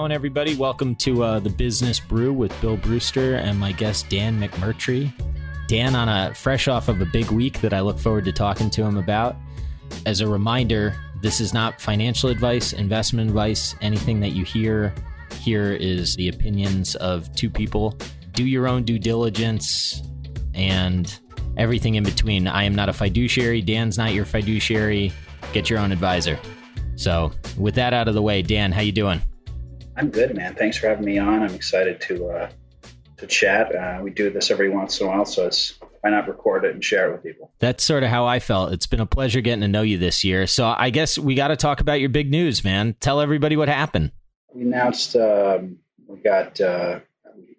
Going, everybody? Welcome to uh, the Business Brew with Bill Brewster and my guest Dan McMurtrie. Dan on a fresh off of a big week that I look forward to talking to him about. As a reminder, this is not financial advice, investment advice. Anything that you hear here is the opinions of two people. Do your own due diligence and everything in between. I am not a fiduciary. Dan's not your fiduciary. Get your own advisor. So, with that out of the way, Dan, how you doing? I'm good, man. Thanks for having me on. I'm excited to uh, to chat. Uh, we do this every once in a while, so it's why not record it and share it with people? That's sort of how I felt. It's been a pleasure getting to know you this year. So I guess we got to talk about your big news, man. Tell everybody what happened. We announced um, we got uh,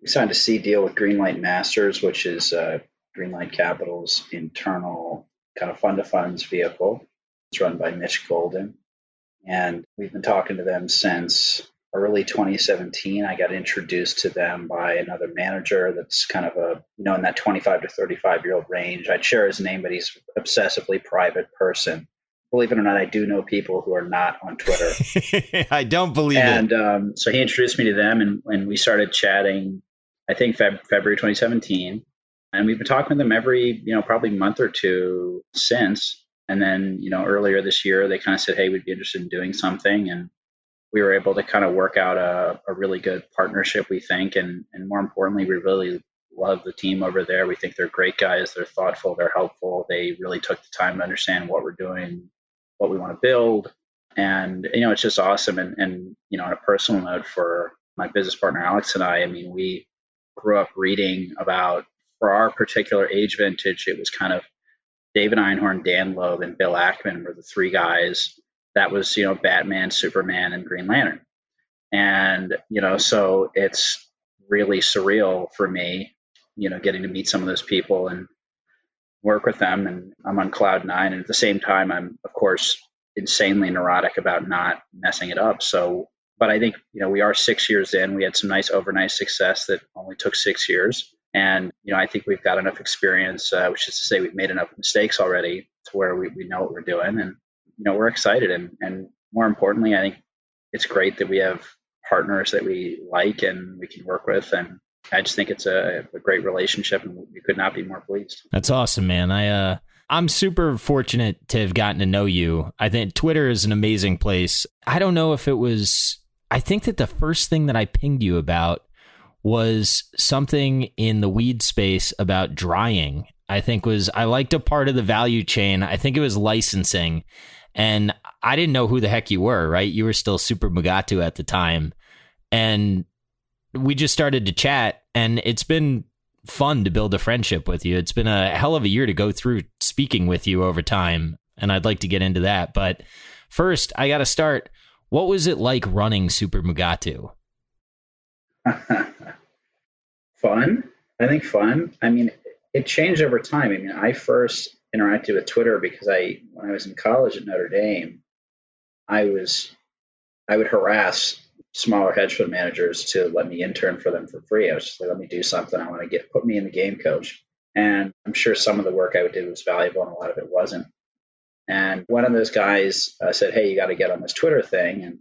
we signed a C deal with Greenlight Masters, which is uh, Greenlight Capital's internal kind of fund of funds vehicle. It's run by Mitch Golden, and we've been talking to them since early 2017 i got introduced to them by another manager that's kind of a you know in that 25 to 35 year old range. I'd share his name but he's obsessively private person. Believe it or not i do know people who are not on twitter. I don't believe and, it. And um, so he introduced me to them and, and we started chatting i think Feb- february 2017 and we've been talking to them every you know probably month or two since. And then you know earlier this year they kind of said hey we'd be interested in doing something. And we were able to kind of work out a, a really good partnership, we think. And, and more importantly, we really love the team over there. We think they're great guys. They're thoughtful. They're helpful. They really took the time to understand what we're doing, what we want to build. And, you know, it's just awesome. And, and, you know, on a personal note for my business partner, Alex and I, I mean, we grew up reading about, for our particular age vintage, it was kind of David Einhorn, Dan Loeb, and Bill Ackman were the three guys that was you know Batman, Superman, and Green Lantern, and you know so it's really surreal for me, you know, getting to meet some of those people and work with them, and I'm on cloud nine, and at the same time, I'm of course insanely neurotic about not messing it up. So, but I think you know we are six years in. We had some nice overnight success that only took six years. And you know, I think we've got enough experience, uh, which is to say, we've made enough mistakes already to where we, we know what we're doing, and you know we're excited and and more importantly i think it's great that we have partners that we like and we can work with and i just think it's a, a great relationship and we could not be more pleased that's awesome man i uh I'm super fortunate to have gotten to know you. I think Twitter is an amazing place. I don't know if it was, I think that the first thing that I pinged you about was something in the weed space about drying. I think was, I liked a part of the value chain. I think it was licensing. And I didn't know who the heck you were, right? You were still super Mugatu at the time. And we just started to chat, and it's been fun to build a friendship with you. It's been a hell of a year to go through speaking with you over time. And I'd like to get into that. But first, I got to start. What was it like running Super Mugatu? fun. I think fun. I mean, it changed over time. I mean, I first interacted with Twitter because I, when I was in college at Notre Dame, I was, I would harass smaller hedge fund managers to let me intern for them for free. I was just like, let me do something. I want to get, put me in the game coach. And I'm sure some of the work I would do was valuable and a lot of it wasn't. And one of those guys uh, said, Hey, you got to get on this Twitter thing. And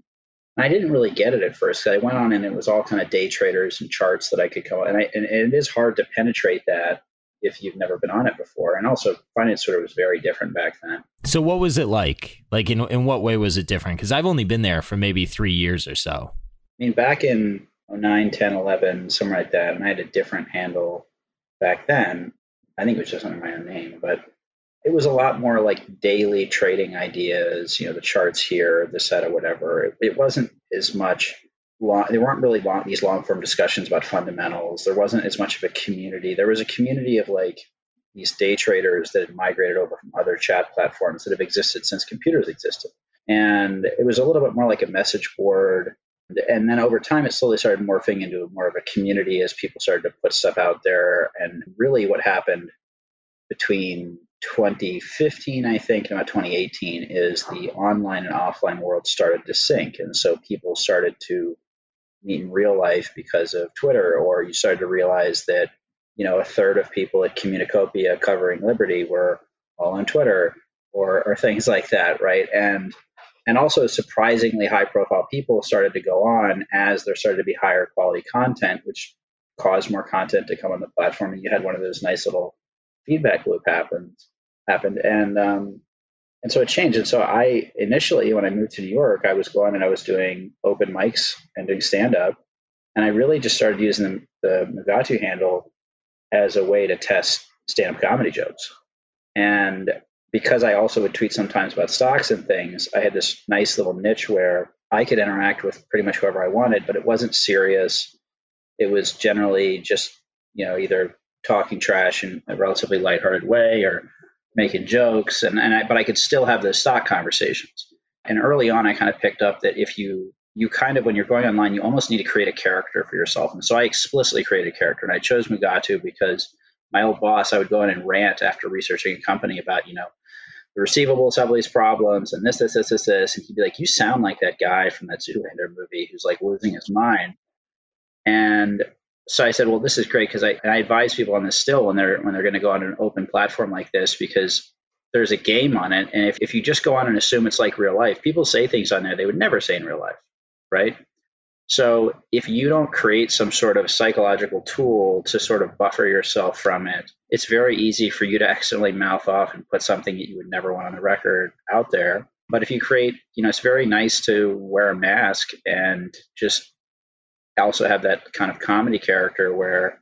I didn't really get it at first. I went on and it was all kind of day traders and charts that I could come. And, I, and it is hard to penetrate that if you've never been on it before. And also, finance Twitter was very different back then. So, what was it like? Like, in in what way was it different? Because I've only been there for maybe three years or so. I mean, back in 09, 10, 11, somewhere like that, and I had a different handle back then. I think it was just under my own name, but it was a lot more like daily trading ideas, you know, the charts here, the set of whatever. It, it wasn't as much long, they weren't really long, these long form discussions about fundamentals. There wasn't as much of a community. There was a community of like these day traders that had migrated over from other chat platforms that have existed since computers existed. And it was a little bit more like a message board. And then over time, it slowly started morphing into more of a community as people started to put stuff out there. And really, what happened between 2015, I think, and about 2018 is the online and offline world started to sync. And so people started to in real life because of Twitter, or you started to realize that you know a third of people at Communacopia covering Liberty were all on Twitter, or or things like that, right? And and also surprisingly high profile people started to go on as there started to be higher quality content, which caused more content to come on the platform. And you had one of those nice little feedback loop happened happened. And um, and so it changed. And so I initially, when I moved to New York, I was going and I was doing open mics and doing stand up. And I really just started using the, the Mugatu handle as a way to test stand up comedy jokes. And because I also would tweet sometimes about stocks and things, I had this nice little niche where I could interact with pretty much whoever I wanted, but it wasn't serious. It was generally just, you know, either talking trash in a relatively lighthearted way or making jokes and, and I, but I could still have those stock conversations. And early on, I kind of picked up that if you you kind of when you're going online, you almost need to create a character for yourself. And so I explicitly created a character, and I chose Mugatu because my old boss, I would go in and rant after researching a company about you know the receivables have all these problems and this this this this this, and he'd be like, "You sound like that guy from that Zoolander movie who's like losing his mind." And so I said, well, this is great because I, I advise people on this still when they're when they're going to go on an open platform like this because there's a game on it, and if, if you just go on and assume it's like real life, people say things on there they would never say in real life, right? So if you don't create some sort of psychological tool to sort of buffer yourself from it, it's very easy for you to accidentally mouth off and put something that you would never want on the record out there. But if you create, you know, it's very nice to wear a mask and just also have that kind of comedy character where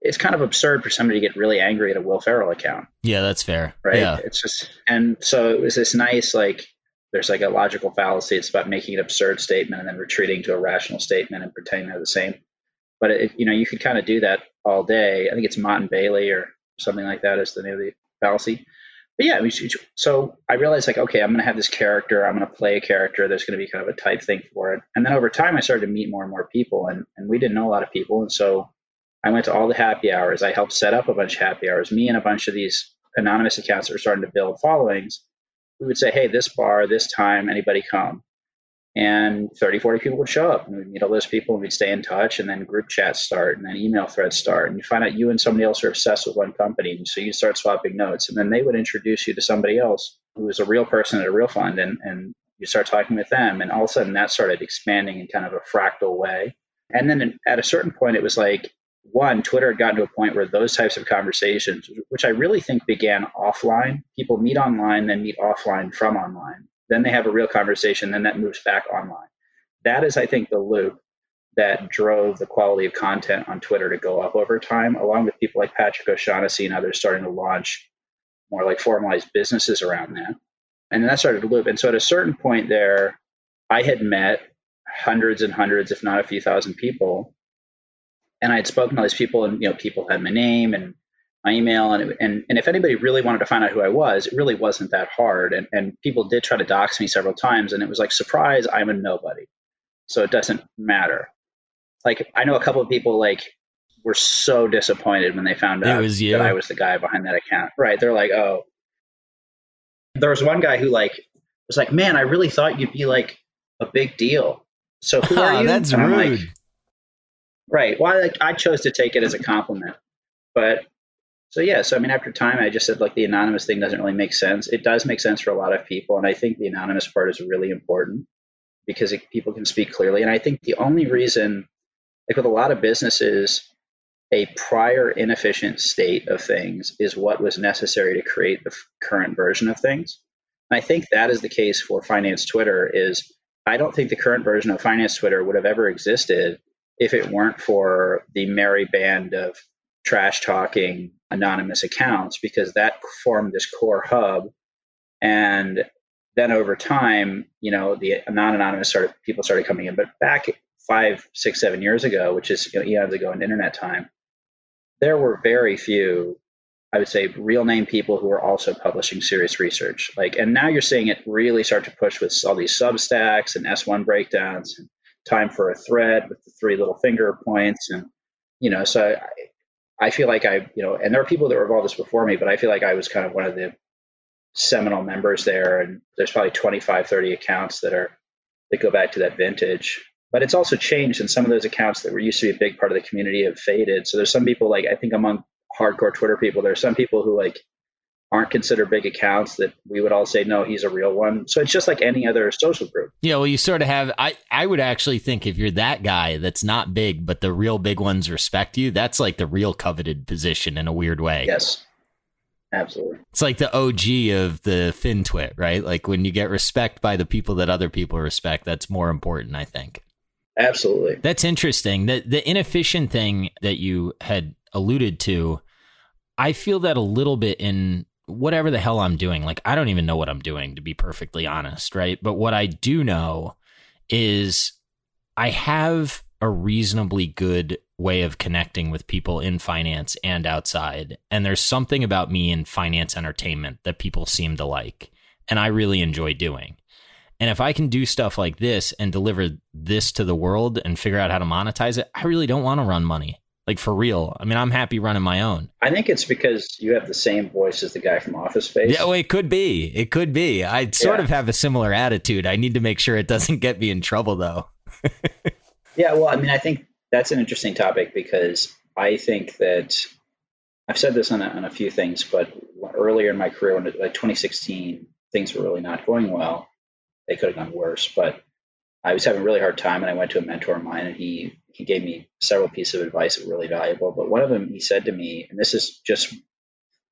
it's kind of absurd for somebody to get really angry at a Will Ferrell account. Yeah, that's fair. Right. Yeah. It's just, and so it was this nice, like, there's like a logical fallacy. It's about making an absurd statement and then retreating to a rational statement and pretending they're the same. But it, you know, you could kind of do that all day. I think it's Motte and Bailey or something like that is the name of the fallacy but yeah, so I realized like, okay, I'm going to have this character. I'm going to play a character. There's going to be kind of a type thing for it. And then over time, I started to meet more and more people, and and we didn't know a lot of people, and so I went to all the happy hours. I helped set up a bunch of happy hours. Me and a bunch of these anonymous accounts that were starting to build followings. We would say, hey, this bar, this time, anybody come and 30 40 people would show up and we'd meet all those people and we'd stay in touch and then group chats start and then email threads start and you find out you and somebody else are obsessed with one company and so you start swapping notes and then they would introduce you to somebody else who was a real person at a real fund and, and you start talking with them and all of a sudden that started expanding in kind of a fractal way. And then at a certain point it was like one twitter had gotten to a point where those types of conversations which i really think began offline people meet online then meet offline from online then they have a real conversation, then that moves back online. That is, I think, the loop that drove the quality of content on Twitter to go up over time, along with people like Patrick O'Shaughnessy and others starting to launch more like formalized businesses around that. And that started to loop. And so at a certain point there, I had met hundreds and hundreds, if not a few thousand people. And I had spoken to all these people, and you know, people had my name and my email and, and and if anybody really wanted to find out who I was, it really wasn't that hard. And and people did try to dox me several times, and it was like surprise, I'm a nobody, so it doesn't matter. Like I know a couple of people like were so disappointed when they found out was that I was the guy behind that account. Right? They're like, oh. There was one guy who like was like, man, I really thought you'd be like a big deal. So who are you? That's rude. Like, right. Well, I, like, I chose to take it as a compliment, but so yeah, so I mean, after time, I just said like the anonymous thing doesn't really make sense. It does make sense for a lot of people, and I think the anonymous part is really important because it, people can speak clearly. And I think the only reason, like with a lot of businesses, a prior inefficient state of things is what was necessary to create the f- current version of things. And I think that is the case for finance Twitter. Is I don't think the current version of finance Twitter would have ever existed if it weren't for the merry band of trash talking anonymous accounts because that formed this core hub. And then over time, you know, the non-anonymous started people started coming in. But back five, six, seven years ago, which is you know, eons ago in internet time, there were very few, I would say, real name people who were also publishing serious research. Like, and now you're seeing it really start to push with all these Substacks and S1 breakdowns and time for a thread with the three little finger points and you know so I feel like I, you know, and there are people that were involved this before me, but I feel like I was kind of one of the seminal members there. And there's probably 25, 30 accounts that are, that go back to that vintage. But it's also changed, and some of those accounts that were used to be a big part of the community have faded. So there's some people like I think among hardcore Twitter people, there are some people who like aren't considered big accounts that we would all say no he's a real one. So it's just like any other social group. Yeah well you sort of have i i would actually think if you're that guy that's not big but the real big ones respect you that's like the real coveted position in a weird way. Yes. Absolutely. It's like the og of the FinTwit right? Like when you get respect by the people that other people respect that's more important i think. Absolutely. That's interesting. The the inefficient thing that you had alluded to I feel that a little bit in whatever the hell I'm doing. Like, I don't even know what I'm doing, to be perfectly honest, right? But what I do know is I have a reasonably good way of connecting with people in finance and outside. And there's something about me in finance entertainment that people seem to like. And I really enjoy doing. And if I can do stuff like this and deliver this to the world and figure out how to monetize it, I really don't want to run money. Like for real. I mean, I'm happy running my own. I think it's because you have the same voice as the guy from Office Space. Yeah, well, it could be. It could be. I sort yeah. of have a similar attitude. I need to make sure it doesn't get me in trouble, though. yeah, well, I mean, I think that's an interesting topic because I think that I've said this on a, on a few things, but earlier in my career, when like 2016, things were really not going well. They could have gone worse, but I was having a really hard time, and I went to a mentor of mine, and he he gave me several pieces of advice that were really valuable. But one of them, he said to me, and this is just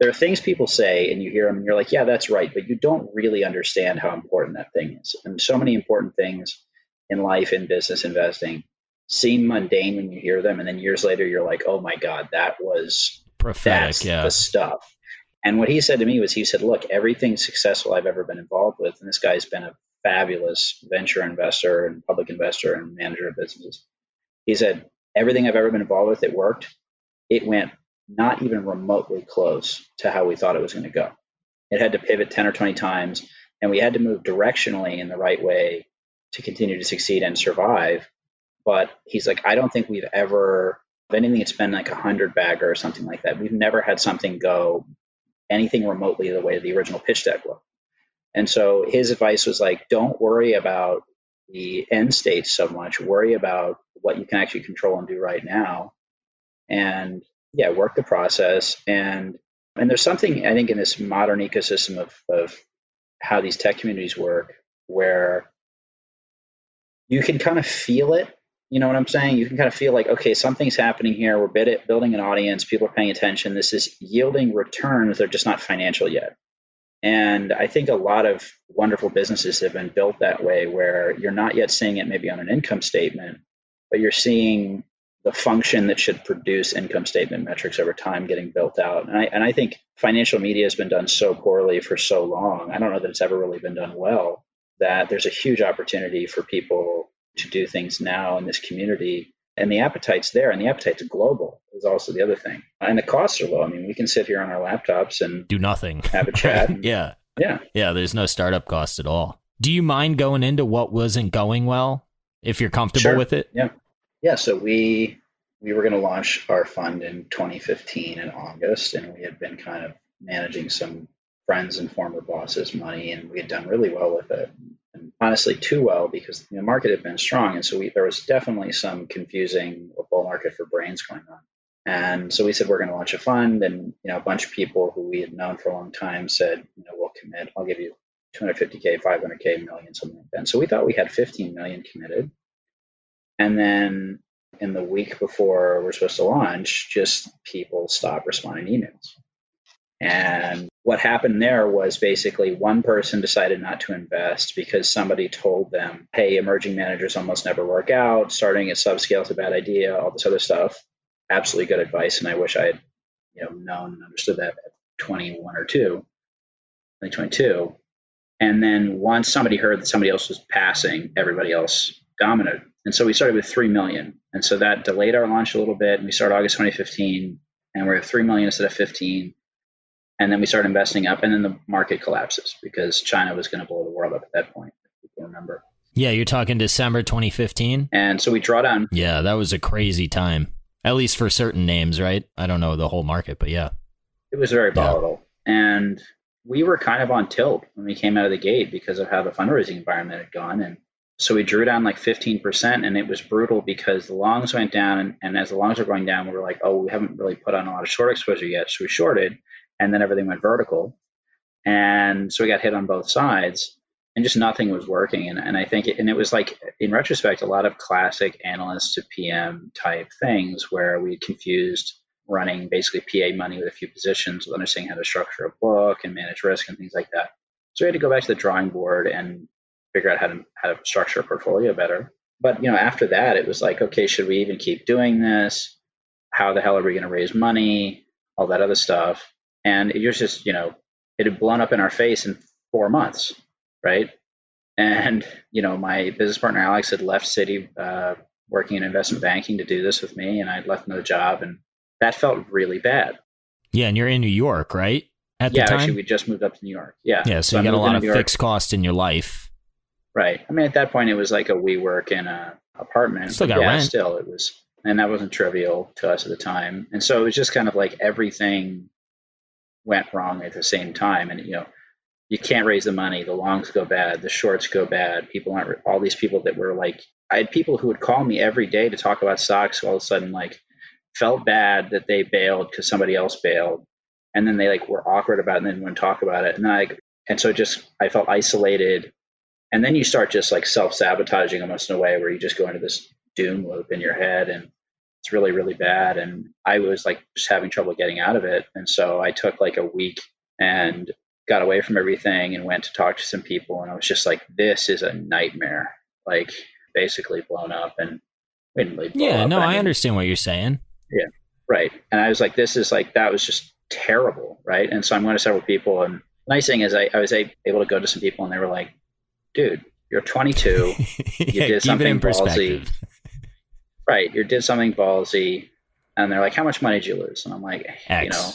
there are things people say, and you hear them, and you're like, yeah, that's right, but you don't really understand how important that thing is. And so many important things in life, in business, investing, seem mundane when you hear them, and then years later, you're like, oh my god, that was prophetic, yeah, the stuff. And what he said to me was, he said, look, everything successful I've ever been involved with, and this guy's been a fabulous venture investor and public investor and manager of businesses he said, everything I've ever been involved with, it worked. It went not even remotely close to how we thought it was going to go. It had to pivot 10 or 20 times, and we had to move directionally in the right way to continue to succeed and survive. But he's like, I don't think we've ever, if anything, it's been like a hundred bagger or something like that. We've never had something go anything remotely the way the original pitch deck looked. And so his advice was like, don't worry about the end state so much. Worry about what you can actually control and do right now, and yeah, work the process. And and there's something I think in this modern ecosystem of of how these tech communities work, where you can kind of feel it. You know what I'm saying? You can kind of feel like, okay, something's happening here. We're building an audience. People are paying attention. This is yielding returns. They're just not financial yet. And I think a lot of wonderful businesses have been built that way where you're not yet seeing it maybe on an income statement, but you're seeing the function that should produce income statement metrics over time getting built out. And I, and I think financial media has been done so poorly for so long. I don't know that it's ever really been done well, that there's a huge opportunity for people to do things now in this community and the appetite's there and the appetite's global is also the other thing. And the costs are low. I mean we can sit here on our laptops and do nothing. have a chat and, yeah. Yeah. Yeah there's no startup cost at all. Do you mind going into what wasn't going well if you're comfortable sure. with it? Yeah. Yeah so we we were going to launch our fund in 2015 in august and we had been kind of managing some friends and former bosses money and we had done really well with it honestly too well because the market had been strong, and so we, there was definitely some confusing bull market for brains going on. And so we said we're going to launch a fund, and you know a bunch of people who we had known for a long time said, you know, we'll commit. I'll give you 250k, 500k, million, something like that. And so we thought we had 15 million committed, and then in the week before we're supposed to launch, just people stopped responding emails. And what happened there was basically one person decided not to invest because somebody told them, hey, emerging managers almost never work out, starting at subscale is a bad idea, all this other stuff. Absolutely good advice. And I wish I had you know, known and understood that at 21 or 2, 2022. And then once somebody heard that somebody else was passing, everybody else dominated. And so we started with 3 million. And so that delayed our launch a little bit. And we started August 2015, and we're at 3 million instead of 15 and then we started investing up, and then the market collapses because China was going to blow the world up at that point. People remember. Yeah, you're talking December 2015. And so we draw down. Yeah, that was a crazy time, at least for certain names, right? I don't know the whole market, but yeah. It was very volatile. Yeah. And we were kind of on tilt when we came out of the gate because of how the fundraising environment had gone. And so we drew down like 15%, and it was brutal because the longs went down. And, and as the longs were going down, we were like, oh, we haven't really put on a lot of short exposure yet. So we shorted and then everything went vertical. And so we got hit on both sides and just nothing was working. And, and I think, it, and it was like, in retrospect, a lot of classic analyst to PM type things where we confused running basically PA money with a few positions with understanding how to structure a book and manage risk and things like that. So we had to go back to the drawing board and figure out how to how to structure a portfolio better. But you know, after that, it was like, okay, should we even keep doing this? How the hell are we going to raise money? All that other stuff. And it was just, you know, it had blown up in our face in four months, right? And you know, my business partner Alex had left Citi uh, working in investment banking, to do this with me, and I'd left another job, and that felt really bad. Yeah, and you're in New York, right? At yeah, the time? actually, we just moved up to New York. Yeah, yeah. So, so you got a lot of fixed costs in your life. Right. I mean, at that point, it was like a we work in a apartment. Still got yeah, rent. Still, it was, and that wasn't trivial to us at the time. And so it was just kind of like everything went wrong at the same time. And you know, you can't raise the money. The longs go bad. The shorts go bad. People aren't. All these people that were like, I had people who would call me every day to talk about stocks. All of a sudden, like, felt bad that they bailed because somebody else bailed and then they like were awkward about it and then wouldn't talk about it and I and so just I felt isolated and then you start just like self sabotaging almost in a way where you just go into this doom loop in your head and it's really really bad and I was like just having trouble getting out of it and so I took like a week and got away from everything and went to talk to some people and I was just like this is a nightmare like basically blown up and really yeah up, no I, mean, I understand what you're saying yeah right and I was like this is like that was just terrible, right? And so I'm going to several people, and nice thing is I, I was able to go to some people, and they were like, "Dude, you're 22. You yeah, did something ballsy, right? You did something ballsy." And they're like, "How much money did you lose?" And I'm like, X. "You know,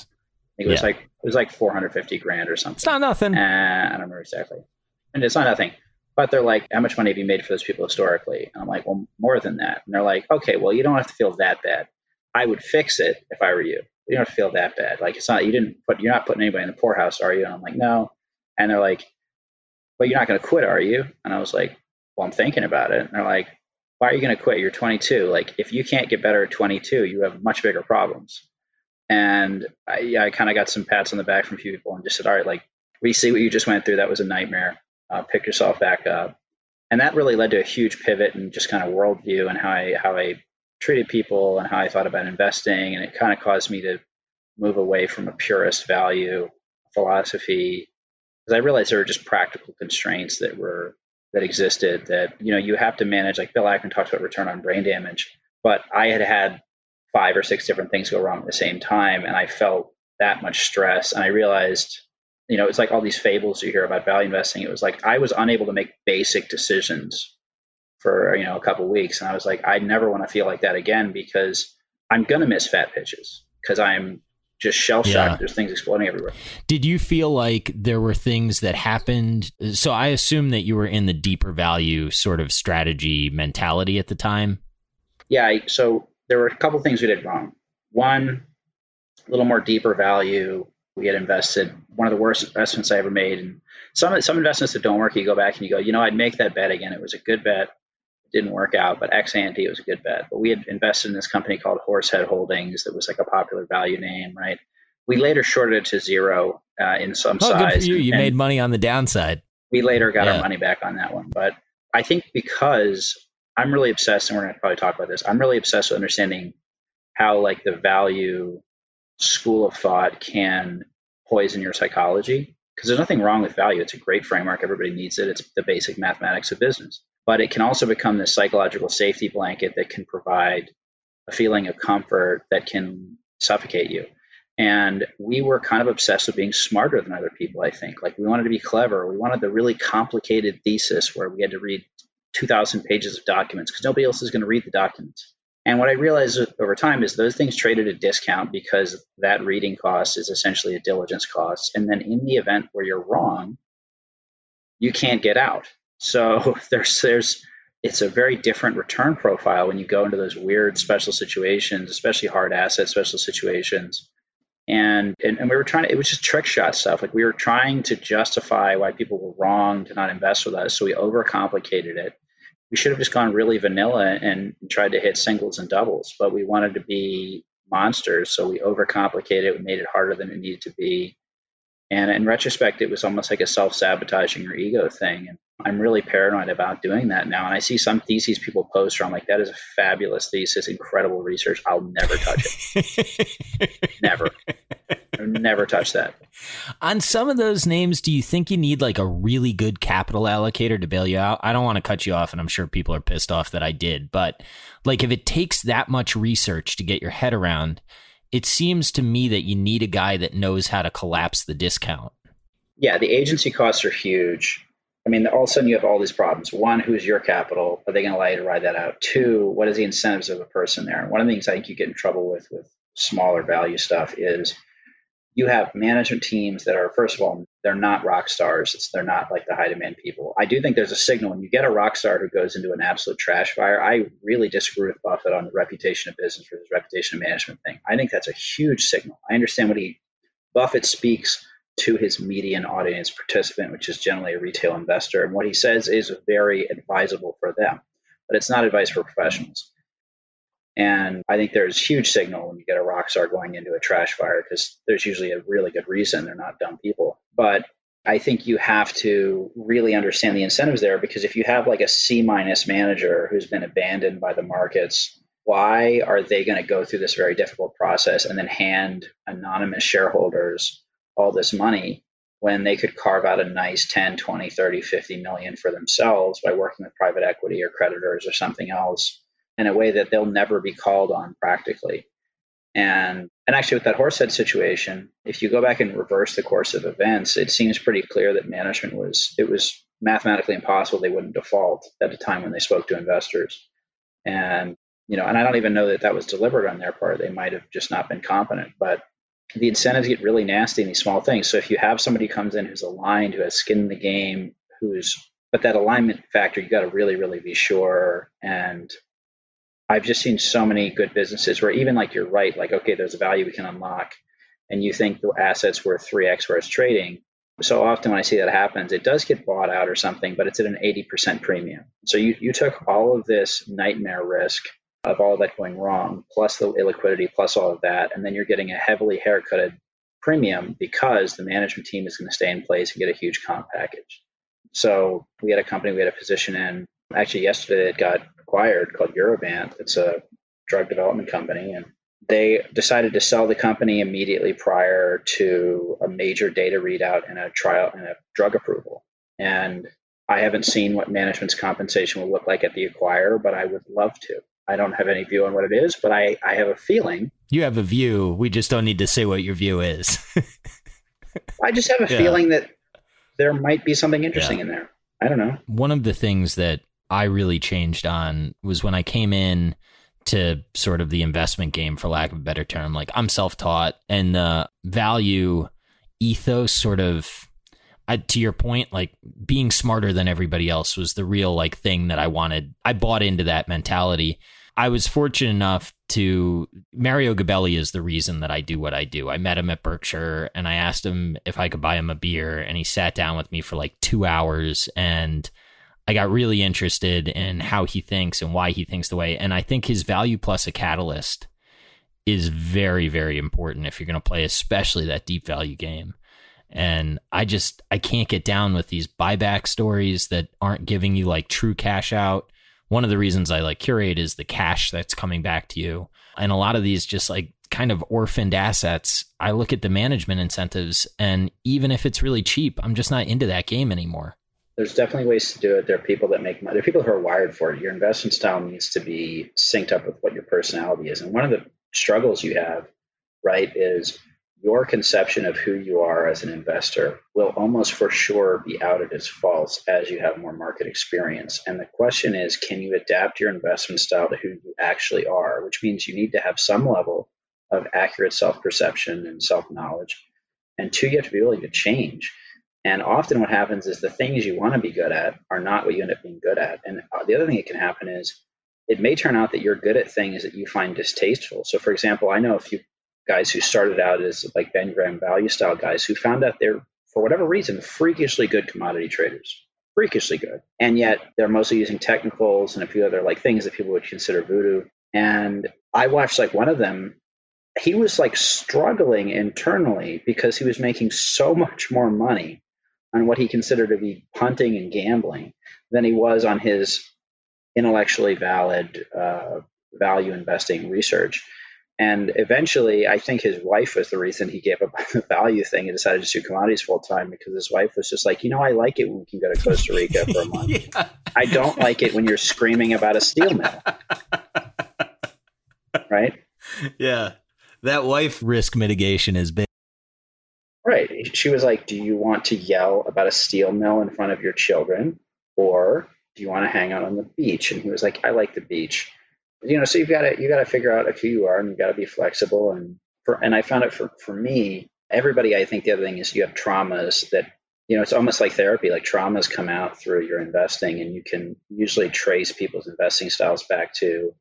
it was yeah. like it was like 450 grand or something. It's not nothing. Uh, I don't remember exactly, and it's not nothing." But they're like, how much money have you made for those people historically? And I'm like, well, more than that. And they're like, okay, well, you don't have to feel that bad. I would fix it if I were you you don't feel that bad. Like it's not you didn't put you're not putting anybody in the poorhouse, are you? And I'm like, no. And they're like, but you're not going to quit, are you? And I was like, well, I'm thinking about it. And they're like, why are you going to quit? You're 22. Like if you can't get better at 22, you have much bigger problems. And I, yeah, I kind of got some pats on the back from a few people and just said, all right, like we see what you just went through. That was a nightmare. Uh, pick yourself back up. And that really led to a huge pivot and just kind of worldview and how I how I treated people and how I thought about investing. And it kind of caused me to move away from a purist value philosophy because I realized there were just practical constraints that were that existed that you know you have to manage. Like Bill Ackman talks about return on brain damage, but I had had five or six different things go wrong at the same time, and I felt that much stress. And I realized, you know, it's like all these fables you hear about value investing. It was like I was unable to make basic decisions for you know a couple weeks, and I was like, I never want to feel like that again because I'm gonna miss fat pitches because I'm just shell shocked. Yeah. There's things exploding everywhere. Did you feel like there were things that happened? So I assume that you were in the deeper value sort of strategy mentality at the time. Yeah. So there were a couple things we did wrong. One, a little more deeper value. We had invested one of the worst investments I ever made, and some some investments that don't work, you go back and you go, you know, I'd make that bet again. It was a good bet didn't work out, but ex ante it was a good bet. But we had invested in this company called Horsehead Holdings that was like a popular value name, right? We later shorted it to zero uh, in some oh, size. Good for you. You made money on the downside. We later got yeah. our money back on that one. But I think because I'm really obsessed, and we're going to probably talk about this, I'm really obsessed with understanding how like the value school of thought can poison your psychology. Because there's nothing wrong with value. It's a great framework. Everybody needs it. It's the basic mathematics of business but it can also become this psychological safety blanket that can provide a feeling of comfort that can suffocate you. And we were kind of obsessed with being smarter than other people, I think. Like we wanted to be clever. We wanted the really complicated thesis where we had to read 2,000 pages of documents because nobody else is going to read the documents. And what I realized over time is those things trade at a discount because that reading cost is essentially a diligence cost. And then in the event where you're wrong, you can't get out. So there's there's it's a very different return profile when you go into those weird special situations, especially hard asset special situations. And, and and we were trying to it was just trick shot stuff. Like we were trying to justify why people were wrong to not invest with us. So we overcomplicated it. We should have just gone really vanilla and tried to hit singles and doubles, but we wanted to be monsters, so we overcomplicated it. We made it harder than it needed to be. And in retrospect, it was almost like a self sabotaging or ego thing. And I'm really paranoid about doing that now. And I see some theses people post where I'm like, that is a fabulous thesis, incredible research. I'll never touch it. never. never touch that. On some of those names, do you think you need like a really good capital allocator to bail you out? I don't want to cut you off, and I'm sure people are pissed off that I did. But like, if it takes that much research to get your head around, it seems to me that you need a guy that knows how to collapse the discount. Yeah, the agency costs are huge. I mean, all of a sudden you have all these problems. One, who's your capital? Are they going to allow you to ride that out? Two, what is the incentives of a person there? And one of the things I think you get in trouble with with smaller value stuff is you have management teams that are first of all they're not rock stars it's, they're not like the high demand people i do think there's a signal when you get a rock star who goes into an absolute trash fire i really disagree with buffett on the reputation of business versus reputation of management thing i think that's a huge signal i understand what he buffett speaks to his median audience participant which is generally a retail investor and what he says is very advisable for them but it's not advice for professionals and I think there's huge signal when you get a rock star going into a trash fire because there's usually a really good reason. They're not dumb people. But I think you have to really understand the incentives there because if you have like a C minus manager who's been abandoned by the markets, why are they going to go through this very difficult process and then hand anonymous shareholders all this money when they could carve out a nice 10, 20, 30, 50 million for themselves by working with private equity or creditors or something else in a way that they'll never be called on practically. And and actually with that Horsehead situation, if you go back and reverse the course of events, it seems pretty clear that management was it was mathematically impossible they wouldn't default at the time when they spoke to investors. And you know, and I don't even know that that was deliberate on their part. They might have just not been competent, but the incentives get really nasty in these small things. So if you have somebody comes in who's aligned, who has skin in the game, who's but that alignment factor, you got to really, really be sure and I've just seen so many good businesses where even like you're right, like, okay, there's a value we can unlock, and you think the asset's worth 3x where it's trading. So often when I see that happens, it does get bought out or something, but it's at an 80% premium. So you, you took all of this nightmare risk of all that going wrong, plus the illiquidity, plus all of that, and then you're getting a heavily haircutted premium because the management team is going to stay in place and get a huge comp package. So we had a company we had a position in. Actually, yesterday it got acquired called Urovant. It's a drug development company, and they decided to sell the company immediately prior to a major data readout and a trial and a drug approval. And I haven't seen what management's compensation will look like at the acquirer, but I would love to. I don't have any view on what it is, but I, I have a feeling. You have a view. We just don't need to say what your view is. I just have a yeah. feeling that there might be something interesting yeah. in there. I don't know. One of the things that I really changed on was when I came in to sort of the investment game, for lack of a better term. Like I'm self taught, and the value ethos sort of. I, to your point, like being smarter than everybody else was the real like thing that I wanted. I bought into that mentality. I was fortunate enough to Mario Gabelli is the reason that I do what I do. I met him at Berkshire and I asked him if I could buy him a beer and he sat down with me for like 2 hours and I got really interested in how he thinks and why he thinks the way. And I think his value plus a catalyst is very, very important if you're going to play, especially that deep value game. And I just, I can't get down with these buyback stories that aren't giving you like true cash out. One of the reasons I like Qurate is the cash that's coming back to you. And a lot of these just like kind of orphaned assets, I look at the management incentives and even if it's really cheap, I'm just not into that game anymore there's definitely ways to do it. There are people that make money. There are people who are wired for it. Your investment style needs to be synced up with what your personality is. And one of the struggles you have, right, is your conception of who you are as an investor will almost for sure be outed as false as you have more market experience. And the question is, can you adapt your investment style to who you actually are? Which means you need to have some level of accurate self perception and self knowledge. And two, you have to be willing to change and often what happens is the things you want to be good at are not what you end up being good at. And uh, the other thing that can happen is it may turn out that you're good at things that you find distasteful. So, for example, I know a few guys who started out as like Ben Graham value style guys who found out they're, for whatever reason, freakishly good commodity traders. Freakishly good. And yet they're mostly using technicals and a few other like things that people would consider voodoo. And I watched like one of them he was like struggling internally because he was making so much more money on what he considered to be punting and gambling than he was on his intellectually valid uh, value investing research. And eventually, I think his wife was the reason he gave up the value thing and decided to do commodities full time because his wife was just like, you know, I like it when we can go to Costa Rica for a month. yeah. I don't like it when you're screaming about a steel mill. right? Yeah. That wife risk mitigation is big. Right. She was like, Do you want to yell about a steel mill in front of your children? Or do you want to hang out on the beach? And he was like, I like the beach you know, so you've got to you got to figure out who you are, and you got to be flexible. And for and I found it for for me, everybody. I think the other thing is you have traumas that you know it's almost like therapy. Like traumas come out through your investing, and you can usually trace people's investing styles back to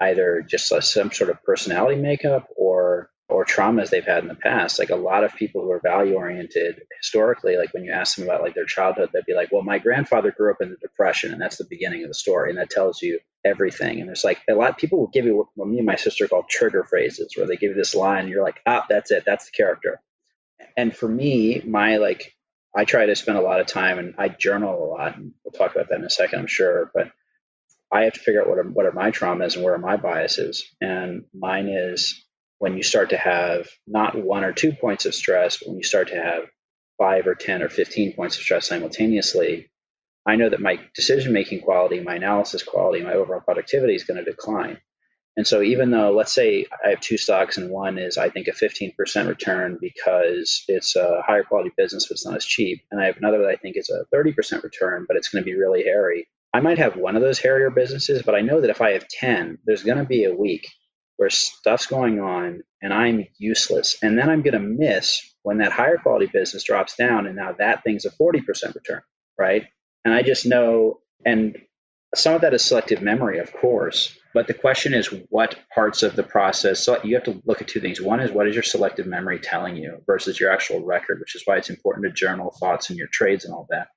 either just a, some sort of personality makeup or or traumas they've had in the past. Like a lot of people who are value oriented historically, like when you ask them about like their childhood, they'd be like, "Well, my grandfather grew up in the depression, and that's the beginning of the story, and that tells you everything." And there's like a lot of people will give you what me and my sister call trigger phrases, where they give you this line, and you're like, "Ah, that's it, that's the character." And for me, my like, I try to spend a lot of time, and I journal a lot, and we'll talk about that in a second, I'm sure, but. I have to figure out what are, what are my traumas and where are my biases. And mine is when you start to have not one or two points of stress, but when you start to have five or 10 or 15 points of stress simultaneously, I know that my decision making quality, my analysis quality, my overall productivity is going to decline. And so, even though, let's say I have two stocks and one is, I think, a 15% return because it's a higher quality business, but it's not as cheap. And I have another that I think is a 30% return, but it's going to be really hairy. I might have one of those hairier businesses, but I know that if I have 10, there's going to be a week where stuff's going on and I'm useless. And then I'm going to miss when that higher quality business drops down and now that thing's a 40% return, right? And I just know, and some of that is selective memory, of course. But the question is, what parts of the process? So you have to look at two things. One is what is your selective memory telling you versus your actual record, which is why it's important to journal thoughts and your trades and all that.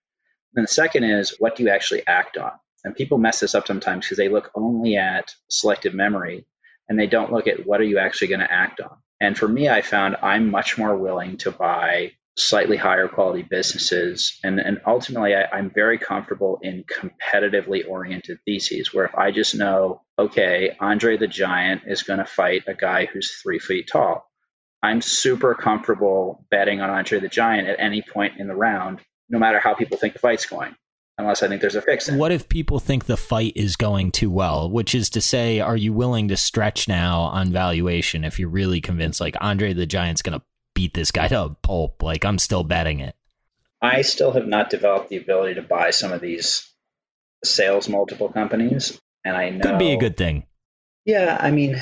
And the second is what do you actually act on? And people mess this up sometimes because they look only at selective memory and they don't look at what are you actually going to act on. And for me, I found I'm much more willing to buy slightly higher quality businesses. And, and ultimately, I, am very comfortable in competitively oriented theses where if I just know, okay, Andre the Giant is going to fight a guy who's three feet tall, I'm super comfortable betting on Andre the Giant at any point in the round, no matter how people think the fight's going unless I think there's a fix. What if people think the fight is going too well? Which is to say, are you willing to stretch now on valuation if you're really convinced like Andre the Giant's going to beat this guy to a pulp? Like I'm still betting it. I still have not developed the ability to buy some of these sales multiple companies, and I know could be a good thing. Yeah, I mean,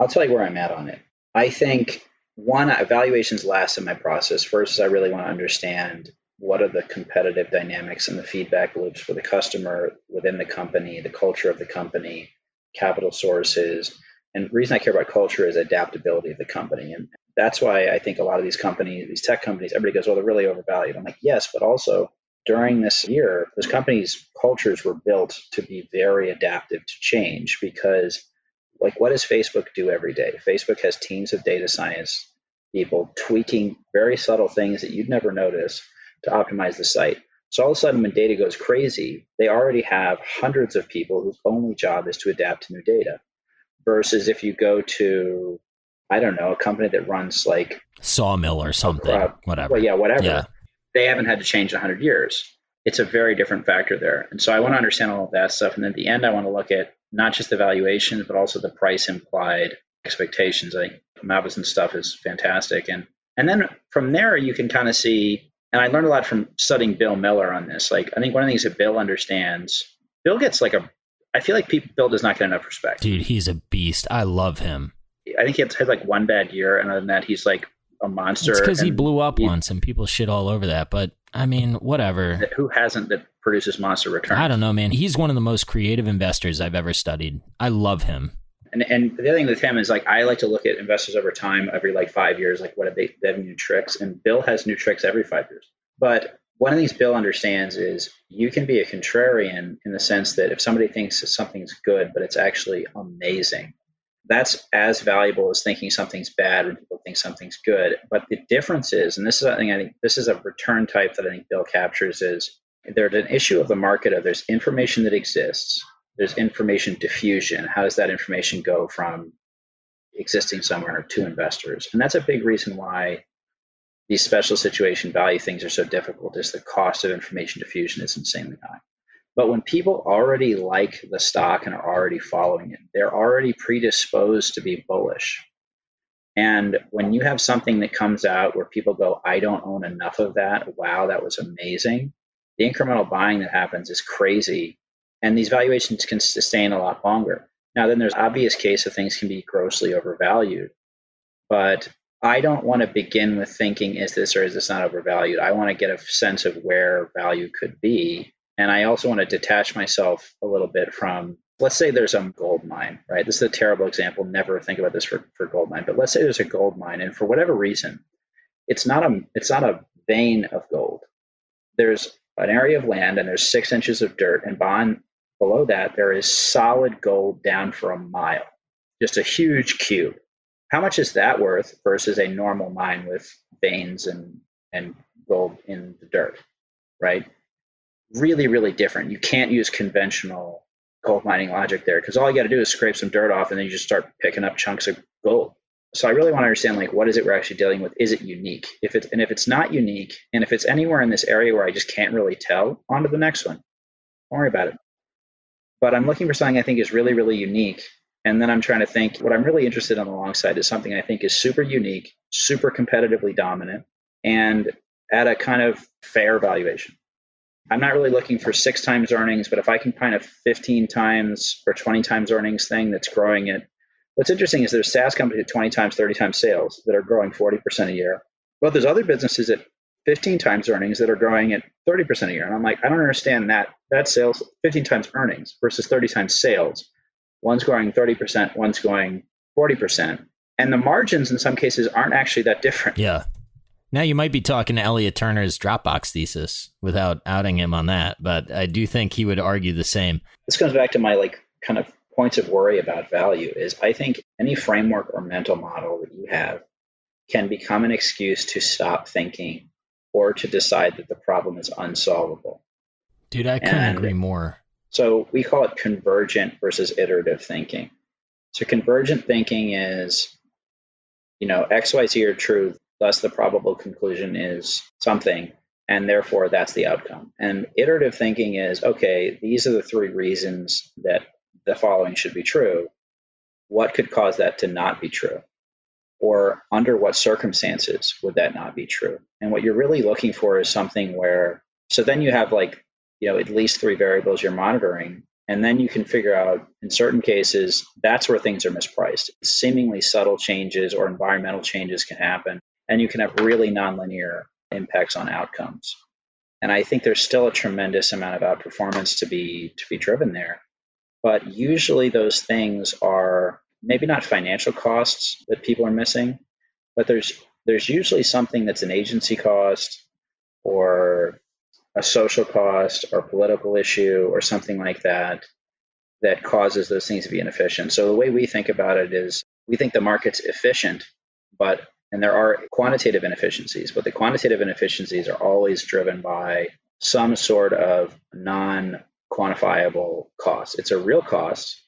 I'll tell you where I'm at on it. I think one evaluations last in my process. First, I really want to understand what are the competitive dynamics and the feedback loops for the customer within the company, the culture of the company, capital sources. And reason I care about culture is adaptability of the company. And that's why I think a lot of these companies, these tech companies, everybody goes, well, they're really overvalued. I'm like, yes, but also during this year, those companies' cultures were built to be very adaptive to change because, like, what does Facebook do every day? Facebook has teams of data science people tweaking very subtle things that you'd never notice to optimize the site. So all of a sudden, when data goes crazy, they already have hundreds of people whose only job is to adapt to new data. Versus if you go to, I don't know, a company that runs like Sawmill or something, uh, whatever. Well, yeah, whatever. Yeah. They haven't had to change in 100 years. It's a very different factor there. And so I want to understand all of that stuff. And then at the end, I want to look at not just the valuations, but also the price implied expectations. I think Mauboussin stuff is fantastic. And and then from there, you can kind of see and I learned a lot from studying Bill Miller on this. Like, I think one of the things that Bill understands, Bill gets like a, I feel like people, Bill does not get enough respect. Dude, he's a beast. I love him. I think he had like one bad year, and other than that, he's like a monster. It's because he blew up he, once, and people shit all over that. But I mean, whatever. Who hasn't that produces monster returns? I don't know, man. He's one of the most creative investors I've ever studied. I love him. And, and the other thing with him is like I like to look at investors over time, every like five years, like what have they, they have new tricks, and Bill has new tricks every five years. But one of things Bill understands is you can be a contrarian in the sense that if somebody thinks something's good, but it's actually amazing, that's as valuable as thinking something's bad when people think something's good. But the difference is, and this is something I think this is a return type that I think Bill captures is there's an issue of the market of there's information that exists, there's information diffusion. How does that information go from existing somewhere to investors? And that's a big reason why these special situation value things are so difficult is the cost of information diffusion is insanely high. But when people already like the stock and are already following it, they're already predisposed to be bullish. And when you have something that comes out where people go, I don't own enough of that. Wow, that was amazing. The incremental buying that happens is crazy. And these valuations can sustain a lot longer. Now, then there's obvious case of things can be grossly overvalued. But I don't want to begin with thinking, is this or is this not overvalued? I want to get a sense of where value could be and I also want to detach myself a little bit from, let's say there's a gold mine, right? This is a terrible example. Never think about this for, for gold mine, but let's say there's a gold mine, and for whatever reason, it's not a it's not a vein of gold. There's an area of land and there's six inches of dirt, and behind below that there is solid gold down for a mile, just a huge cube. How much is that worth versus a normal mine with veins and and gold in the dirt, right? really, really different. You can't use conventional gold mining logic there because all you got to do is scrape some dirt off and then you just start picking up chunks of gold. So I really want to understand like what is it we're actually dealing with? Is it unique? If it's and if it's not unique, and if it's anywhere in this area where I just can't really tell, on to the next one. Don't worry about it. But I'm looking for something I think is really, really unique. And then I'm trying to think what I'm really interested in on the long side is something I think is super unique, super competitively dominant, and at a kind of fair valuation. I'm not really looking for six times earnings, but if I can find a 15 times or 20 times earnings thing that's growing it, what's interesting is there's SaaS companies at 20 times, 30 times sales that are growing 40% a year. But there's other businesses at 15 times earnings that are growing at 30% a year. And I'm like, I don't understand that. That sales 15 times earnings versus 30 times sales. One's growing 30%, one's going 40%. And the margins in some cases aren't actually that different. Yeah. Now you might be talking to Elliot Turner's Dropbox thesis without outing him on that, but I do think he would argue the same. This comes back to my like kind of points of worry about value is I think any framework or mental model that you have can become an excuse to stop thinking or to decide that the problem is unsolvable. Dude, I couldn't and agree more. So we call it convergent versus iterative thinking. So convergent thinking is, you know, X, Y, Z are true. Thus, the probable conclusion is something, and therefore that's the outcome. And iterative thinking is okay, these are the three reasons that the following should be true. What could cause that to not be true? Or under what circumstances would that not be true? And what you're really looking for is something where, so then you have like, you know, at least three variables you're monitoring and then you can figure out, in certain cases, that's where things are mispriced. Seemingly subtle changes or environmental changes can happen and you can have really nonlinear impacts on outcomes. And I think there's still a tremendous amount of outperformance to be to be driven there. But usually those things are maybe not financial costs that people are missing, but there's there's usually something that's an agency cost or a social cost or political issue or something like that that causes those things to be inefficient. So the way we think about it is we think the market's efficient, but and there are quantitative inefficiencies, but the quantitative inefficiencies are always driven by some sort of non quantifiable cost. It's a real cost,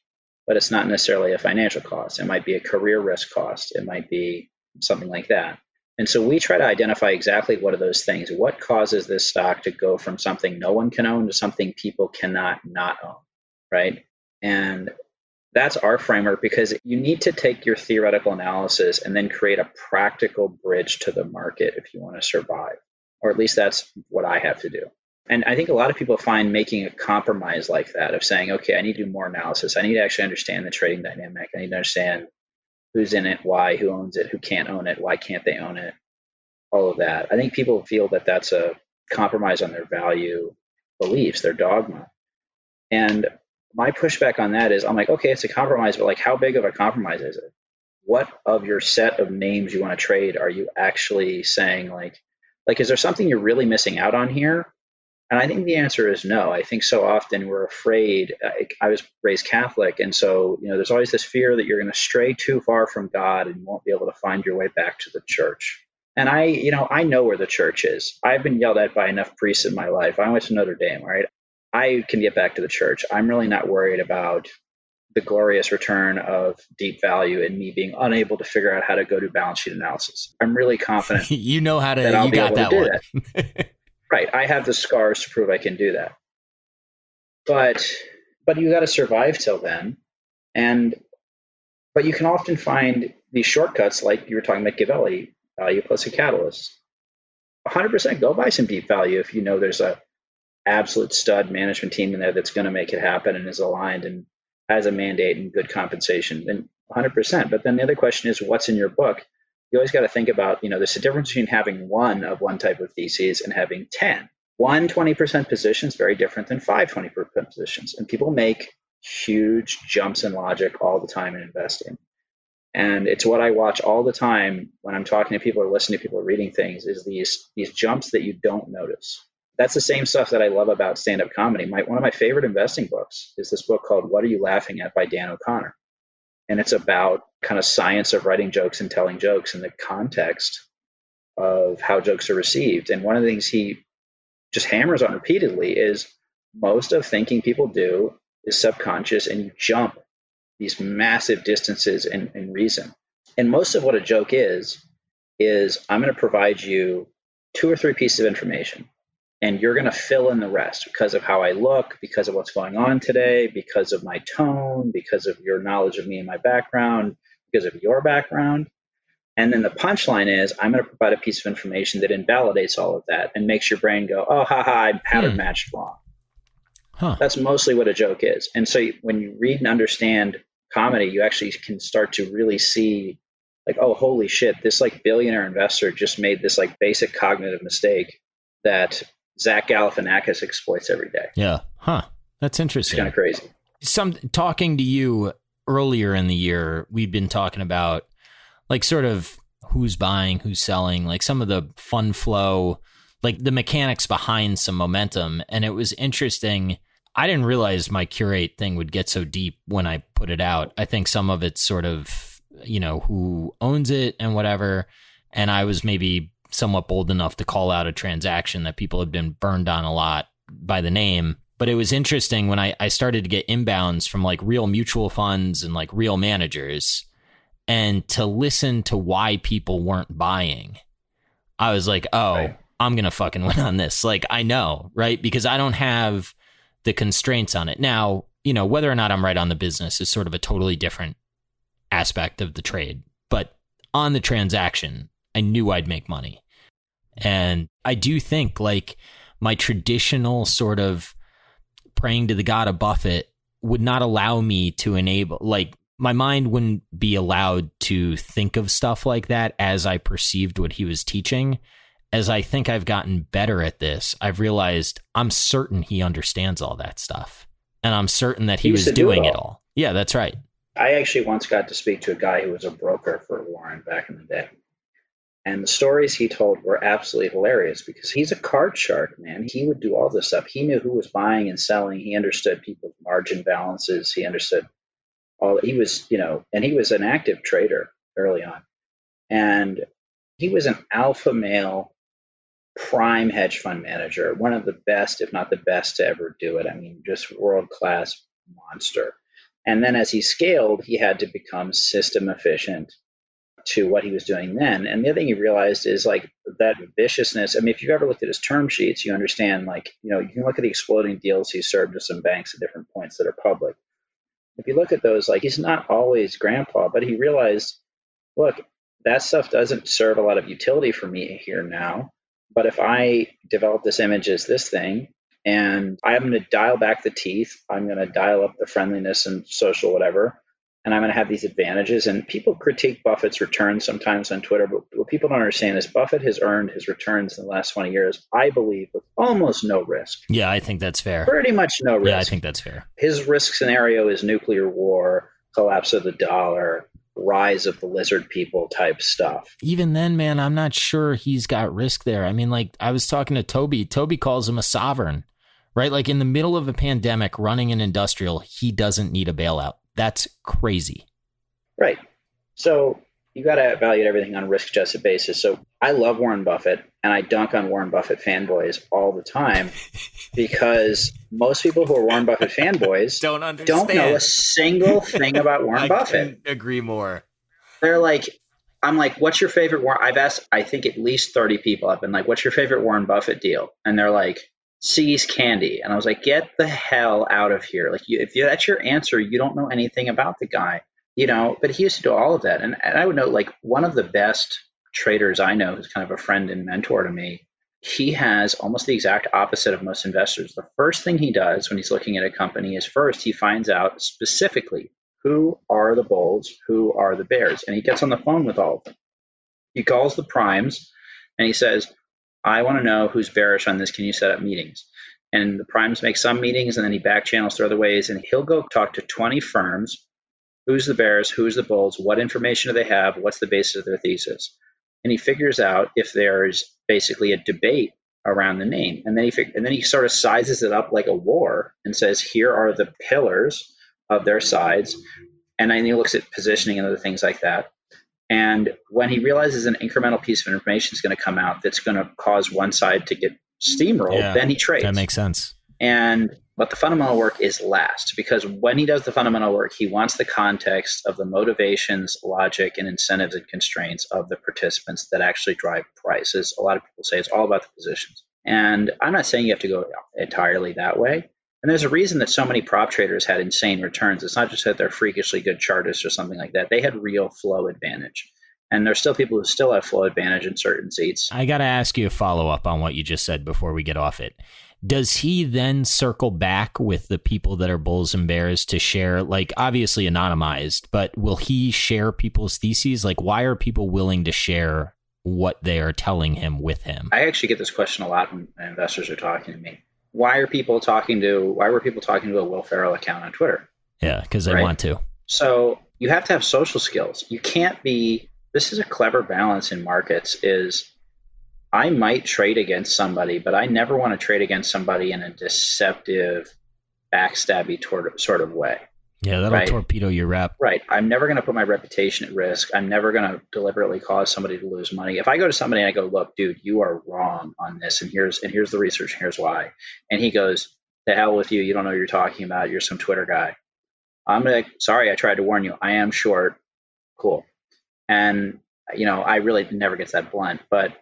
but it's not necessarily a financial cost. It might be a career risk cost, it might be something like that. And so we try to identify exactly what are those things. What causes this stock to go from something no one can own to something people cannot not own, right? And that's our framework because you need to take your theoretical analysis and then create a practical bridge to the market if you want to survive. Or at least that's what I have to do. And I think a lot of people find making a compromise like that of saying, okay, I need to do more analysis. I need to actually understand the trading dynamic. I need to understand who's in it, why, who owns it, who can't own it, why can't they own it, all of that. I think people feel that that's a compromise on their value beliefs, their dogma. And my pushback on that is I'm like, okay, it's a compromise, but like, how big of a compromise is it? What of your set of names you want to trade are you actually saying like, like, is there something you're really missing out on here? And I think the answer is no. I think so often we're afraid. I, I, was raised Catholic, and so you know, there's always this fear that you're going to stray too far from God and you won't be able to find your way back to the church. And I, you know, I know where the church is. I've been yelled at by enough priests in my life. I went to Notre Dame, right? I can get back to the church. I'm really not worried about the glorious return of deep value and me being unable to figure out how to go do balance sheet analysis. I'm really confident. you know how to. That I'll you got that one. That. right. I have the scars to prove I can do that. But but you got to survive till then, and but you can often find these shortcuts, like you were talking about Machiavelli, value plus a catalyst. 100% go buy some deep value if you know there's a absolute stud management team in there that's going to make it happen and is aligned and has a mandate and good compensation, then 100%. But then the other question is, what's in your book? You always got to think about, you know, there's a difference between having one of one type of theses and having 10. One 20% position is very different than five 20% positions. And people make huge jumps in logic all the time in investing. And it's what I watch all the time when I'm talking to people or listening to people or reading things is these these jumps that you don't notice that's the same stuff that I love about stand up comedy. My, one of my favorite investing books is this book called What Are You Laughing At by Dan O'Connor. And it's about kind of science of writing jokes and telling jokes in the context of how jokes are received. And one of the things he just hammers on repeatedly is most of thinking people do is subconscious and you jump these massive distances in, in reason. And most of what a joke is, is I'm going to provide you two or three pieces of information and you're going to fill in the rest because of how I look, because of what's going on today, because of my tone, because of your knowledge of me and my background, because of your background. And then the punchline is I'm going to provide a piece of information that invalidates all of that and makes your brain go, oh, ha ha, I pattern hmm. matched wrong. Huh. That's mostly what a joke is. And so when you read and understand comedy, you actually can start to really see like, oh, holy shit, this like billionaire investor just made this like basic cognitive mistake that Zach Galifianakis exploits every day. Yeah. Huh. That's interesting. It's kind of crazy. Some talking to you earlier in the year, we've been talking about like sort of who's buying, who's selling, like some of the fun flow, like the mechanics behind some momentum. And it was interesting. I didn't realize my Qurate thing would get so deep when I put it out. I think some of it's sort of, you know, who owns it and whatever. And I was maybe somewhat bold enough to call out a transaction that people had been burned on a lot by the name. But it was interesting when I, I started to get inbounds from like real mutual funds and like real managers and to listen to why people weren't buying. I was like, oh, right. I'm going to fucking win on this. Like, I know, right? Because I don't have the constraints on it. Now, you know, whether or not I'm right on the business is sort of a totally different aspect of the trade. But on the transaction, I knew I'd make money. And I do think like my traditional sort of praying to the God of Buffett would not allow me to enable, like, my mind wouldn't be allowed to think of stuff like that as I perceived what he was teaching. As I think I've gotten better at this, I've realized I'm certain he understands all that stuff. And I'm certain that he, he was doing do it, all. it all. Yeah, that's right. I actually once got to speak to a guy who was a broker for Warren back in the day. And the stories he told were absolutely hilarious because he's a card shark, man. He would do all this stuff. He knew who was buying and selling. He understood people's margin balances. He understood all. He was, you know, and he was an active trader early on. And he was an alpha male prime hedge fund manager, one of the best, if not the best, to ever do it. I mean, just world class monster. And then as he scaled, he had to become system efficient to what he was doing then. And the other thing he realized is like that viciousness. I mean, if you've ever looked at his term sheets, you understand like, you know, you can look at the exploding deals he served to some banks at different points that are public. If you look at those, like he's not always grandpa, but he realized, look, that stuff doesn't serve a lot of utility for me here now. But if I develop this image as this thing, and I'm going to dial back the teeth, I'm going to dial up the friendliness and social whatever, and I'm going to have these advantages. And people critique Buffett's returns sometimes on Twitter, but what people don't understand is Buffett has earned his returns in the last 20 years, I believe, with almost no risk. Yeah, I think that's fair. Pretty much no risk. Yeah, I think that's fair. His risk scenario is nuclear war, collapse of the dollar, rise of the lizard people type stuff. Even then, man, I'm not sure he's got risk there. I mean, like I was talking to Toby. Toby calls him a sovereign, right? Like in the middle of a pandemic, running an industrial, he doesn't need a bailout. That's crazy. Right. So you got to evaluate everything on a risk adjusted basis. So I love Warren Buffett and I dunk on Warren Buffett fanboys all the time because most people who are Warren Buffett fanboys don't understand. don't know a single thing about Warren I Buffett. agree more. They're like, I'm like, what's your favorite Warren? I've asked, I think at least 30 people. I've been like, what's your favorite Warren Buffett deal? And they're like, See's Candy. And I was like, get the hell out of here. Like, you, if that's your answer, you don't know anything about the guy you know, but he used to do all of that. And, and I would know like one of the best traders I know who's kind of a friend and mentor to me, he has almost the exact opposite of most investors. The first thing he does when he's looking at a company is first he finds out specifically who are the bulls, who are the bears, and he gets on the phone with all of them. He calls the primes and he says, I want to know who's bearish on this. Can you set up meetings? And the primes make some meetings and then he back channels through other ways and he'll go talk to 20 firms who's the Bears, who's the Bulls, what information do they have, what's the basis of their thesis. And he figures out if there's basically a debate around the name. And then he fig- and then he sort of sizes it up like a war and says, here are the pillars of their sides. And then he looks at positioning and other things like that. And when he realizes an incremental piece of information is going to come out that's going to cause one side to get steamrolled, yeah, then he trades. That makes sense. And but the fundamental work is last because when he does the fundamental work, he wants the context of the motivations, logic, and incentives and constraints of the participants that actually drive prices. A lot of people say it's all about the positions. And I'm not saying you have to go entirely that way. And there's a reason that so many prop traders had insane returns. It's not just that they're freakishly good chartists or something like that. They had real flow advantage. And there's still people who still have flow advantage in certain seats. I got to ask you a follow up on what you just said before we get off it does he then circle back with the people that are bulls and bears to share like obviously anonymized but will he share people's theses like why are people willing to share what they are telling him with him i actually get this question a lot when investors are talking to me why are people talking to why were people talking to a will ferrell account on twitter yeah because they right? want to so you have to have social skills you can't be this is a clever balance in markets is I might trade against somebody, but I never want to trade against somebody in a deceptive, backstabby sort of way. Yeah, that'll right? torpedo your rep. Right. I'm never going to put my reputation at risk. I'm never going to deliberately cause somebody to lose money. If I go to somebody and I go, "Look, dude, you are wrong on this, and here's and here's the research, and here's why," and he goes, "The hell with you! You don't know what you're talking about. You're some Twitter guy." I'm like, "Sorry, I tried to warn you. I am short. Cool." And you know, I really never gets that blunt, but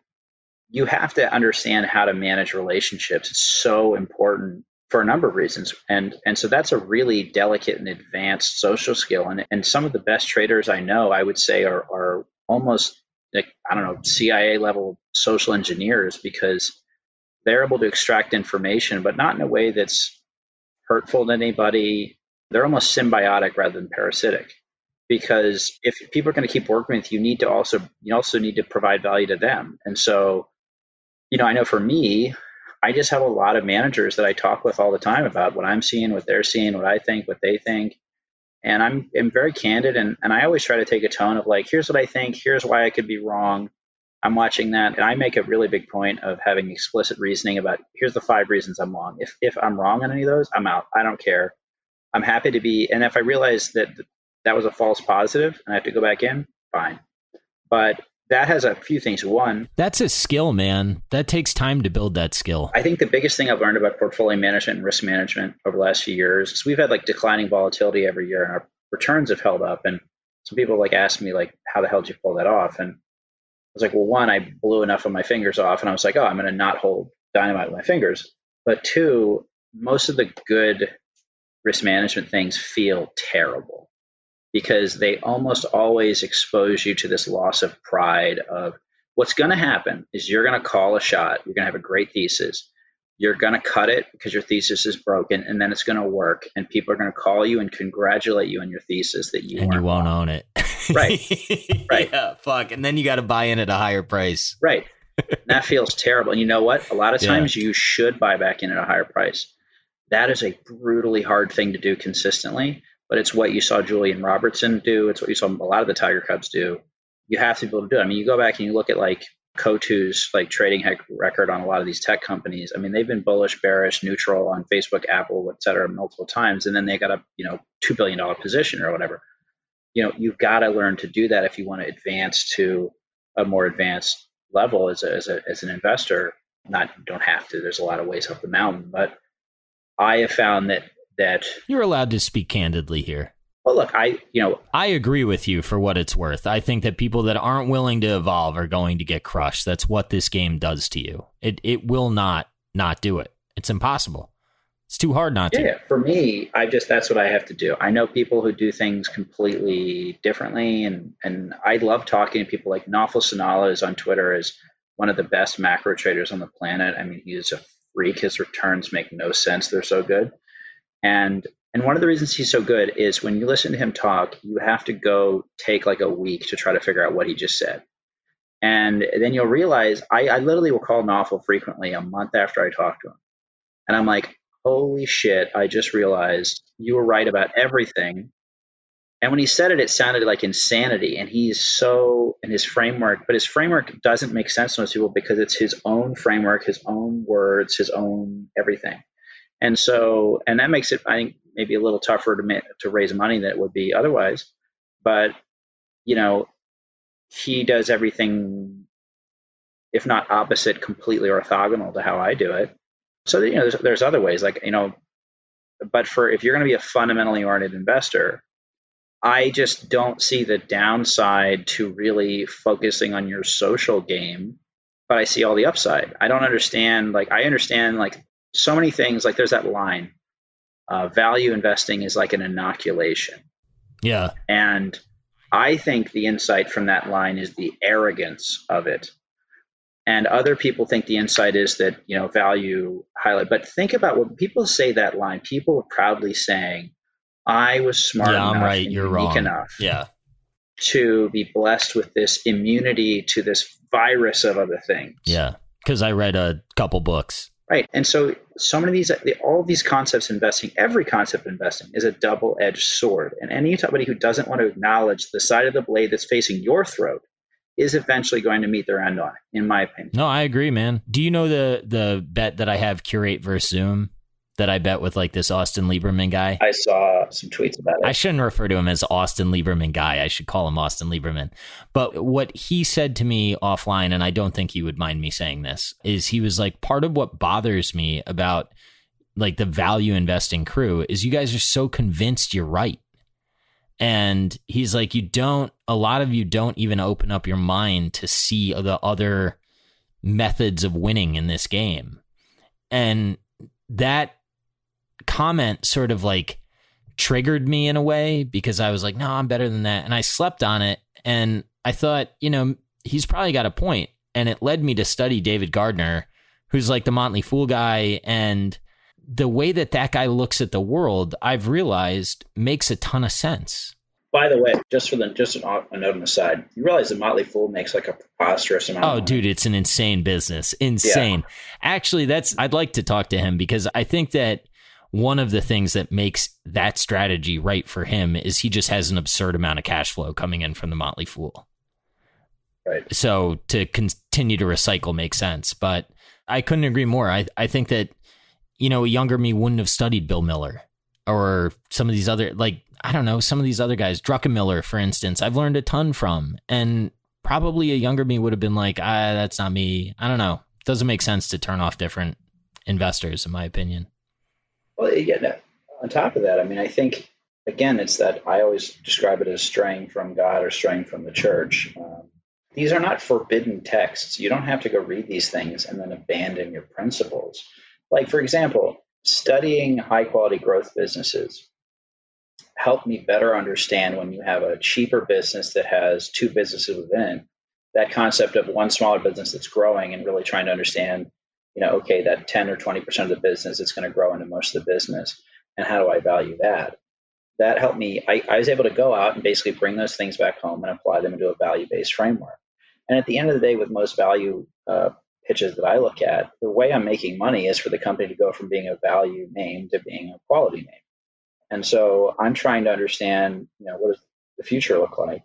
you have to understand how to manage relationships. It's so important for a number of reasons. And and so that's a really delicate and advanced social skill. And and some of the best traders I know, I would say, are are almost like I don't know CIA level social engineers because they're able to extract information, but not in a way that's hurtful to anybody. They're almost symbiotic rather than parasitic. Because if people are going to keep working with you, you need to also you also need to provide value to them. And so you know, I know for me, I just have a lot of managers that I talk with all the time about what I'm seeing, what they're seeing, what I think, what they think. And I'm, I'm very candid and, and I always try to take a tone of like, here's what I think, here's why I could be wrong. I'm watching that. And I make a really big point of having explicit reasoning about here's the five reasons I'm wrong. If, if I'm wrong on any of those, I'm out. I don't care. I'm happy to be. And if I realize that that was a false positive and I have to go back in, fine. But that has a few things. One, that's a skill, man. That takes time to build that skill. I think the biggest thing I've learned about portfolio management and risk management over the last few years is we've had like declining volatility every year and our returns have held up. And some people like ask me like, how the hell did you pull that off? And I was like, well, one, I blew enough of my fingers off and I was like, oh, I'm going to not hold dynamite with my fingers. But two, most of the good risk management things feel terrible because they almost always expose you to this loss of pride of what's going to happen is you're going to call a shot you're going to have a great thesis you're going to cut it because your thesis is broken and then it's going to work and people are going to call you and congratulate you on your thesis that you and you won't wrong. own it. Right. Right. Yeah fuck. And then you got to buy in at a higher price. Right. That feels terrible. And you know what? A lot of times yeah. you should buy back in at a higher price. That is a brutally hard thing to do consistently but it's what you saw Julian Robertson do. It's what you saw a lot of the Tiger Cubs do. You have to be able to do it. I mean, you go back and you look at like Coatue's like trading record on a lot of these tech companies. I mean, they've been bullish, bearish, neutral on Facebook, Apple, et cetera, multiple times, and then they got a you know two billion dollar position or whatever. You know, you've got to learn to do that if you want to advance to a more advanced level as a, as, a, as an investor. Not don't have to. There's a lot of ways up the mountain, but I have found that that you're allowed to speak candidly here. Well, look, I you know I agree with you for what it's worth. I think that people that aren't willing to evolve are going to get crushed. That's what this game does to you. It it will not not do it. It's impossible. It's too hard not to. Yeah, for me, I just that's what I have to do. I know people who do things completely differently, and and I love talking to people like Naufal Sanaullah is on Twitter is one of the best macro traders on the planet. I mean, he's a freak. His returns make no sense. They're so good. And and one of the reasons he's so good is when you listen to him talk, you have to go take like a week to try to figure out what he just said. And then you'll realize I, I literally will call Naufal frequently a month after I talk to him. And I'm like, holy shit, I just realized you were right about everything. And when he said it, it sounded like insanity. And he's so in his framework, but his framework doesn't make sense to most people because it's his own framework, his own words, his own everything. And so, and that makes it, I think, maybe a little tougher to to raise money than it would be otherwise. But you know, he does everything, if not opposite, completely orthogonal to how I do it. So you know, there's, there's other ways, like you know, but for if you're going to be a fundamentally oriented investor, I just don't see the downside to really focusing on your social game, but I see all the upside. I don't understand, like, I understand, like, so many things like there's that line uh, value investing is like an inoculation. Yeah. And i think the insight from that line is the arrogance of it. And other people think the insight is that you know value highlight. But think about when people say that line people are proudly saying i was smart yeah, enough I'm right you're wrong. enough yeah. to be blessed with this immunity to this virus of other things. Yeah because i read a couple books Right. And so, so many of these, all of these concepts investing, every concept investing is a double edged sword. And anybody who doesn't want to acknowledge the side of the blade that's facing your throat is eventually going to meet their end on it, in my opinion. No, I agree, man. Do you know the the bet that I have Qurate versus Zoom? That I bet with like this Austin Lieberman guy. I saw some tweets about it. I shouldn't refer to him as Austin Lieberman guy. I should call him Austin Lieberman. But what he said to me offline, and I don't think he would mind me saying this, is he was like, part of what bothers me about like the value investing crew is you guys are so convinced you're right. And he's like, you don't, a lot of you don't even open up your mind to see the other methods of winning in this game. And that comment sort of like triggered me in a way because I was like, no, I'm better than that. And I slept on it. And I thought, you know, he's probably got a point. And it led me to study David Gardner, who's like the Motley Fool guy. And the way that that guy looks at the world, I've realized makes a ton of sense. By the way, just for the just an, a note on the side, you realize the Motley Fool makes like a preposterous amount. Oh, dude, it's an insane business. Insane. Yeah. Actually, that's I'd like to talk to him because I think that one of the things that makes that strategy right for him is he just has an absurd amount of cash flow coming in from the Motley Fool. Right. So to continue to recycle makes sense, but I couldn't agree more. I I think that you know, a younger me wouldn't have studied Bill Miller or some of these other like I don't know, some of these other guys, Druckenmiller, for instance, I've learned a ton from. And probably a younger me would have been like, ah, that's not me. I don't know. It doesn't make sense to turn off different investors, in my opinion. Well, yeah. On top of that, I mean, I think again, it's that I always describe it as straying from God or straying from the church. Um, these are not forbidden texts. You don't have to go read these things and then abandon your principles. Like, for example, studying high quality growth businesses helped me better understand when you have a cheaper business that has two businesses within that concept of one smaller business that's growing and really trying to understand you know, okay, that 10 or 20% of the business is going to grow into most of the business. And how do I value that? That helped me. I, I was able to go out and basically bring those things back home and apply them into a value based framework. And at the end of the day, with most value uh, pitches that I look at, the way I'm making money is for the company to go from being a value name to being a quality name. And so I'm trying to understand, you know, what does the future look like?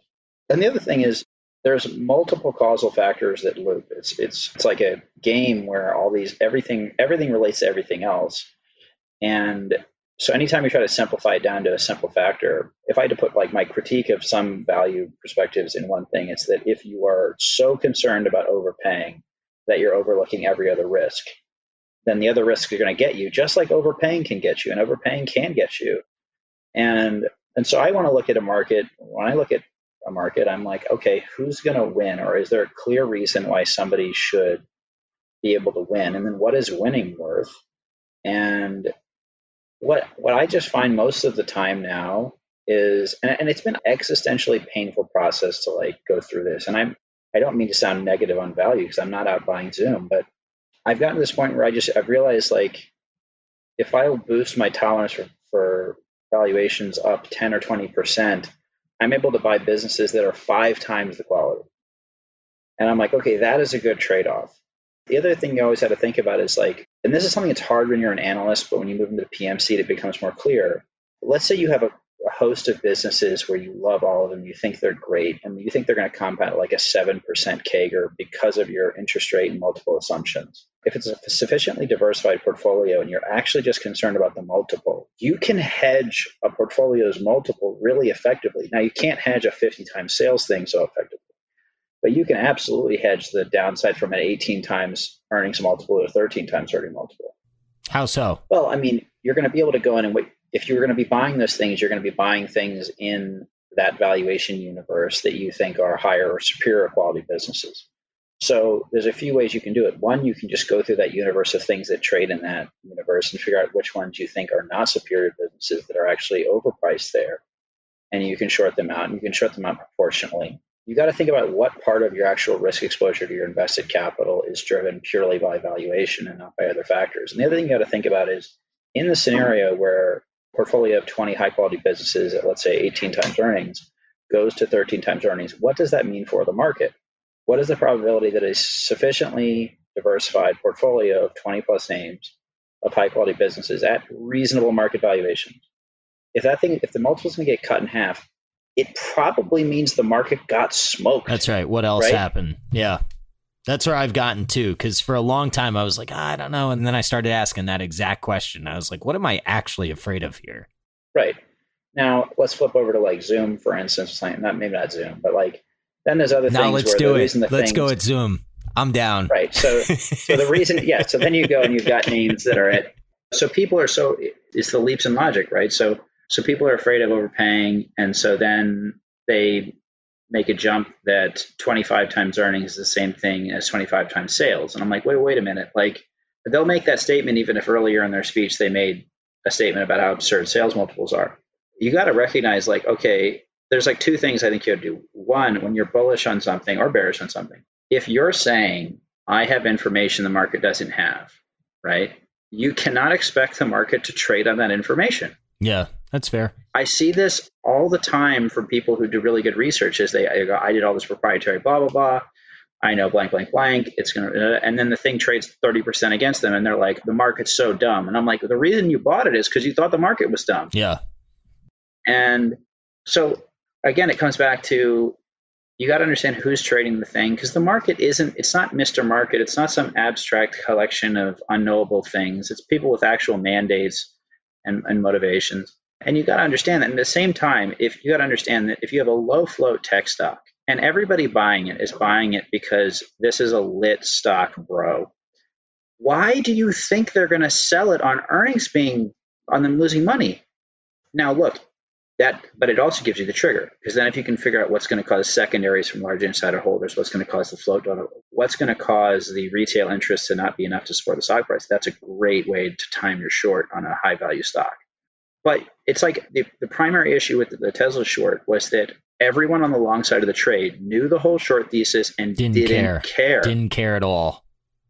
And the other thing is there's multiple causal factors that loop. It's it's it's like a game where all these everything everything relates to everything else. And so anytime you try to simplify it down to a simple factor, if I had to put like my critique of some value perspectives in one thing, it's that if you are so concerned about overpaying that you're overlooking every other risk, then the other risks are going to get you, just like overpaying can get you, and overpaying can get you. And and so I want to look at a market. When I look at a market, I'm like, okay, who's going to win, or is there a clear reason why somebody should be able to win? And then what is winning worth? And what what I just find most of the time now is, and, and it's been existentially painful process to like go through this. And I'm I don't mean to sound negative on value because I'm not out buying Zoom, but I've gotten to this point where I just I've realized like if I boost my tolerance for, for valuations up 10 or 20 percent, I'm able to buy businesses that are five times the quality. And I'm like, okay, that is a good trade off. The other thing you always have to think about is like, and this is something that's hard when you're an analyst, but when you move into the PM seat, it becomes more clear. Let's say you have a host of businesses where you love all of them, you think they're great, and you think they're going to compound like a 7% CAGR because of your interest rate and multiple assumptions. If it's a sufficiently diversified portfolio and you're actually just concerned about the multiple, you can hedge a portfolio's multiple really effectively. Now, you can't hedge a 50 times sales thing so effectively, but you can absolutely hedge the downside from an 18 times earnings multiple to 13 times earning multiple. How so? Well, I mean, you're going to be able to go in and wait if you're going to be buying those things, you're going to be buying things in that valuation universe that you think are higher or superior quality businesses. So there's a few ways you can do it. One, you can just go through that universe of things that trade in that universe and figure out which ones you think are not superior businesses that are actually overpriced there. And you can short them out and you can short them out proportionally. You got to think about what part of your actual risk exposure to your invested capital is driven purely by valuation and not by other factors. And the other thing you got to think about is in the scenario where portfolio of 20 high quality businesses at let's say 18 times earnings goes to 13 times earnings, what does that mean for the market? What is the probability that a sufficiently diversified portfolio of 20 plus names of high quality businesses at reasonable market valuations, if that thing, if the multiple's to get cut in half, it probably means the market got smoked. That's right. What else right? happened? Yeah. That's where I've gotten to because for a long time I was like, I don't know. And then I started asking that exact question. I was like, what am I actually afraid of here? Right. Now, let's flip over to like Zoom, for instance. Not maybe not Zoom, but like then there's other now things. let's do it. let's things, go at Zoom. I'm down. Right. So, so the reason, yeah. So then you go and you've got names that are at. So people are so it's the leaps in logic, right? So so people are afraid of overpaying, and so then they make a jump that 25 times earnings is the same thing as 25 times sales. And I'm like, wait, wait a minute. Like they'll make that statement even if earlier in their speech they made a statement about how absurd sales multiples are. You got to recognize like, okay, there's like two things I think you have to do. One, when you're bullish on something or bearish on something, if you're saying I have information the market doesn't have, right? You cannot expect the market to trade on that information. Yeah, that's fair. I see this all the time from people who do really good research. Is they I, go, I did all this proprietary blah blah blah. I know blank blank blank. It's gonna, and then the thing trades thirty percent against them, and they're like, the market's so dumb. And I'm like, the reason you bought it is because you thought the market was dumb. Yeah. And so again, it comes back to you got to understand who's trading the thing because the market isn't it's not mr market it's not some abstract collection of unknowable things it's people with actual mandates and, and motivations. And you got to understand that at the same time, if you got to understand that if you have a low float tech stock and everybody buying it is buying it because this is a lit stock, bro, why do you think they're going to sell it on earnings being on them losing money? Now, look, that, but it also gives you the trigger because then if you can figure out what's going to cause secondaries from large insider holders, what's going to cause the float, what's going to cause the retail interest to not be enough to support the stock price, that's a great way to time your short on a high value stock. But it's like the, the primary issue with the, Tesla short was that everyone on the long side of the trade knew the whole short thesis and didn't, didn't care. care. Didn't care at all.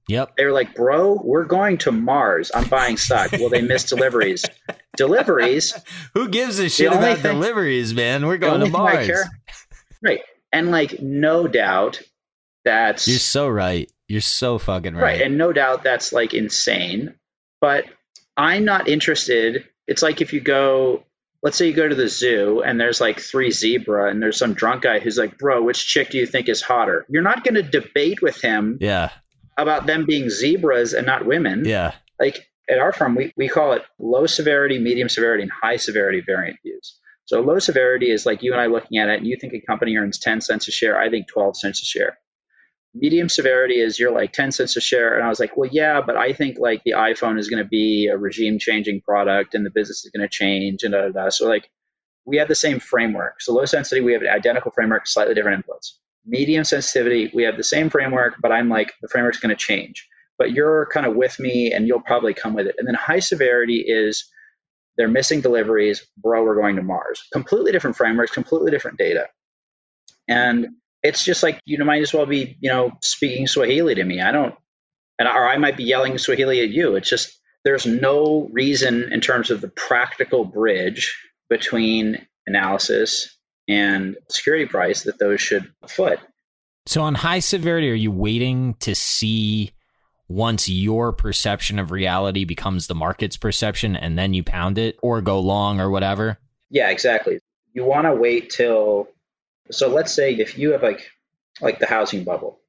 Yep. They were like, bro, we're going to Mars. I'm buying stock. Well, they missed deliveries. deliveries. Who gives a shit about thing, deliveries, man? We're going to Mars. Right. And like, no doubt that's. You're so right. You're so fucking right. Right. And no doubt that's like insane. But I'm not interested. It's like if you go let's say you go to the zoo and there's like three zebra and there's some drunk guy who's like, bro, which chick do you think is hotter? You're not going to debate with him Yeah. About them being zebras and not women. Yeah. Like at our firm, we, we call it low severity, medium severity, and high severity variant views. So low severity is like you and I looking at it and you think a company earns 10 cents a share. I think 12 cents a share. Medium severity is you're like 10 cents a share. And I was like, well, yeah, but I think like the iPhone is going to be a regime changing product and the business is going to change and da, da, da. So like we have the same framework. So low sensitivity, we have an identical framework, slightly different inputs. Medium sensitivity, we have the same framework, but I'm like, the framework's going to change. But you're kind of with me and you'll probably come with it. And then high severity is they're missing deliveries, bro, we're going to Mars. Completely different frameworks, completely different data. And it's just like you might as well be, you know, speaking Swahili to me. I don't and or I might be yelling Swahili at you. It's just there's no reason in terms of the practical bridge between analysis and security price that those should foot. So on high severity, are you waiting to see once your perception of reality becomes the market's perception and then you pound it or go long or whatever? Yeah, exactly. You want to wait till so let's say if you have like like the housing bubble.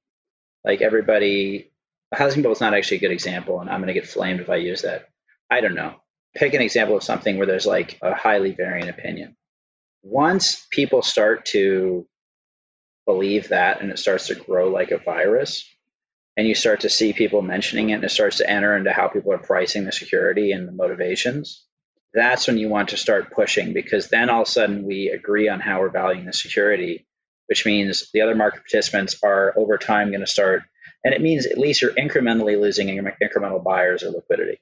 Like everybody the housing bubble is not actually a good example and I'm going to get flamed if I use that. I don't know. Pick an example of something where there's like a highly varying opinion. Once people start to believe that and it starts to grow like a virus, and you start to see people mentioning it and it starts to enter into how people are pricing the security and the motivations, that's when you want to start pushing because then all of a sudden we agree on how we're valuing the security, which means the other market participants are over time going to start, and it means at least you're incrementally losing incremental buyers or liquidity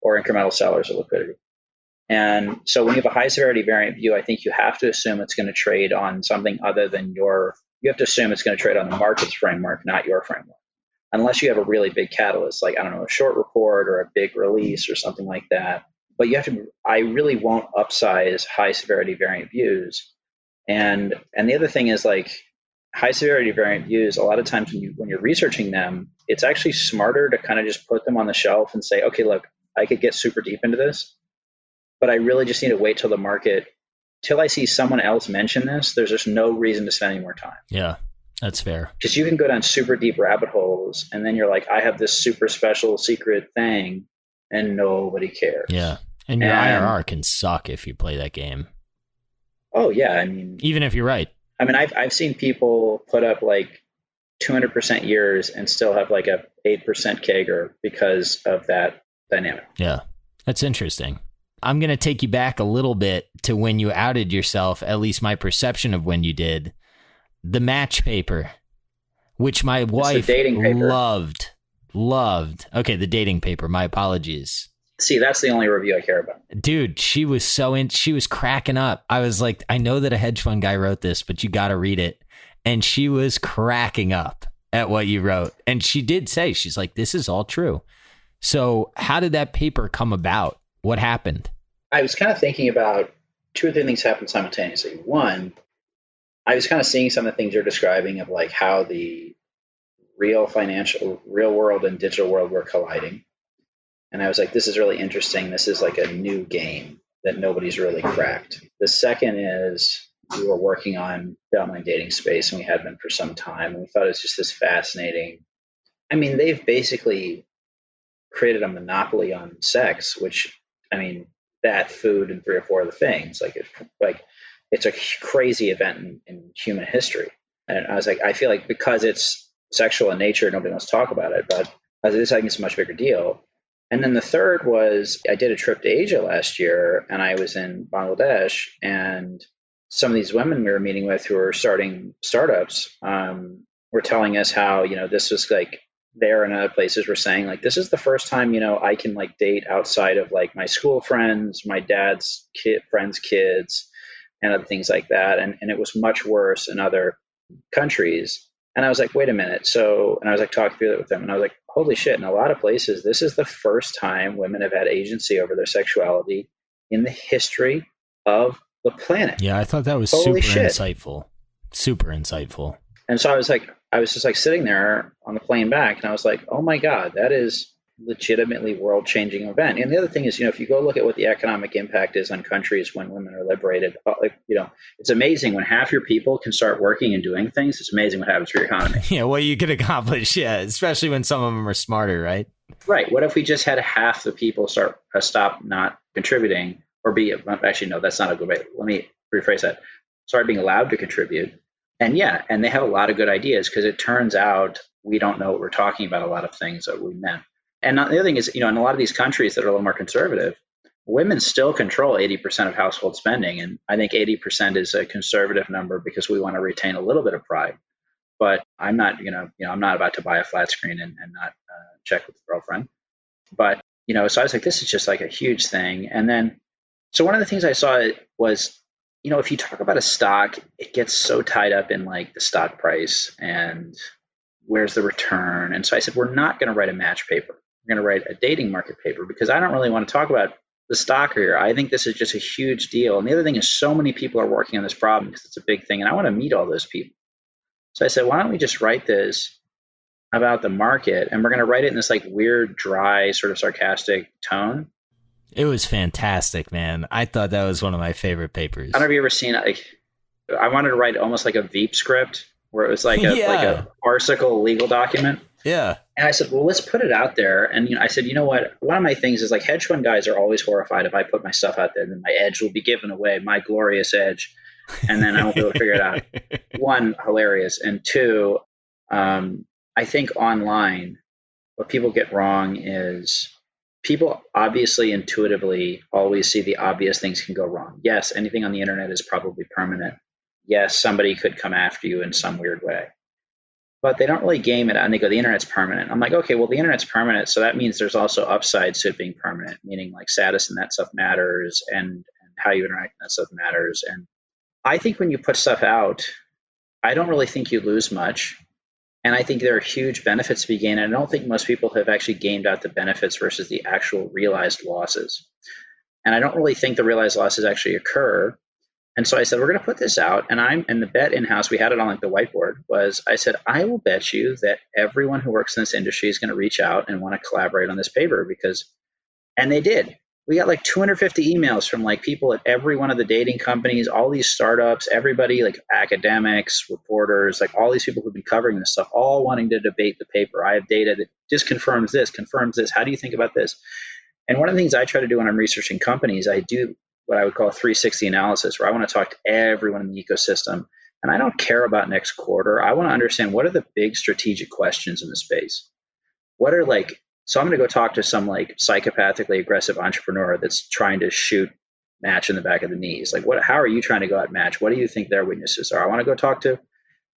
or incremental sellers or liquidity. And so when you have a high severity variant view, I think you have to assume it's going to trade on something other than your, you have to assume it's going to trade on the market's framework, not your framework. Unless you have a really big catalyst, like, I don't know, a short report or a big release or something like that. But you have to, I really won't upsize high severity variant views. And, and the other thing is like high severity variant views, a lot of times when, you, when you're researching them, it's actually smarter to kind of just put them on the shelf and say, okay, look, I could get super deep into this, but I really just need to wait till the market till I see someone else mention this. There's just no reason to spend any more time. Yeah, that's fair. Because you can go down super deep rabbit holes, and then you're like, I have this super special secret thing, and nobody cares. Yeah, and your And- IRR can suck if you play that game, Oh yeah, I mean, even if you're right. I mean, I've I've seen people put up like 200% years and still have like a 8% CAGR because of that dynamic. Yeah, that's interesting. I'm going to take you back a little bit to when you outed yourself, at least my perception of when you did. The match paper, which my wife dating loved. Loved. Okay, the dating paper. My apologies. See, that's the only review I care about. Dude, she was so in she was cracking up. I was like, I know that a hedge fund guy wrote this, but you got to read it. And she was cracking up at what you wrote. And she did say, she's like, this is all true. So, how did that paper come about? What happened? I was kind of thinking about two or three things happened simultaneously. One, I was kind of seeing some of the things you're describing of like how the real financial, real world and digital world were colliding. And I was like, this is really interesting. This is like a new game that nobody's really cracked. The second is we were working on the online dating space and we had been for some time. And we thought it was just this fascinating. I mean, they've basically created a monopoly on sex, which I mean, that food and three or four other things. Like it's like it's a crazy event in, in human history. And I was like, I feel like because it's sexual in nature, nobody wants to talk about it. But I was like, this I think it's a much bigger deal. And then the third was I did a trip to Asia last year, and I was in Bangladesh, and some of these women we were meeting with who were starting startups um, were telling us how you know this was like there and other places were saying like this is the first time you know I can like date outside of like my school friends, my dad's kid friends' kids, and other things like that. And and it was much worse in other countries. And I was like, wait a minute. So and I was like talking through it with them, and I was like, holy shit! In a lot of places, this is the first time women have had agency over their sexuality in the history of the planet. Yeah, I thought that was Holy super shit. insightful. Super insightful. And so I was like, I was just like sitting there on the plane back, and I was like, oh my god, that is legitimately world changing event. And the other thing is, you know, if you go look at what the economic impact is on countries when women are liberated, uh, like, you know, it's amazing when half your people can start working and doing things. It's amazing what happens for your economy. yeah, what you could accomplish. Yeah, especially when some of them are smarter, right? Right. What if we just had half the people start uh, stop not contributing or be actually no, that's not a good way. Let me rephrase that. Start being allowed to contribute. And yeah, and they have a lot of good ideas because it turns out we don't know what we're talking about a lot of things that we meant. And the other thing is, you know, in a lot of these countries that are a little more conservative, women still control 80% of household spending. And I think 80% is a conservative number because we want to retain a little bit of pride. But I'm not, you know, you know, I'm not about to buy a flat screen and, and not uh, check with the girlfriend. But, you know, so I was like, this is just like a huge thing. And then, so one of the things I saw was, you know, if you talk about a stock, it gets so tied up in like the stock price and where's the return. And so I said, we're not going to write a match paper. We're going to write a dating market paper because I don't really want to talk about the stock here. I think this is just a huge deal. And the other thing is, so many people are working on this problem because it's a big thing. And I want to meet all those people. So I said, why don't we just write this about the market? And we're going to write it in this like weird, dry, sort of sarcastic tone. It was fantastic, man. I thought that was one of my favorite papers. I don't know if you ever seen like I wanted to write almost like a Veep script where it was like a yeah. like a farcical legal document. Yeah. And I said, well, let's put it out there. And you know, I said, you know what? One of my things is like hedge fund guys are always horrified if I put my stuff out there, then my edge will be given away, my glorious edge, and then I won't be able to figure it out. One, hilarious, and two, um, I think online, what people get wrong is people obviously intuitively always see the obvious things can go wrong. Yes, anything on the internet is probably permanent. Yes, somebody could come after you in some weird way but they don't really game it and they go the internet's permanent i'm like okay well the internet's permanent so that means there's also upsides to it being permanent meaning like status and that stuff matters and, and how you interact and that stuff matters and i think when you put stuff out i don't really think you lose much and i think there are huge benefits to be gained and i don't think most people have actually gamed out the benefits versus the actual realized losses and i don't really think the realized losses actually occur and so I said, we're going to put this out. And I'm, and the bet in house, we had it on like the whiteboard was I said, I will bet you that everyone who works in this industry is going to reach out and want to collaborate on this paper because, and they did. We got like 250 emails from like people at every one of the dating companies, all these startups, everybody like academics, reporters, like all these people who've been covering this stuff, all wanting to debate the paper. I have data that just confirms this, confirms this. How do you think about this? And one of the things I try to do when I'm researching companies, I do what I would call a 360 analysis, where I want to talk to everyone in the ecosystem. And I don't care about next quarter. I want to understand what are the big strategic questions in the space. What are like, so I'm going to go talk to some like psychopathically aggressive entrepreneur that's trying to shoot match in the back of the knees. Like, what, how are you trying to go at match? What do you think their weaknesses are? I want to go talk to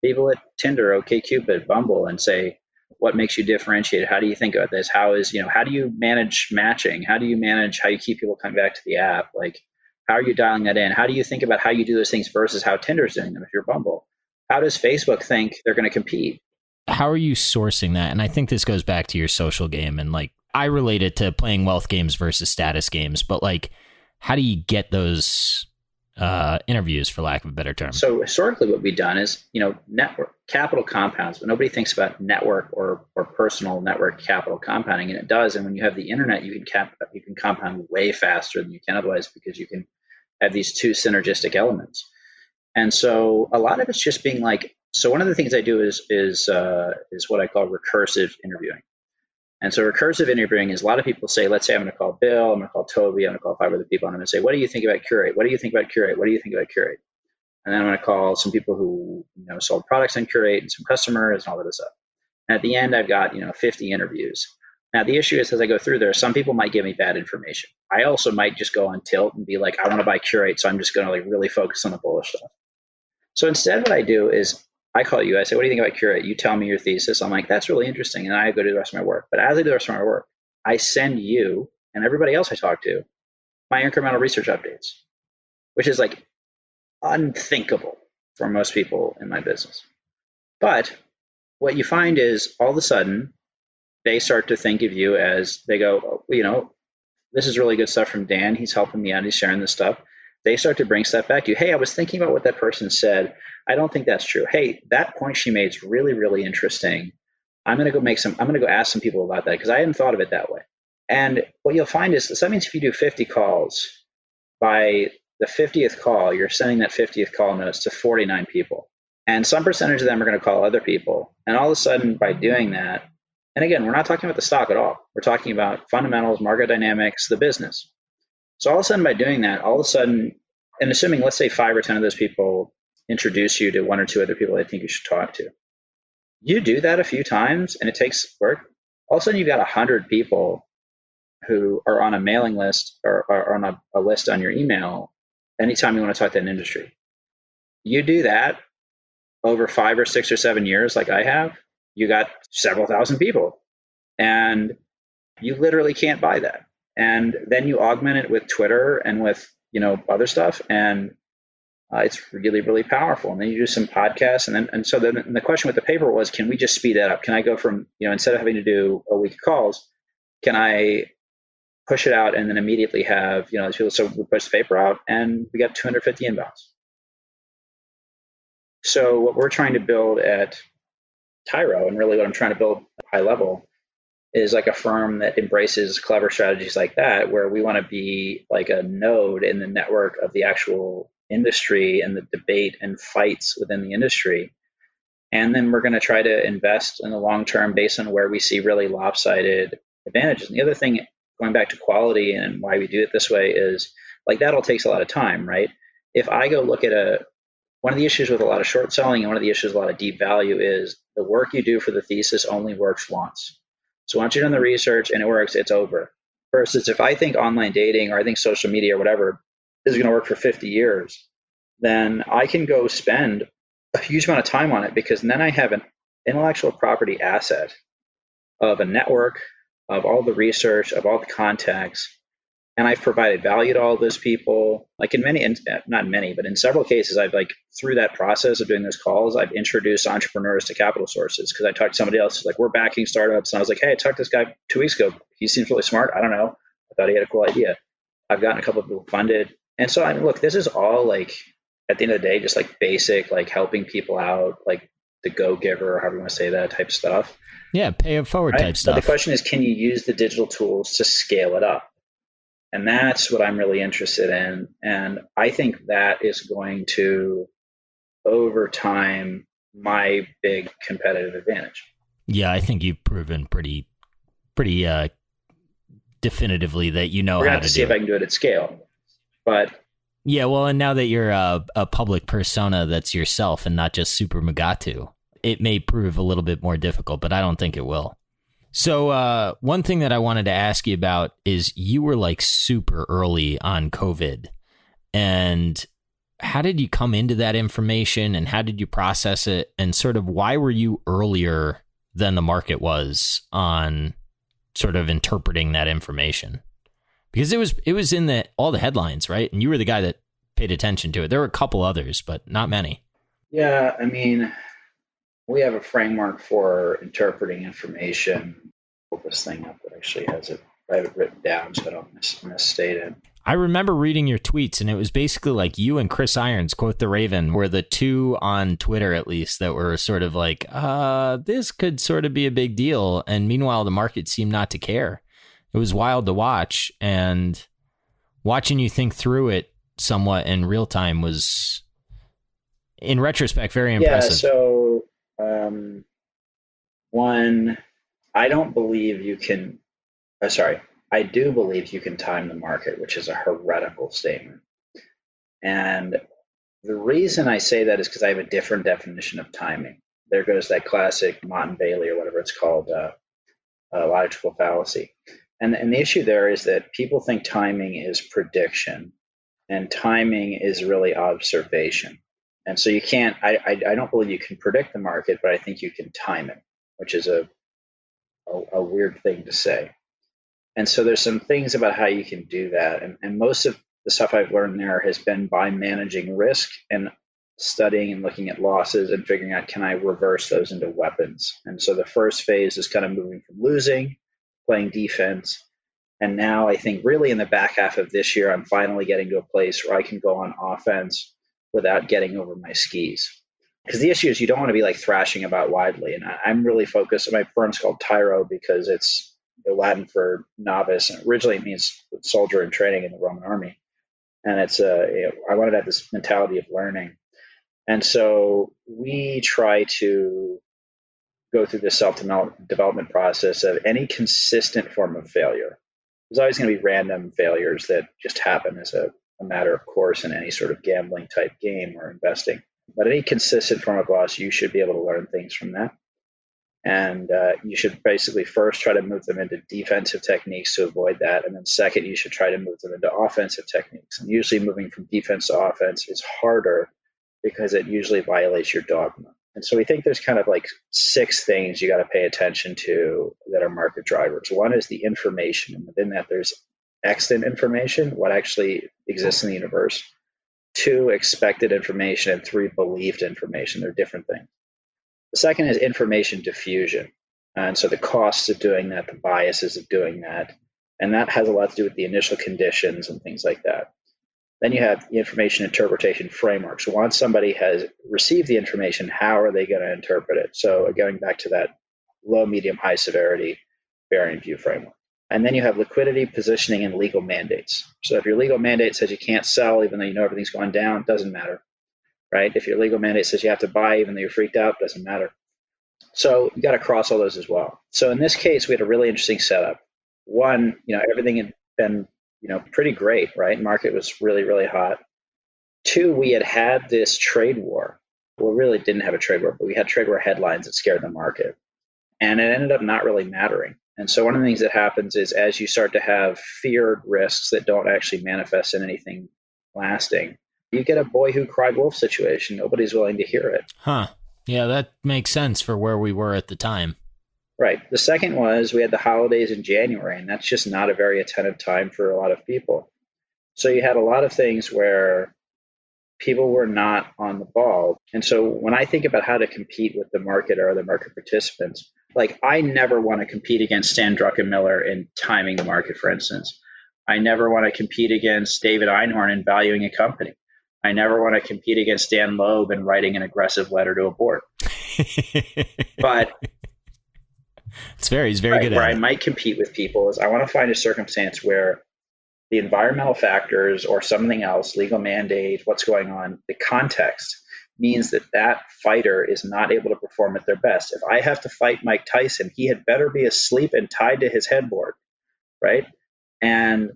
people at Tinder, OkCupid, Bumble, and say, what makes you differentiate? How do you think about this? How is, you know, how do you manage matching? How do you manage how you keep people coming back to the app? Like, how are you dialing that in? How do you think about how you do those things versus how Tinder's doing them if you're Bumble? How does Facebook think they're going to compete? How are you sourcing that? And I think this goes back to your social game and like I relate it to playing wealth games versus status games, but like how do you get those uh, interviews, for lack of a better term? So historically, what we've done is, you know, network capital compounds, but nobody thinks about network or or personal network capital compounding, and it does. And when you have the internet, you can cap you can compound way faster than you can otherwise because you can have these two synergistic elements. And so a lot of it's just being like, so one of the things I do is is uh, is what I call recursive interviewing. And so recursive interviewing is a lot of people say, let's say I'm going to call Bill, I'm going to call Toby, I'm going to call five other people, and I'm going to say, what do you think about Qurate? What do you think about Qurate? What do you think about Qurate? And then I'm going to call some people who you know sold products on Qurate and some customers and all of this stuff. And at the end, I've got you know 50 interviews. Now, the issue is as I go through there, some people might give me bad information. I also might just go on tilt and be like, I want to buy Qurate, so I'm just going to like really focus on the bullish stuff. So instead, what I do is I call you, I say, What do you think about Qurate?" You tell me your thesis. I'm like, That's really interesting. And I go do the rest of my work. But as I do the rest of my work, I send you and everybody else I talk to my incremental research updates, which is like unthinkable for most people in my business. But what you find is all of a sudden, they start to think of you as they go, oh, you know, this is really good stuff from Dan. He's helping me out. He's sharing this stuff. They start to bring stuff back to you. Hey, I was thinking about what that person said. I don't think that's true. Hey, that point she made is really, really interesting. I'm going to go make some, I'm going to go ask some people about that because I hadn't thought of it that way. And what you'll find is so that means if you do 50 calls, by the 50th call, you're sending that 50th call notice to 49 people. And some percentage of them are going to call other people. And all of a sudden, by doing that, and again, we're not talking about the stock at all. We're talking about fundamentals, market dynamics, the business. So all of a sudden, by doing that, all of a sudden, and assuming, let's say five or 10 of those people introduce you to one or two other people they think you should talk to. You do that a few times and it takes work. All of a sudden, you've got a 100 people who are on a mailing list or, or on a, a list on your email anytime you want to talk to an industry. You do that over five or six or seven years, like I have, you got several thousand people. And you literally can't buy that. And then you augment it with Twitter and with, you know, other stuff. And uh, it's really, really powerful. And then you do some podcasts. And then, and so then the question with the paper was, can we just speed that up? Can I go from, you know, instead of having to do a week of calls, can I push it out and then immediately have, you know, so we push the paper out and we got 250 inbounds. So what we're trying to build at Tyro, and really what I'm trying to build high level, is like a firm that embraces clever strategies like that, where we want to be like a node in the network of the actual industry and the debate and fights within the industry. And then we're going to try to invest in the long term based on where we see really lopsided advantages. And the other thing, going back to quality and why we do it this way, is like that all takes a lot of time, right? If I go look at a one of the issues with a lot of short selling and one of the issues with a lot of deep value is the work you do for the thesis only works once. So once you've done the research and it works, it's over. Versus if I think online dating or I think social media or whatever is going to work for 50 years, then I can go spend a huge amount of time on it because then I have an intellectual property asset of a network, of all the research, of all the contacts and I've provided value to all those people. Like in many, not many, but in several cases, I've like through that process of doing those calls, I've introduced entrepreneurs to capital sources because I talked to somebody else like we're backing startups, and I was like, hey, I talked to this guy two weeks ago. He seems really smart. I don't know. I thought he had a cool idea. I've gotten a couple of people funded, and so I mean, look, this is all like at the end of the day, just like basic, like helping people out, like the go giver, or however you want to say that type of stuff. Yeah, pay it forward right? type stuff. But the question is, can you use the digital tools to scale it up? And that's what I'm really interested in. And I think that is going to, over time, my big competitive advantage. Yeah, I think you've proven pretty, pretty uh, definitively that you know We're how to, to see if I can do it at scale. But yeah, well, and now that you're a, a public persona that's yourself and not just Super Mugatu, it may prove a little bit more difficult, but I don't think it will. So, uh, one thing that I wanted to ask you about is you were like super early on COVID. And how did you come into that information and how did you process it? And sort of why were you earlier than the market was on sort of interpreting that information? Because it was it was in the all the headlines, right? And you were the guy that paid attention to it. There were a couple others, but not many. Yeah, I mean, we have a framework for interpreting information. Pull this thing up that actually has it. I have it written down so I don't mis- misstate it. I remember reading your tweets, and it was basically like you and Chris Irons, Quoth the Raven, were the two on Twitter at least that were sort of like, uh, this could sort of be a big deal. And meanwhile, the market seemed not to care. It was wild to watch, and watching you think through it somewhat in real time was, in retrospect, very impressive. Yeah, so um, one, I don't believe you can. Uh, sorry, I do believe you can time the market, which is a heretical statement. And the reason I say that is because I have a different definition of timing. There goes that classic Motte and Bailey or whatever it's called, uh, uh, logical fallacy. And, and the issue there is that people think timing is prediction, and timing is really observation. And so you can't, I, I, I, don't believe you can predict the market, but I think you can time it, which is a, a, a, weird thing to say. And so there's some things about how you can do that. And, and most of the stuff I've learned there has been by managing risk and studying and looking at losses and figuring out can I reverse those into weapons. And so the first phase is kind of moving from losing, playing defense. And now I think really in the back half of this year, I'm finally getting to a place where I can go on offense without getting over my skis. because the issue is you don't want to be like thrashing about widely. And I, am really focused. My firm's called Tyro because it's the Latin for novice, and originally it means soldier in training in the Roman army. And it's a, I wanted to have this mentality of learning. And so we try to go through this self development process of any consistent form of failure. There's always going to be random failures that just happen as a, a matter of course in any sort of gambling type game or investing. But any consistent form of loss, you should be able to learn things from that. And uh, you should basically first try to move them into defensive techniques to avoid that. And then, second, you should try to move them into offensive techniques. And usually, moving from defense to offense is harder because it usually violates your dogma. And so, we think there's kind of like six things you got to pay attention to that are market drivers. One is the information. And within that, there's extant information, what actually exists in the universe two expected information and three believed information. They're different things. The second is information diffusion. And so the costs of doing that, the biases of doing that, and that has a lot to do with the initial conditions and things like that. Then you have the information interpretation framework. So once somebody has received the information, how are they going to interpret it? So going back to that low, medium, high severity variant view framework. And then you have liquidity, positioning, and legal mandates. So if your legal mandate says you can't sell even though you know everything's going down, doesn't matter, right? If your legal mandate says you have to buy even though you're freaked out, doesn't matter. So you got to cross all those as well. So in this case, we had a really interesting setup. One, you know, everything had been, you know, pretty great, right? Market was really, really hot. Two, we had had this trade war. Well, really didn't have a trade war, but we had trade war headlines that scared the market. And it ended up not really mattering and so one of the things that happens is as you start to have feared risks that don't actually manifest in anything lasting, you get a boy who cried wolf situation. Nobody's willing to hear it. Huh. Yeah, that makes sense for where we were at the time. Right. The second was we had the holidays in January, and that's just not a very attentive time for a lot of people. So you had a lot of things where people were not on the ball. And so when I think about how to compete with the market or other market participants, like I never want to compete against Stan Druckenmiller in timing the market, for instance. I never want to compete against David Einhorn in valuing a company. I never want to compete against Dan Loeb in writing an aggressive letter to a board. but it's very, he's very right, good where I might compete with people is I want to find a circumstance where the environmental factors or something else, legal mandate, what's going on, the context means that that fighter is not able to perform at their best. If I have to fight Mike Tyson, he had better be asleep and tied to his headboard, right? And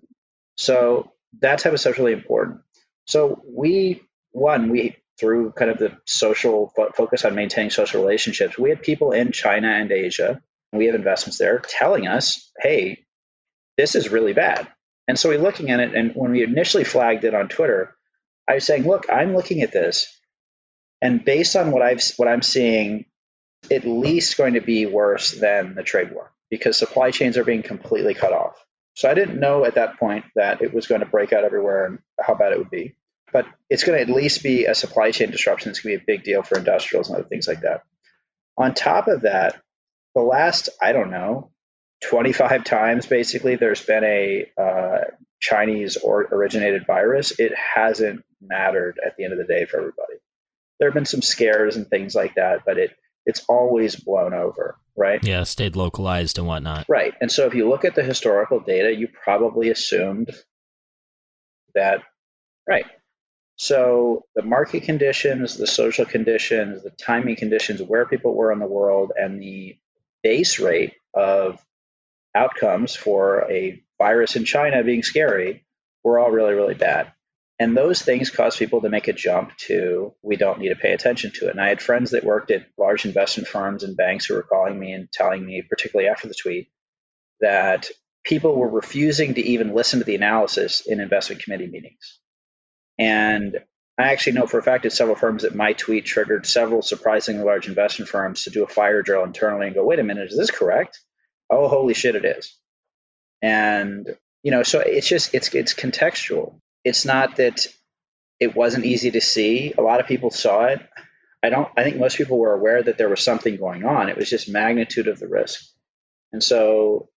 so that type of stuff is really important. So we, one, we through kind of the social focus on maintaining social relationships, we had people in China and Asia, and we have investments there, telling us, hey, this is really bad. And so we're looking at it, and when we initially flagged it on Twitter, I was saying, look, I'm looking at this and based on what I've what I'm seeing, at least going to be worse than the trade war because supply chains are being completely cut off. So I didn't know at that point that it was going to break out everywhere and how bad it would be. But it's going to at least be a supply chain disruption. It's going to be a big deal for industrials and other things like that. On top of that, the last, I don't know, 25 times basically there's been a uh, Chinese or originated virus, it hasn't mattered at the end of the day for everybody there have been some scares and things like that, but it it's always blown over, right? Yeah, stayed localized and whatnot. Right. And so if you look at the historical data, you probably assumed that, right. So the market conditions, the social conditions, the timing conditions, where people were in the world, and the base rate of outcomes for a virus in China being scary were all really, really bad. And those things cause people to make a jump to we don't need to pay attention to it. And I had friends that worked at large investment firms and banks who were calling me and telling me, particularly after the tweet, that people were refusing to even listen to the analysis in investment committee meetings. And I actually know for a fact at several firms that my tweet triggered several surprisingly large investment firms to do a fire drill internally and go, wait a minute, is this correct? Oh, holy shit, it is. And you know, so it's just it's it's contextual it's not that it wasn't easy to see. A lot of people saw it. I don't. I think most people were aware that there was something going on. It was just magnitude of the risk, and so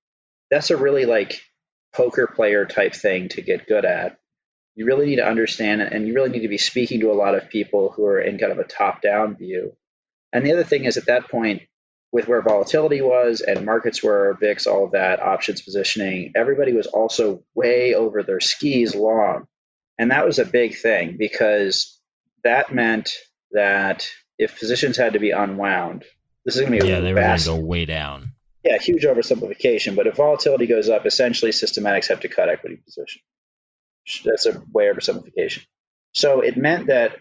that's a really like poker player type thing to get good at. you really need to understand and you really need to be speaking to a lot of people who are in kind of a top down view. And the other thing is, at that point, with where volatility was and markets were, VIX, all of that, options positioning, everybody was also way over their skis long. And that was a big thing because that meant that if positions had to be unwound, this is going to be yeah, they were going to go way down. Yeah, huge oversimplification. But if volatility goes up, essentially systematics have to cut equity position. That's a way oversimplification. So it meant that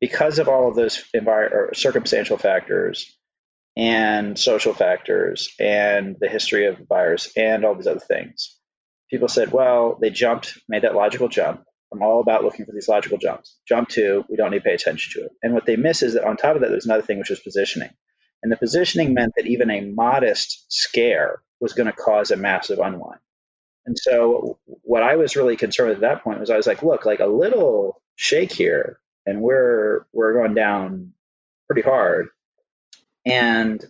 because of all of those envir- circumstantial factors and social factors and the history of the virus and all these other things, people said, well, they jumped, made that logical jump. I'm all about looking for these logical jumps. Jump two, we don't need to pay attention to it. And what they miss is that on top of that, there's another thing, which was positioning. And the positioning meant that even a modest scare was going to cause a massive unwind. And so what I was really concerned with at that point was I was like, look, like a little shake here and we're we're going down pretty hard. And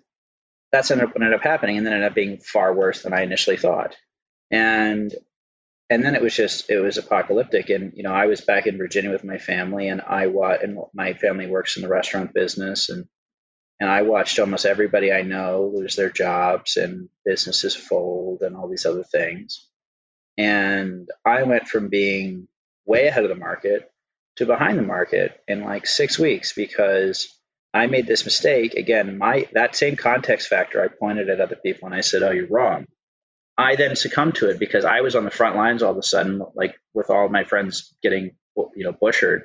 that's ended up, ended up happening and then ended up being far worse than I initially thought. And and then it was just it was apocalyptic and you know I was back in Virginia with my family and I wa- and my family works in the restaurant business and and I watched almost everybody I know lose their jobs and businesses fold and all these other things. And I went from being way ahead of the market to behind the market in like six weeks because I made this mistake. Again, my that same context factor I pointed at other people and I said, Oh, you're wrong. I then succumbed to it because I was on the front lines all of a sudden, like with all my friends getting you know bushered.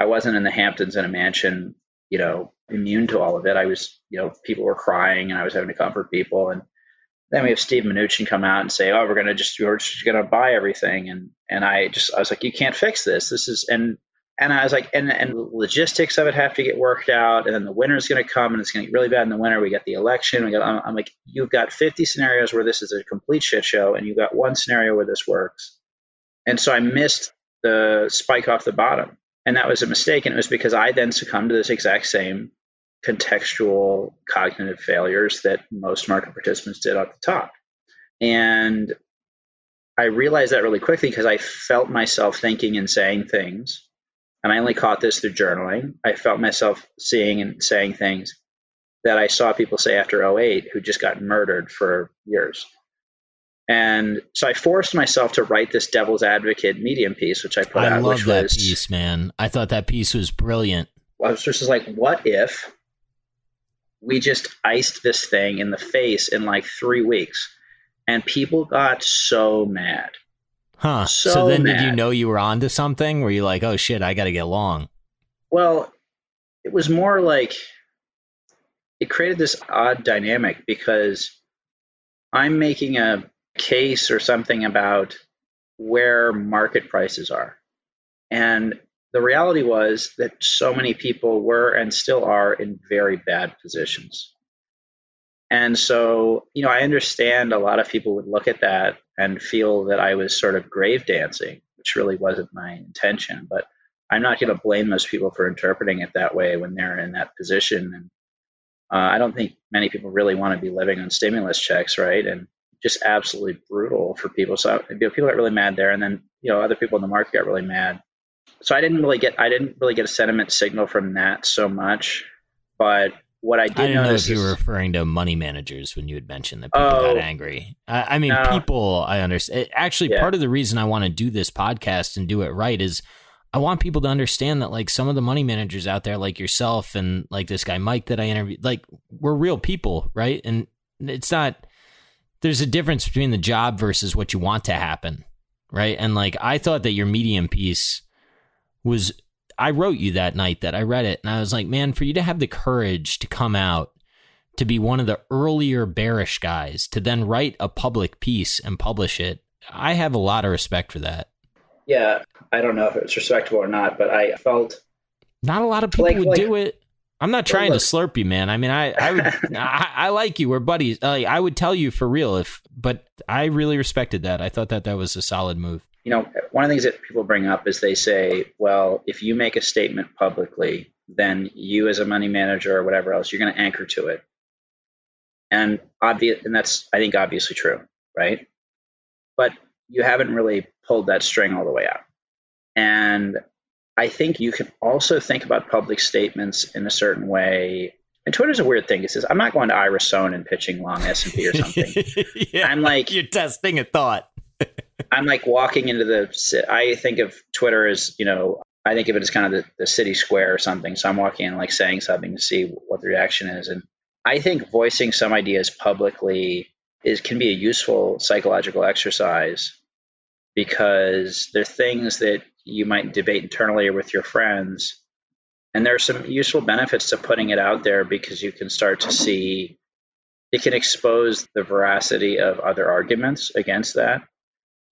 I wasn't in the Hamptons in a mansion, you know, immune to all of it. I was, you know, people were crying and I was having to comfort people. And then we have Steve Mnuchin come out and say, "Oh, we're gonna just we're just gonna buy everything," and and I just I was like, "You can't fix this. This is and." And I was like, and, and logistics of it have to get worked out, and then the winter's going to come, and it's going to get really bad in the winter. We got the election. We got. I'm, I'm like, you've got 50 scenarios where this is a complete shit show, and you've got one scenario where this works. And so I missed the spike off the bottom, and that was a mistake. And it was because I then succumbed to this exact same contextual cognitive failures that most market participants did at the top. And I realized that really quickly because I felt myself thinking and saying things. And I only caught this through journaling. I felt myself seeing and saying things that I saw people say after 08 who just got murdered for years. And so I forced myself to write this devil's advocate medium piece, which I put I out. I love that was, piece, man. I thought that piece was brilliant. I was just like, what if we just iced this thing in the face in like three weeks. And people got so mad. Huh. So, so then mad. did you know you were onto something? Were you like, oh shit, I got to get long? Well, it was more like it created this odd dynamic because I'm making a case or something about where market prices are. And the reality was that so many people were and still are in very bad positions. And so, you know, I understand a lot of people would look at that and feel that I was sort of grave dancing, which really wasn't my intention. But I'm not going to blame those people for interpreting it that way when they're in that position. And uh, I don't think many people really want to be living on stimulus checks, right? And just absolutely brutal for people. So you know, people got really mad there, and then you know other people in the market got really mad so I didn't really get I didn't really get a sentiment signal from that so much, but what I did I didn't know if you were referring to money managers when you had mentioned that people oh, got angry. I, I mean, no. people. I understand. Eh, actually, yeah. part of the reason I want to do this podcast and do it right is I want people to understand that like some of the money managers out there, like yourself and like this guy Mike that I interviewed, like we're real people, right? And it's not. There's a difference between the job versus what you want to happen, right? And like I thought that your medium piece was I wrote you that night that I read it and I was like, man, for you to have the courage to come out to be one of the earlier bearish guys to then write a public piece and publish it, I have a lot of respect for that. Yeah, I don't know if it's respectable or not, but I felt not a lot of people like, would like, do it. I'm not trying look, to slurp you, man. I mean, I, I would, I, I, like you. We're buddies. Uh, I would tell you for real if, but I really respected that. I thought that that was a solid move you know, one of the things that people bring up is they say, well, if you make a statement publicly, then you as a money manager or whatever else, you're going to anchor to it. And obvious, and that's I think obviously true, right? But you haven't really pulled that string all the way out. And I think you can also think about public statements in a certain way. And Twitter's a weird thing. It says, I'm not going to Ira Sohn and pitching long S&P or something. yeah, I'm like, you're testing a thought. I'm like walking into the, I think of Twitter as, you know, I think of it as kind of the, the city square or something. So I'm walking in like saying something to see what the reaction is. And I think voicing some ideas publicly is can be a useful psychological exercise because they're things that you might debate internally or with your friends. And there are some useful benefits to putting it out there because you can start to see it can expose the veracity of other arguments against that.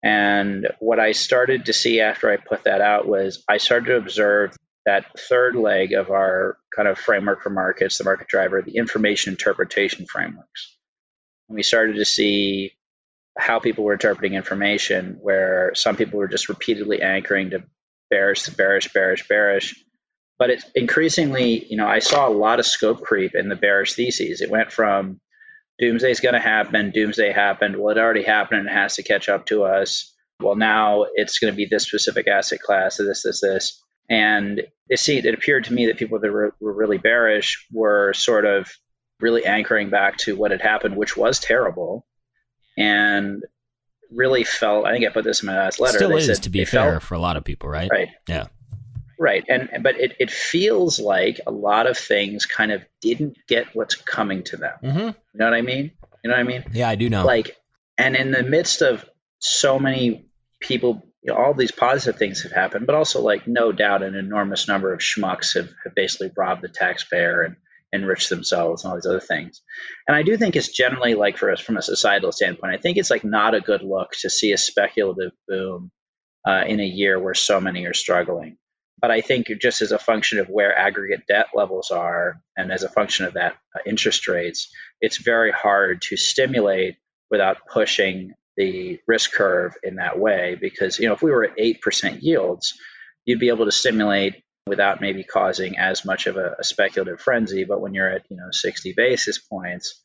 And what I started to see after I put that out was I started to observe that third leg of our kind of framework for markets, the market driver, the information interpretation frameworks. And we started to see how people were interpreting information, where some people were just repeatedly anchoring to bearish, bearish, bearish, bearish. But it's increasingly, you know, I saw a lot of scope creep in the bearish theses. It went from doomsday is going to happen, doomsday happened, well, it already happened and it has to catch up to us. Well, now it's going to be this specific asset class, this, this, this. And it, see, it appeared to me that people that were, were really bearish were sort of really anchoring back to what had happened, which was terrible and really felt. I think I put this in my last letter. Still is, said, to be fair, felt, for a lot of people, right? Right. Yeah. Right. And but it, it feels like a lot of things kind of didn't get what's coming to them. Mm-hmm. You know what I mean? You know what I mean? Yeah, I do know. Like, and in the midst of so many people, you know, all these positive things have happened, but also like no doubt an enormous number of schmucks have, have basically robbed the taxpayer and enriched themselves and all these other things. And I do think it's generally like for us from a societal standpoint, I think it's like not a good look to see a speculative boom uh, in a year where so many are struggling. But I think just as a function of where aggregate debt levels are and as a function of that uh, interest rates, it's very hard to stimulate without pushing the risk curve in that way. Because, you know, if we were at 8% yields, you'd be able to stimulate without maybe causing as much of a, a, speculative frenzy. But when you're at you know 60 basis points,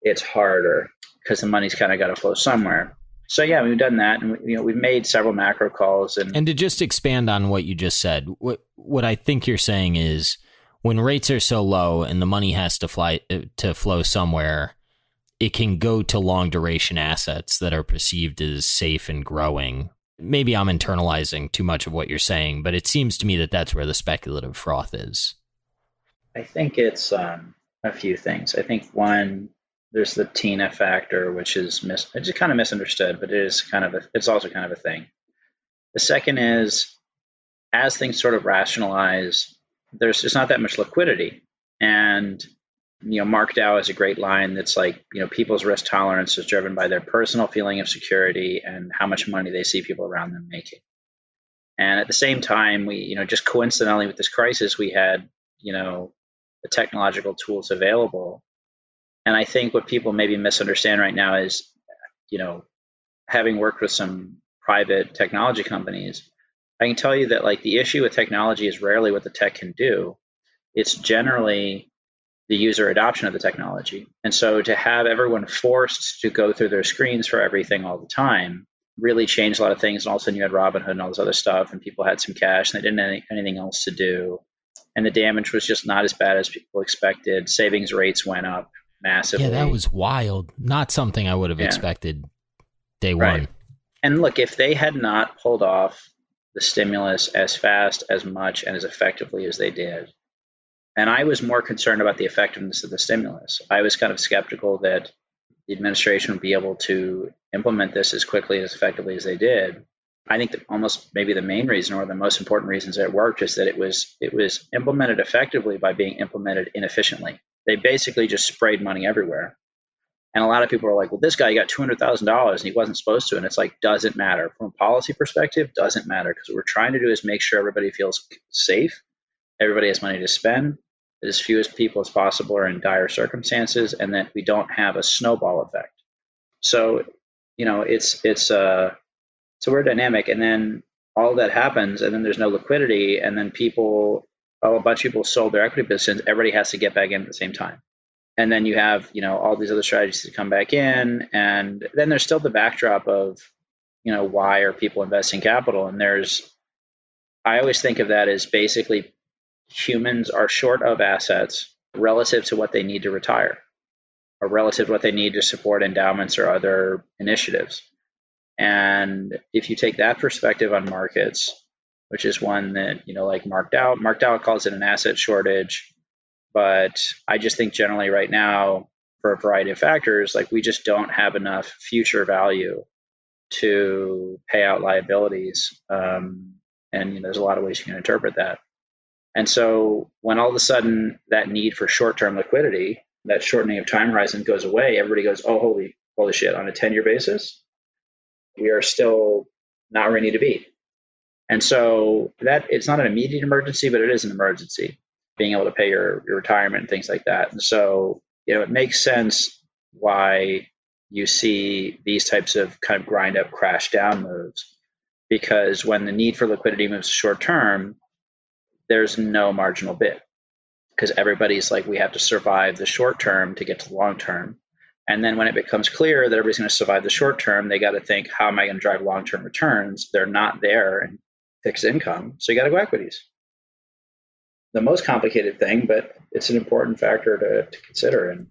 it's harder because the money's kind of got to flow somewhere. So yeah, we've done that, and you know we've made several macro calls. And and to just expand on what you just said, what what I think you're saying is when rates are so low and the money has to fly uh, to flow somewhere. It can go to long duration assets that are perceived as safe and growing maybe I'm internalizing too much of what you're saying, but it seems to me that that's where the speculative froth is. I think it's um, a few things. I think one, there's the TINA factor, which is mis- it's kind of misunderstood, but it is kind of a, it's also kind of a thing. The second is as things sort of rationalize, there's just not that much liquidity, and you know, Mark Dow has a great line that's like, you know, people's risk tolerance is driven by their personal feeling of security and how much money they see people around them making. And at the same time, we, you know, just coincidentally with this crisis, we had, you know, the technological tools available. And I think what people maybe misunderstand right now is, you know, having worked with some private technology companies, I can tell you that like the issue with technology is rarely what the tech can do. It's generally the user adoption of the technology. And so to have everyone forced to go through their screens for everything all the time really changed a lot of things. And all of a sudden you had Robinhood and all this other stuff, and people had some cash and they didn't have anything else to do. And the damage was just not as bad as people expected. Savings rates went up massively. Yeah, that was wild. Not something I would have yeah. expected day right. one. And look, if they had not pulled off the stimulus as fast, as much, and as effectively as they did, and I was more concerned about the effectiveness of the stimulus. I was kind of skeptical that the administration would be able to implement this as quickly and as effectively as they did. I think that almost maybe the main reason or the most important reasons it worked is that it was it was implemented effectively by being implemented inefficiently. They basically just sprayed money everywhere. And a lot of people are like, well, this guy got $200,000 and he wasn't supposed to. And it's like, doesn't matter. From a policy perspective, doesn't matter. Because what we're trying to do is make sure everybody feels safe, everybody has money to spend, that as few as people as possible are in dire circumstances and that we don't have a snowball effect. So, you know, it's it's uh, it's a weird dynamic, and then all that happens, and then there's no liquidity, and then people, oh, a bunch of people sold their equity positions. Everybody has to get back in at the same time, and then you have you know all these other strategies to come back in, and then there's still the backdrop of, you know, why are people investing capital, and there's I always think of that as basically humans are short of assets relative to what they need to retire or relative to what they need to support endowments or other initiatives. And if you take that perspective on markets, which is one that, you know, like Mark Dow, Mark Dow calls it an asset shortage. But I just think generally right now, for a variety of factors, like we just don't have enough future value to pay out liabilities. Um, and you know, there's a lot of ways you can interpret that. And so when all of a sudden that need for short-term liquidity, that shortening of time horizon goes away, everybody goes, "Oh, holy, holy shit!" On a ten-year basis, we are still not where we need to be. And so that it's not an immediate emergency, but it is an emergency, being able to pay your, your retirement and things like that. And so, you know, it makes sense why you see these types of kind of grind up, crash down moves, because when the need for liquidity moves short term, there's no marginal bid because everybody's like, we have to survive the short term to get to the long term. And then when it becomes clear that everybody's going to survive the short term, they got to think, how am I going to drive long term returns? They're not there in fixed income. So you got to go equities. The most complicated thing, but it's an important factor to, to consider. And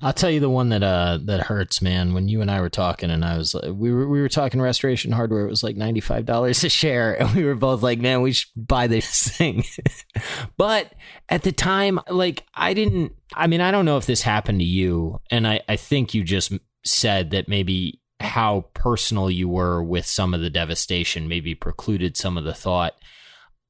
I'll tell you the one that uh that hurts, man. When you and I were talking, and I was we were we were talking restoration hardware. It was like ninety five dollars a share, and we were both like, "Man, we should buy this thing." but at the time, like I didn't. I mean, I don't know if this happened to you, and I I think you just said that maybe how personal you were with some of the devastation maybe precluded some of the thought.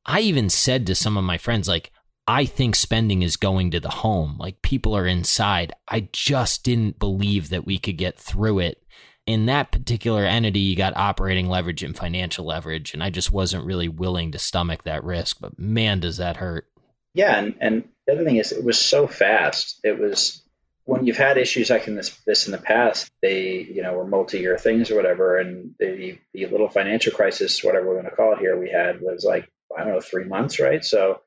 I even said to some of my friends, like, I think spending is going to the home. Like people are inside. I just didn't believe that we could get through it. In that particular entity, you got operating leverage and financial leverage. And I just wasn't really willing to stomach that risk. But man, does that hurt. Yeah. And, and the other thing is, it was so fast. It was when you've had issues like in this, this in the past, they, you know, were multi-year things or whatever. And the, the little financial crisis, whatever we're going to call it here, we had was like, I don't know, three months, right? So,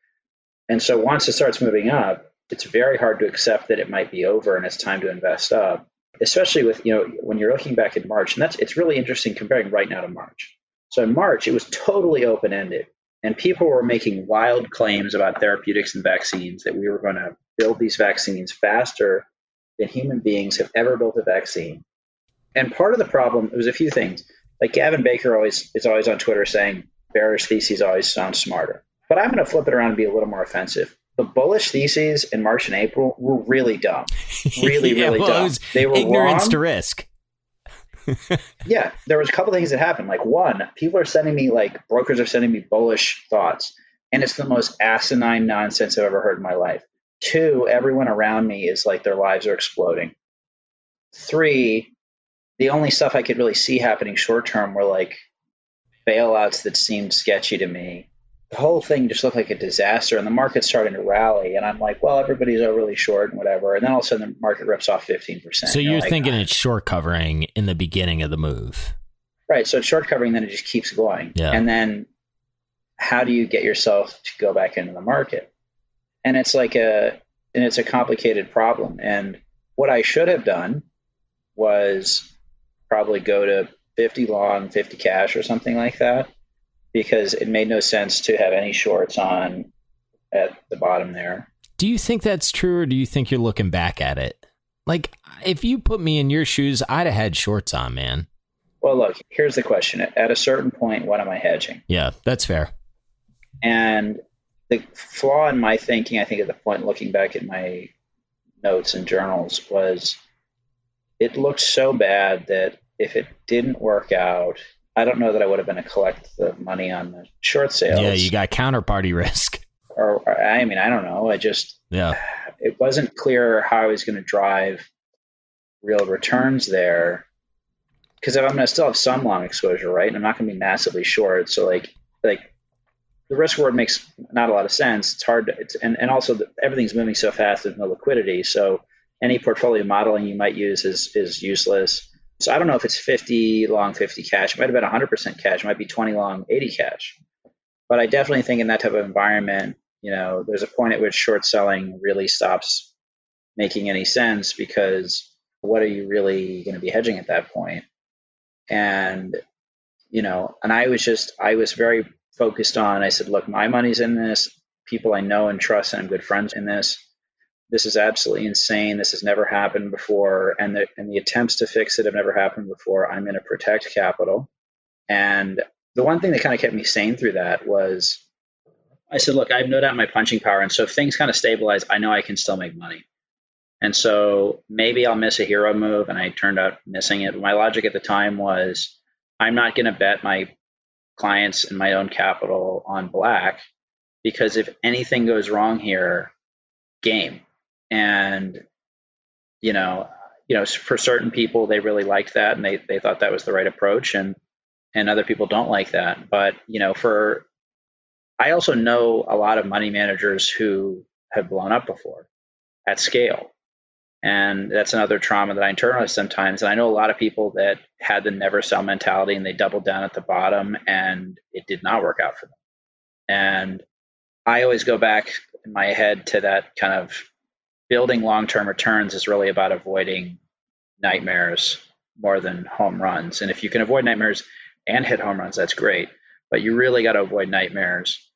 and so once it starts moving up, it's very hard to accept that it might be over and it's time to invest up, especially with, you know, when you're looking back in March. And that's, it's really interesting comparing right now to March. So in March, it was totally open ended. And people were making wild claims about therapeutics and vaccines that we were going to build these vaccines faster than human beings have ever built a vaccine. And part of the problem, it was a few things. Like Gavin Baker always is always on Twitter saying bearish theses always sound smarter. But I'm going to flip it around and be a little more offensive. The bullish theses in March and April were really dumb. Really, yeah, really well, dumb. They were ignorance wrong. to risk. yeah, there was a couple things that happened. Like one, people are sending me like brokers are sending me bullish thoughts, and it's the most asinine nonsense I've ever heard in my life. Two, everyone around me is like their lives are exploding. Three, the only stuff I could really see happening short term were like bailouts that seemed sketchy to me. The whole thing just looked like a disaster and the market's starting to rally and i'm like well everybody's overly short and whatever and then all of a sudden the market rips off 15% so you're, you're like, thinking ah. it's short covering in the beginning of the move. Right so it's short covering then it just keeps going. Yeah. and then how do you get yourself to go back into the market and it's like a and it's a complicated problem and what i should have done was probably go to 50 long 50 cash or something like that because it made no sense to have any shorts on at the bottom there. Do you think that's true, or do you think you're looking back at it? Like, if you put me in your shoes, I'd have had shorts on, man. Well, look, here's the question. At a certain point, what am I hedging? Yeah, that's fair. And the flaw in my thinking, I think, at the point looking back at my notes and journals was it looked so bad that if it didn't work out, I don't know that I would have been to collect the money on the short sales. Yeah, you got counterparty risk. Or, or I mean, I don't know. I just yeah, it wasn't clear how I was going to drive real returns there. Because I'm going to still have some long exposure, right? And I'm not going to be massively short. So like like the risk reward makes not a lot of sense. It's hard to, it's, and, and also the, everything's moving so fast, there's no liquidity. So any portfolio modeling you might use is, is useless. So I don't know if it's 50 long, 50 cash. It might have been 100% cash. It might be 20 long, 80 cash. But I definitely think in that type of environment, you know, there's a point at which short selling really stops making any sense because what are you really going to be hedging at that point? And, you know, and I was just, I was very focused on, I said, look, my money's in this. People I know and trust and I'm good friends in this. This is absolutely insane. This has never happened before. And the, and the attempts to fix it have never happened before. I'm going to protect capital. And the one thing that kind of kept me sane through that was I said, look, I have no doubt my punching power. And so if things kind of stabilize, I know I can still make money. And so maybe I'll miss a hero move. And I turned out missing it. My logic at the time was I'm not going to bet my clients and my own capital on black because if anything goes wrong here, game. And, you know, you know, for certain people, they really liked that and they, they thought that was the right approach. And, and other people don't like that. But, you know, for, I also know a lot of money managers who have blown up before at scale. And that's another trauma that I internalize sometimes. And I know a lot of people that had the never sell mentality and they doubled down at the bottom and it did not work out for them. And I always go back in my head to that kind of building long term returns is really about avoiding nightmares more than home runs. And if you can avoid nightmares and hit home runs, that's great. But you really got to avoid nightmares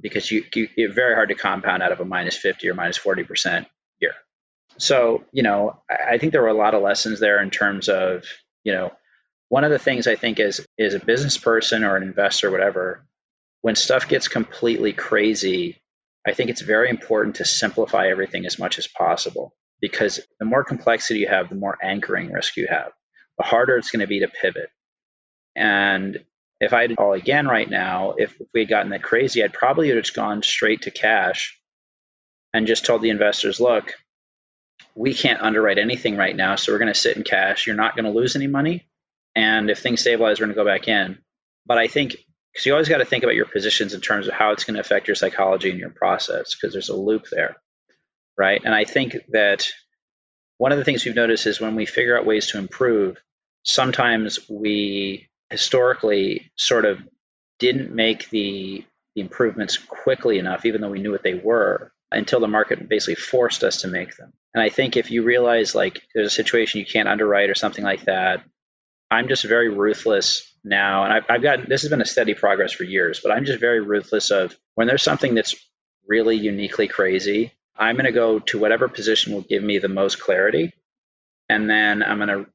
because you, you it's very hard to compound out of a minus 50 or minus 40% year. So, you know, I think there were a lot of lessons there in terms of, you know, one of the things I think is is a business person or an investor, whatever, when stuff gets completely crazy, I think it's very important to simplify everything as much as possible because the more complexity you have, the more anchoring risk you have. The harder it's going to be to pivot. And if I did all again right now, if, if we had gotten that crazy, I'd probably have just gone straight to cash and just told the investors, look, we can't underwrite anything right now, so we're going to sit in cash. You're not going to lose any money. And if things stabilize, we're going to go back in. But I think because you always got to think about your positions in terms of how it's going to affect your psychology and your process because there's a loop there right and i think that one of the things we've noticed is when we figure out ways to improve sometimes we historically sort of didn't make the, the improvements quickly enough even though we knew what they were until the market basically forced us to make them and i think if you realize like there's a situation you can't underwrite or something like that i'm just very ruthless now, and I've, I've gotten this has been a steady progress for years, but I'm just very ruthless of when there's something that's really uniquely crazy, I'm going to go to whatever position will give me the most clarity, and then I'm going to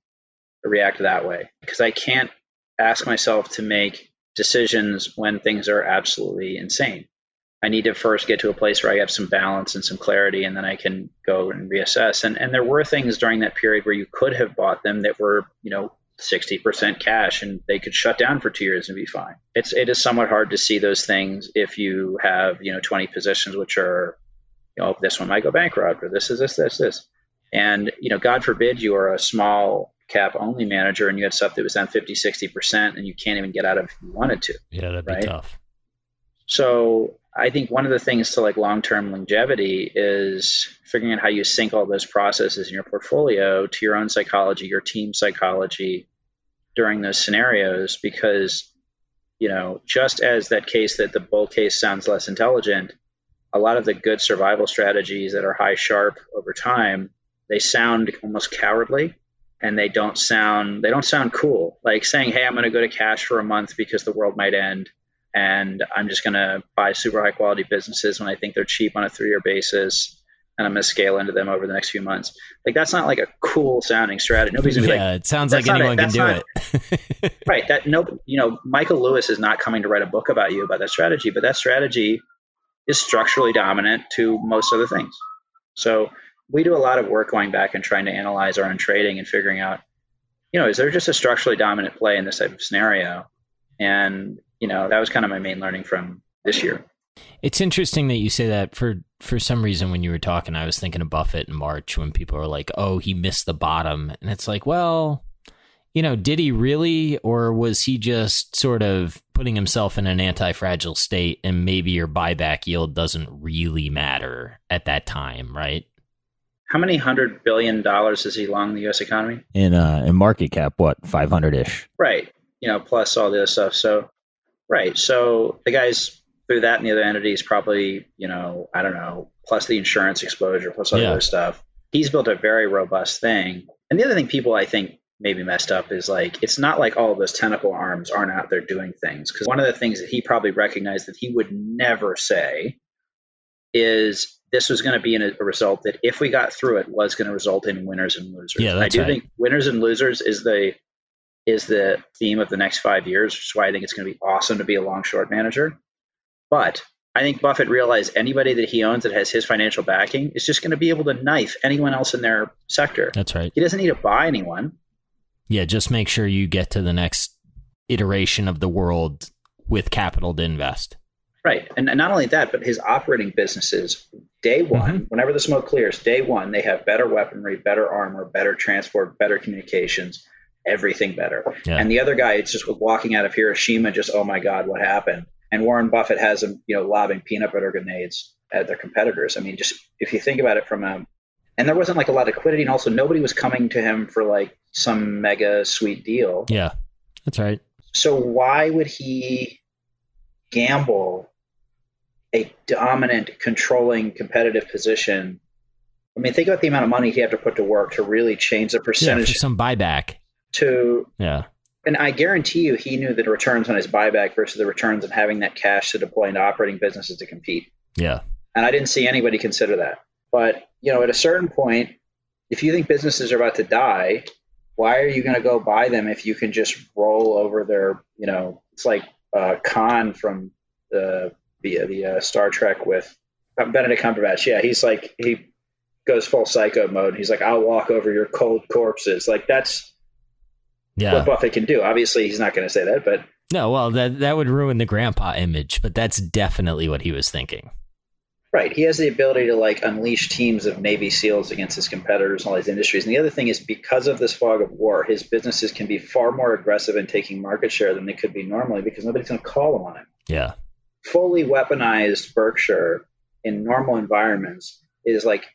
react that way because I can't ask myself to make decisions when things are absolutely insane. I need to first get to a place where I have some balance and some clarity, and then I can go and reassess. And and there were things during that period where you could have bought them that were, you know, 60% cash and they could shut down for two years and be fine. It's it is somewhat hard to see those things if you have, you know, 20 positions which are, you know, oh, this one might go bankrupt or this is this, this, this. And, you know, God forbid you are a small cap only manager and you had stuff that was down 50, 60% and you can't even get out of if you wanted to. Yeah, that'd right? be tough. So I think one of the things to like long term longevity is figuring out how you sync all those processes in your portfolio to your own psychology, your team psychology during those scenarios. Because, you know, just as that case that the bull case sounds less intelligent, a lot of the good survival strategies that are high Sharpe over time, they sound almost cowardly and they don't sound they don't sound cool. Like saying, "Hey, I'm going to go to cash for a month because the world might end." And I'm just going to buy super high quality businesses when I think they're cheap on a three year basis, and I'm going to scale into them over the next few months. Like that's not like a cool sounding strategy. Nobody's gonna yeah, like, it sounds like anyone can do not, it. right. That no, you know, Michael Lewis is not coming to write a book about you about that strategy, but that strategy is structurally dominant to most other things. So we do a lot of work going back and trying to analyze our own trading and figuring out, you know, is there just a structurally dominant play in this type of scenario? And you know, that was kind of my main learning from this year. It's interesting that you say that for for some reason when you were talking I was thinking of Buffett in March when people are like, "Oh, he missed the bottom." And it's like, "Well, you know, did he really or was he just sort of putting himself in an anti-fragile state and maybe your buyback yield doesn't really matter at that time, right?" How many hundred billion dollars is he long the US economy? In uh in market cap, what, 500ish? Right. You know, plus all the other stuff. So Right. So the guys through that and the other entities probably, you know, I don't know, plus the insurance exposure, plus all yeah. other stuff. He's built a very robust thing. And the other thing people I think maybe messed up is like it's not like all of those tentacle arms aren't out there doing things because one of the things that he probably recognized that he would never say is this was going to be a, a result that if we got through it was going to result in winners and losers. Yeah, I do right. think winners and losers is the is the theme of the next five years, which is why I think it's going to be awesome to be a long short manager. But I think Buffett realized anybody that he owns that has his financial backing is just going to be able to knife anyone else in their sector. That's right. He doesn't need to buy anyone. Yeah, just make sure you get to the next iteration of the world with capital to invest. Right. And not only that, but his operating businesses, day mm-hmm. one, whenever the smoke clears, day one, they have better weaponry, better armor, better transport, better communications, everything better. Yeah. And the other guy, it's just walking out of Hiroshima, just, oh my God, what happened? And Warren Buffett has them, you know, lobbing peanut butter grenades at their competitors. I mean, just if you think about it from a, and there wasn't like a lot of liquidity, and also nobody was coming to him for like some mega sweet deal. Yeah, that's right. So why would he gamble a dominant, controlling, competitive position? I mean, think about the amount of money he had to put to work to really change the Yeah, percentage some buyback. To. Yeah, And I guarantee you, he knew the returns on his buyback versus the returns on having that cash to deploy into operating businesses to compete. yeah, And I didn't see anybody consider that. But you know, at a certain point, if you think businesses are about to die, why are you going to go buy them if you can just roll over their? You know, it's like uh, Khan from the the, the uh, Star Trek with uh, Benedict Cumberbatch. Yeah, he's like he goes full psycho mode. He's like, I'll walk over your cold corpses. Like that's yeah. what Buffett can do. Obviously, he's not going to say that, but No, well, that that would ruin the grandpa image, but that's definitely what he was thinking. Right. He has the ability to like unleash teams of Navy SEALs against his competitors in all these industries. And the other thing is because of this fog of war, his businesses can be far more aggressive in taking market share than they could be normally because nobody's going to call them on it. Yeah, Fully weaponized Berkshire in normal environments is like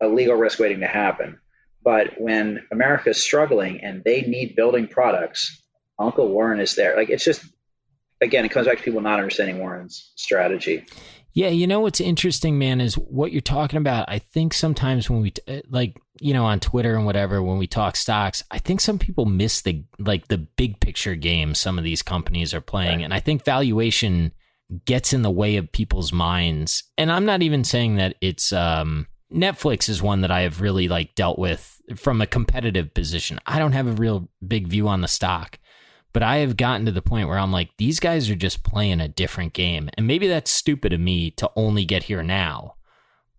a legal risk waiting to happen. But when America's struggling and they need building products, Uncle Warren is there. Like it's just again, it comes back to people not understanding Warren's strategy. Yeah, you know what's interesting, man, is what you're talking about. I think sometimes when we like, you know, on Twitter and whatever, when we talk stocks, I think some people miss the like the big picture game some of these companies are playing, Right. and I think valuation gets in the way of people's minds. And I'm not even saying that it's um Netflix is one that I have really like dealt with from a competitive position. I don't have a real big view on the stock. But I have gotten to the point where I'm like, these guys are just playing a different game. And maybe that's stupid of me to only get here now.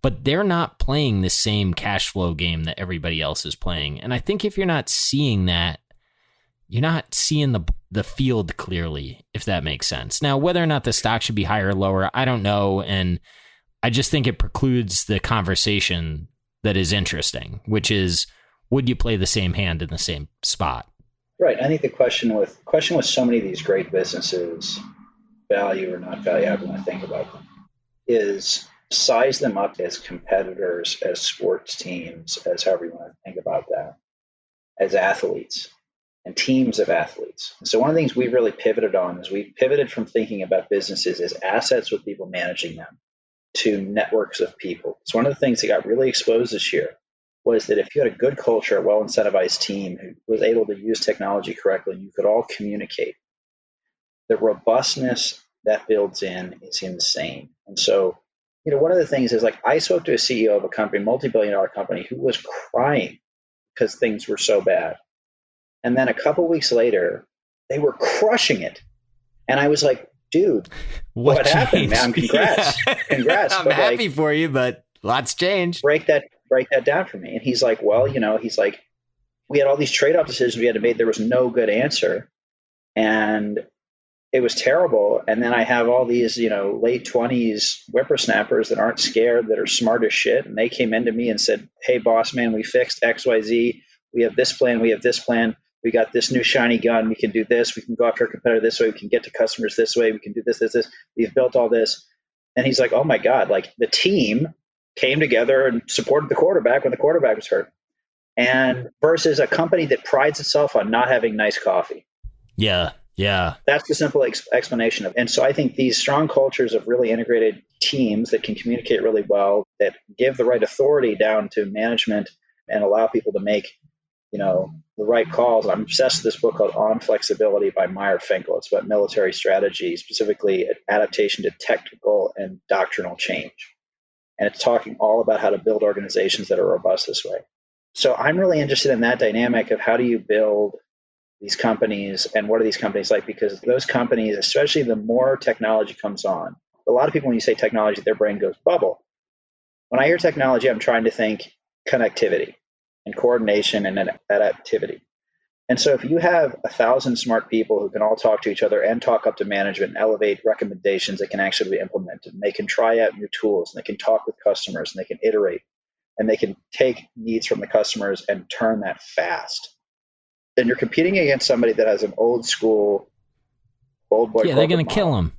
But they're not playing the same cash flow game that everybody else is playing. And I think if you're not seeing that, you're not seeing the the field clearly, if that makes sense. Now, whether or not the stock should be higher or lower, I don't know. And I just think it precludes the conversation that is interesting, which is would you play the same hand in the same spot? Right. I think the question with question with so many of these great businesses, value or not value, you want to think about them, is size them up as competitors, as sports teams, as however you want to think about that, as athletes and teams of athletes. So one of the things we've really pivoted on is we pivoted from thinking about businesses as assets with people managing them to networks of people. It's one of the things that got really exposed this year was that if you had a good culture, a well incentivized team who was able to use technology correctly, you could all communicate, the robustness that builds in is insane. And so, you know, one of the things is like I spoke to a CEO of a company, multi billion dollar company, who was crying because things were so bad. And then a couple weeks later, they were crushing it. And I was like, dude, What happened, man? Congrats. Yeah. Congrats, I'm but, happy like- for you, but lots changed. break that break that down for me. And he's like, well, you know, he's like, we had all these trade off decisions we had to make. There was no good answer, and it was terrible. And then I have all these, you know, late twenties whippersnappers that aren't scared, that are smart as shit, and they came into me and said, "Hey, boss man, we fixed X, Y, Z. We have this plan. We have this plan." We got this new shiny gun. We can do this. We can go after a competitor this way. We can get to customers this way. We can do this, this, this. We've built all this. And he's like, oh my God, like the team came together and supported the quarterback when the quarterback was hurt. And versus a company that prides itself on not having nice coffee. Yeah, yeah, That's the simple ex- explanation of. And so I think these strong cultures of really integrated teams that can communicate really well, that give the right authority down to management and allow people to make you know, the right calls. I'm obsessed with this book called On Flexibility by Meir Finkel. It's about military strategy, specifically adaptation to technical and doctrinal change. And it's talking all about how to build organizations that are robust this way. So I'm really interested in that dynamic of how do you build these companies and what are these companies like? Because those companies, especially the more technology comes on, a lot of people, when you say technology, their brain goes bubble. When I hear technology, I'm trying to think connectivity and coordination and adaptivity. And so if you have a thousand smart people who can all talk to each other and talk up to management and elevate recommendations that can actually be implemented, and they can try out new tools and they can talk with customers and they can iterate and they can take needs from the customers and turn that fast. Then you're competing against somebody that has an old school, old boy. Yeah, they're going to kill them.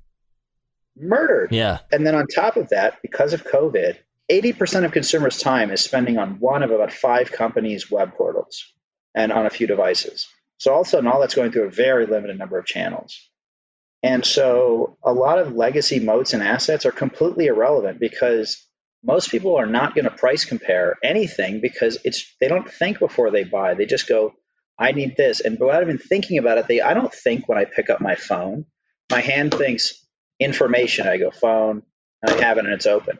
Murdered. Yeah. And then on top of that, because of COVID, 80% of consumers' time is spending on one of about five companies' web portals and on a few devices. So all of a sudden, all that's going through a very limited number of channels. And so a lot of legacy moats and assets are completely irrelevant because most people are not going to price compare anything because it's they don't think before they buy. They just go, I need this. And without even thinking about it, they I don't think when I pick up my phone. My hand thinks information. I go phone, I have it and it's open.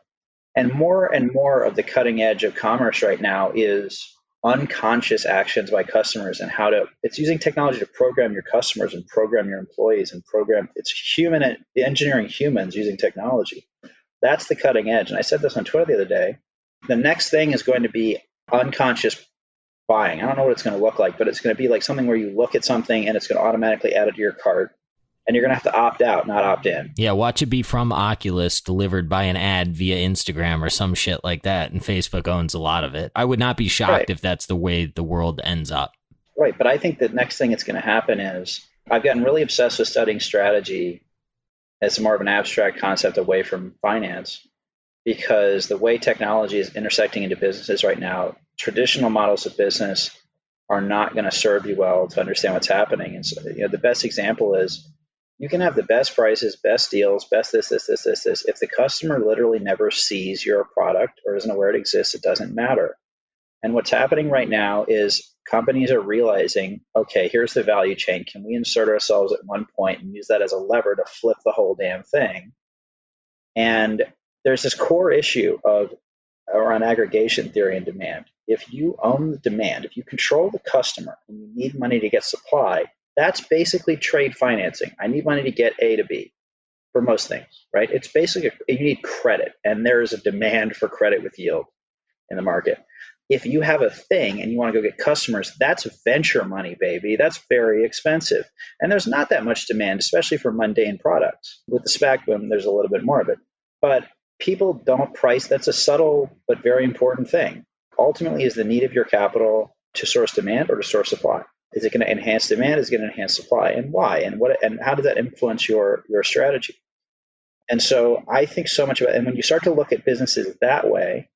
And more and more of the cutting edge of commerce right now is unconscious actions by customers and how to it's using technology to program your customers and program your employees and program it's human engineering humans using technology. That's the cutting edge. And i said this on twitter the other day. The next thing is going to be unconscious buying. I don't know what it's going to look like but it's going to be like something where you look at something and it's going to automatically add it to your cart and you're going to have to opt out, not opt in. Yeah, watch it be from Oculus delivered by an ad via Instagram or some shit like that. And Facebook owns a lot of it. I would not be shocked right. if that's the way the world ends up. Right. But I think the next thing that's going to happen is I've gotten really obsessed with studying strategy as more of an abstract concept away from finance because the way technology is intersecting into businesses right now, traditional models of business are not going to serve you well to understand what's happening. And so, you know, the best example is you can have the best prices, best deals, best this, this, this, this, this. If the customer literally never sees your product or isn't aware it exists, it doesn't matter. And what's happening right now is companies are realizing, okay, here's the value chain. Can we insert ourselves at one point and use that as a lever to flip the whole damn thing? And there's this core issue of around aggregation theory and demand. If you own the demand, if you control the customer and you need money to get supply, that's basically trade financing. I need money to get A to B for most things, right? It's basically you need credit, and there is a demand for credit with yield in the market. If you have a thing and you want to go get customers, that's venture money, baby. That's very expensive. And there's not that much demand, especially for mundane products. With the SPAC boom, there's a little bit more of it. But people don't price. That's a subtle but very important thing. Ultimately, is the need of your capital to source demand or to source supply? Is it going to enhance demand? Is it going to enhance supply? And why? And what? And how does that influence your your strategy? And so I think so much about. And when you start to look at businesses that way,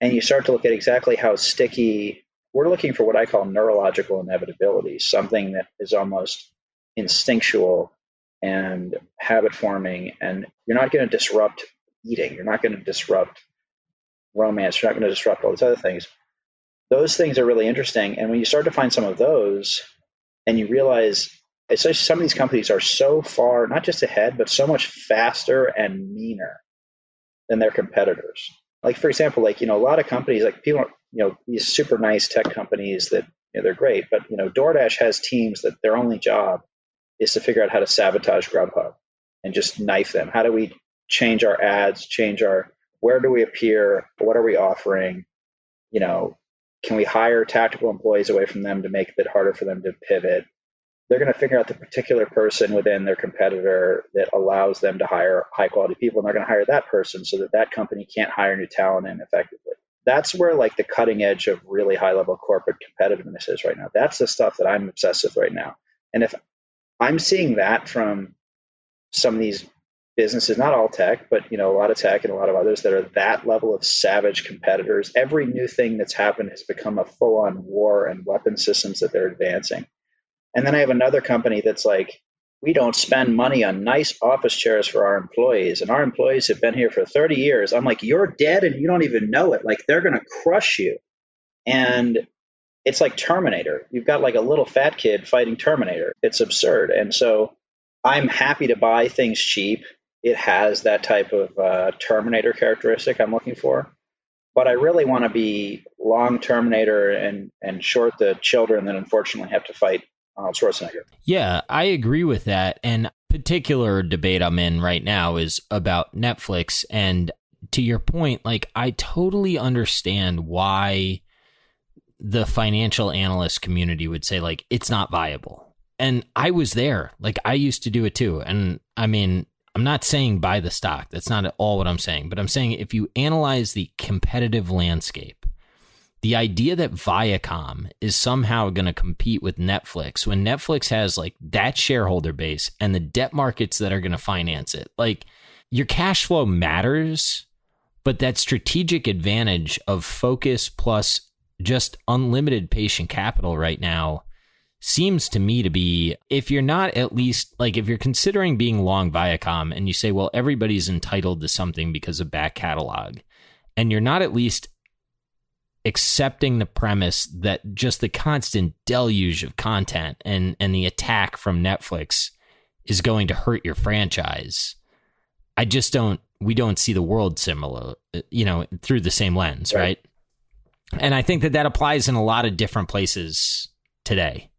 and you start to look at exactly how sticky, we're looking for what I call neurological inevitability, something that is almost instinctual and habit forming, and you're not going to disrupt eating. You're not going to disrupt romance. You're not going to disrupt all these other things those things are really interesting. And when you start to find some of those and you realize, especially some of these companies are so far, not just ahead, but so much faster and meaner than their competitors. Like, for example, like, you know, a lot of companies, like people, you know, these super nice tech companies that, you know, they're great, but, you know, DoorDash has teams that their only job is to figure out how to sabotage Grubhub and just knife them. How do we change our ads, change our, where do we appear? What are we offering? You know, can we hire tactical employees away from them to make it harder for them to pivot? They're going to figure out the particular person within their competitor that allows them to hire high quality people, and they're going to hire that person so that that company can't hire new talent in effectively. That's where like the cutting edge of really high level corporate competitiveness is right now. That's the stuff that I'm obsessed with right now. And if I'm seeing that from some of these businesses, not all tech, but you know, a lot of tech and a lot of others that are that level of savage competitors. Every new thing that's happened has become a full-on war and weapon systems that they're advancing. And then I have another company that's like, we don't spend money on nice office chairs for our employees, and our employees have been here for 30 years. I'm like, you're dead and you don't even know it. Like they're gonna crush you. And it's like Terminator. You've got like a little fat kid fighting Terminator. It's absurd. And so I'm happy to buy things cheap. It has that type of uh, Terminator characteristic I'm looking for. But I really want to be long Terminator and, and short the children that unfortunately have to fight Arnold Schwarzenegger. Yeah, I agree with that. And particular debate I'm in right now is about Netflix. And to your point, like I totally understand why the financial analyst community would say like it's not viable. And I was there. Like I used to do it too. And I mean, I'm not saying buy the stock. That's not at all what I'm saying. But I'm saying if you analyze the competitive landscape, the idea that Viacom is somehow going to compete with Netflix when Netflix has like that shareholder base and the debt markets that are going to finance it, like your cash flow matters, but that strategic advantage of focus plus just unlimited patient capital right now seems to me to be if you're not at least like if you're considering being long Viacom and you say, well, everybody's entitled to something because of back catalog, and you're not at least accepting the premise that just the constant deluge of content and and the attack from Netflix is going to hurt your franchise. I just don't we don't see the world similar, you know, through the same lens, right? right? And I think that that applies in a lot of different places today.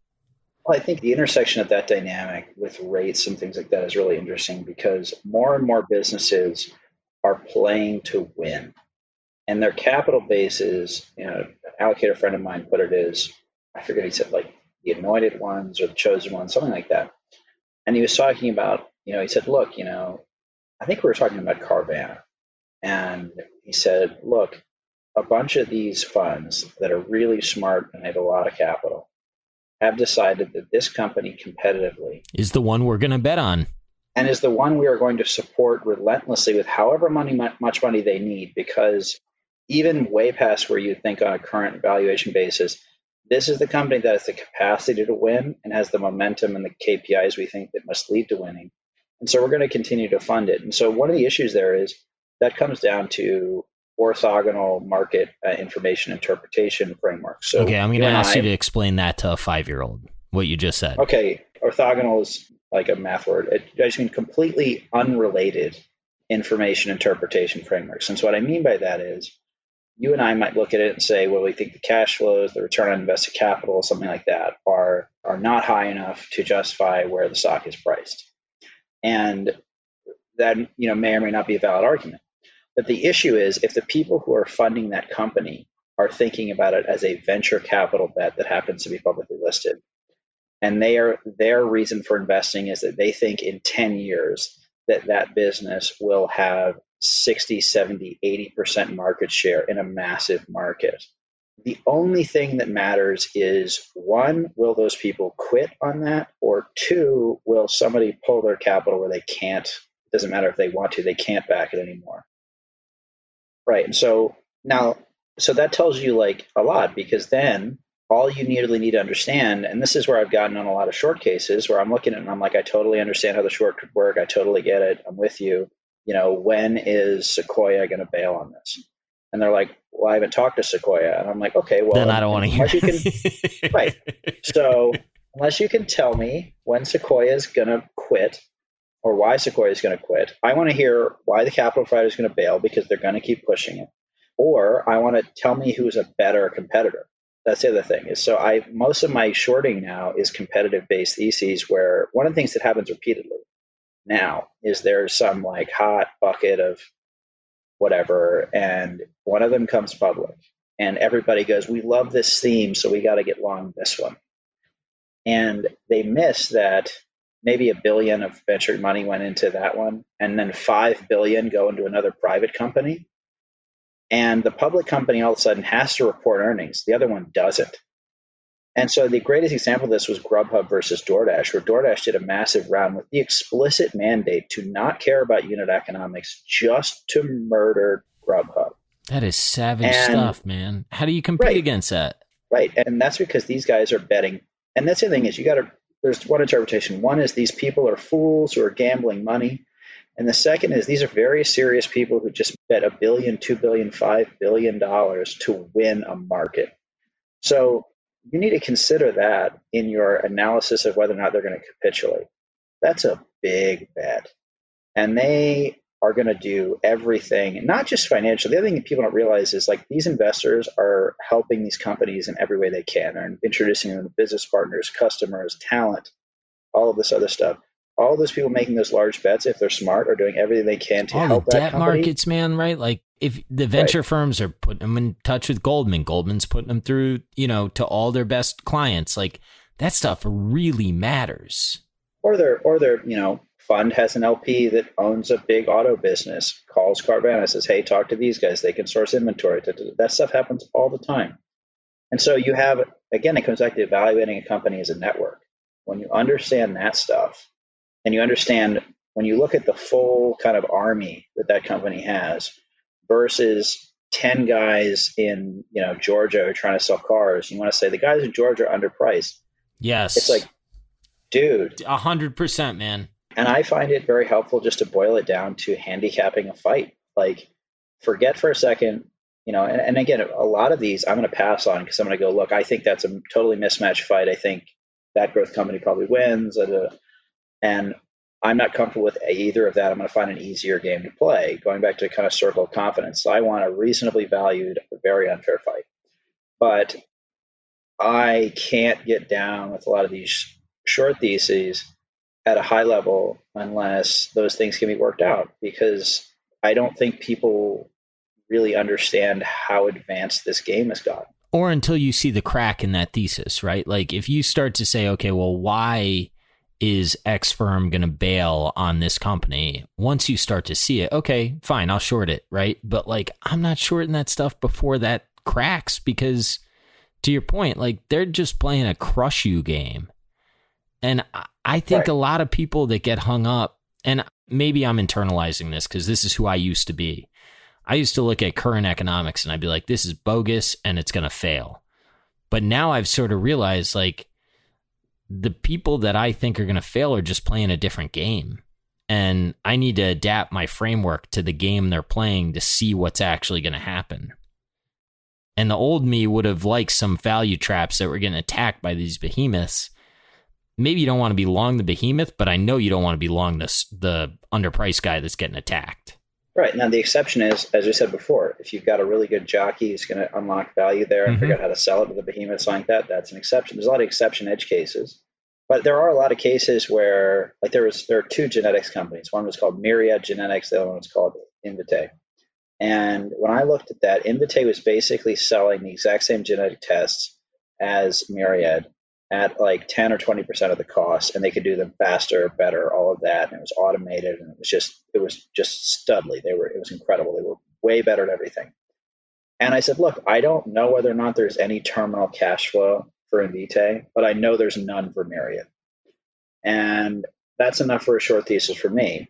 Well, I think the intersection of that dynamic with rates and things like that is really interesting because more and more businesses are playing to win. And their capital bases, you know, allocator friend of mine put it is, I forget, he said like the anointed ones or the chosen ones, something like that. And he was talking about, you know, he said, look, you know, I think we were talking about Carvana. And he said, look, a bunch of these funds that are really smart and have a lot of capital have decided that this company competitively is the one we're going to bet on. and is the one we are going to support relentlessly with however money much money they need because even way past where you think on a current valuation basis this is the company that has the capacity to win and has the momentum and the KPIs we think that must lead to winning. And so we're going to continue to fund it. And so one of the issues there is that comes down to orthogonal market uh, information interpretation framework. So okay, I'm going to ask I, you to explain that to a five year old. What you just said. Okay, orthogonal is like a math word. It, I just mean completely unrelated information interpretation frameworks. And so what I mean by that is you and I might look at it and say, well, we think the cash flows, the return on invested capital, something like that, are are not high enough to justify where the stock is priced. And that you know may or may not be a valid argument. But the issue is if the people who are funding that company are thinking about it as a venture capital bet that happens to be publicly listed, and they are their reason for investing is that they think in 10 years that that business will have 60, 70, 80% market share in a massive market. The only thing that matters is one, will those people quit on that? Or two, will somebody pull their capital where they can't? It doesn't matter if they want to, they can't back it anymore. Right. And so now, so that tells you like a lot because then all you really need to understand, and this is where I've gotten on a lot of short cases where I'm looking at and I'm like, I totally understand how the short could work. I totally get it. I'm with you. You know, when is Sequoia going to bail on this? And they're like, well, I haven't talked to Sequoia. And I'm like, okay, well, then I don't want to hear. You can, right. So unless you can tell me when Sequoia is going to quit or why Sequoia is going to quit. I want to hear why the capital provider is going to bail because they're going to keep pushing it. Or I want to tell me who's a better competitor. That's the other thing is so I most of my shorting now is competitive based theses where one of the things that happens repeatedly now is there's some like hot bucket of whatever and one of them comes public and everybody goes we love this theme so we got to get long this one and they miss that maybe a billion of venture money went into that one, and then five billion go into another private company. And the public company all of a sudden has to report earnings. The other one doesn't. And so the greatest example of this was Grubhub versus DoorDash, where DoorDash did a massive round with the explicit mandate to not care about unit economics, just to murder Grubhub. That is savage and, stuff, man. How do you compete right, against that? Right. And that's because these guys are betting. And that's the thing is you got to there's one interpretation. One is these people are fools who are gambling money. And the second is these are very serious people who just bet a billion, two billion, five billion dollars to win a market. So you need to consider that in your analysis of whether or not they're going to capitulate. That's a big bet. And they are going to do everything, not just financial. The other thing people don't realize is like these investors are helping these companies in every way they can. They're introducing them to business partners, customers, talent, all of this other stuff. All those people making those large bets, if they're smart, are doing everything they can to All help the that debt company. markets, man, right? Like if the venture firms are putting them in touch with Goldman, Goldman's putting them through, you know, to all their best clients. Like that stuff really matters. or they're, or they're, you know fund has an LP that owns a big auto business, calls Carvana, says, "Hey, talk to these guys. They can source inventory." That stuff happens all the time. And so you have again, it comes back to evaluating a company as a network. When you understand that stuff, and you understand when you look at the full kind of army that that company has versus 10 guys in you know Georgia who are trying to sell cars, you want to say the guys in Georgia are underpriced. Yes. It's like, dude, a hundred percent, man. And I find it very helpful just to boil it down to handicapping a fight. Like, forget for a second, you know, and, and again, a lot of these I'm going to pass on because I'm going to go, look, I think that's a totally mismatched fight. I think that growth company probably wins. uh, And I'm not comfortable with either of that. I'm going to find an easier game to play. Going back to kind of circle of confidence, so I want a reasonably valued, very unfair fight. But I can't get down with a lot of these short theses at a high level unless those things can be worked out because I don't think people really understand how advanced this game has gotten. Or until you see the crack in that thesis, right? Like if you start to say, okay, well, why is X firm going to bail on this company? Once you start to see it, okay, fine, I'll short it, right? But like, I'm not shorting that stuff before that cracks because to your point, like they're just playing a crush you game. And I- think Right. a lot of people that get hung up, and maybe I'm internalizing this because this is who I used to be. I used to look at current economics and I'd be like, this is bogus and it's going to fail. But now I've sort of realized like the people that I think are going to fail are just playing a different game. And I need to adapt my framework to the game they're playing to see what's actually going to happen. And the old me would have liked some value traps that were getting attacked by these behemoths. Maybe you don't want to be long the behemoth, but I know you don't want to be long this the underpriced guy that's getting attacked. Right. Now, the exception is, as we said before, if you've got a really good jockey who's going to unlock value there and Mhm. figure out how to sell it to the behemoths like that, that's an exception. There's a lot of exception edge cases. But there are a lot of cases where, like, there was there are two genetics companies. One was called Myriad Genetics. The other one was called Invitae. And when I looked at that, Invitae was basically selling the exact same genetic tests as Myriad at like 10 or 20% of the cost and they could do them faster better all of that and it was automated and it was just it was just studly. They were it was incredible. They were way better at everything. And i said look i don't know whether or not there's any terminal cash flow for Invitae but i know there's none for myriad and that's enough for a short thesis for me.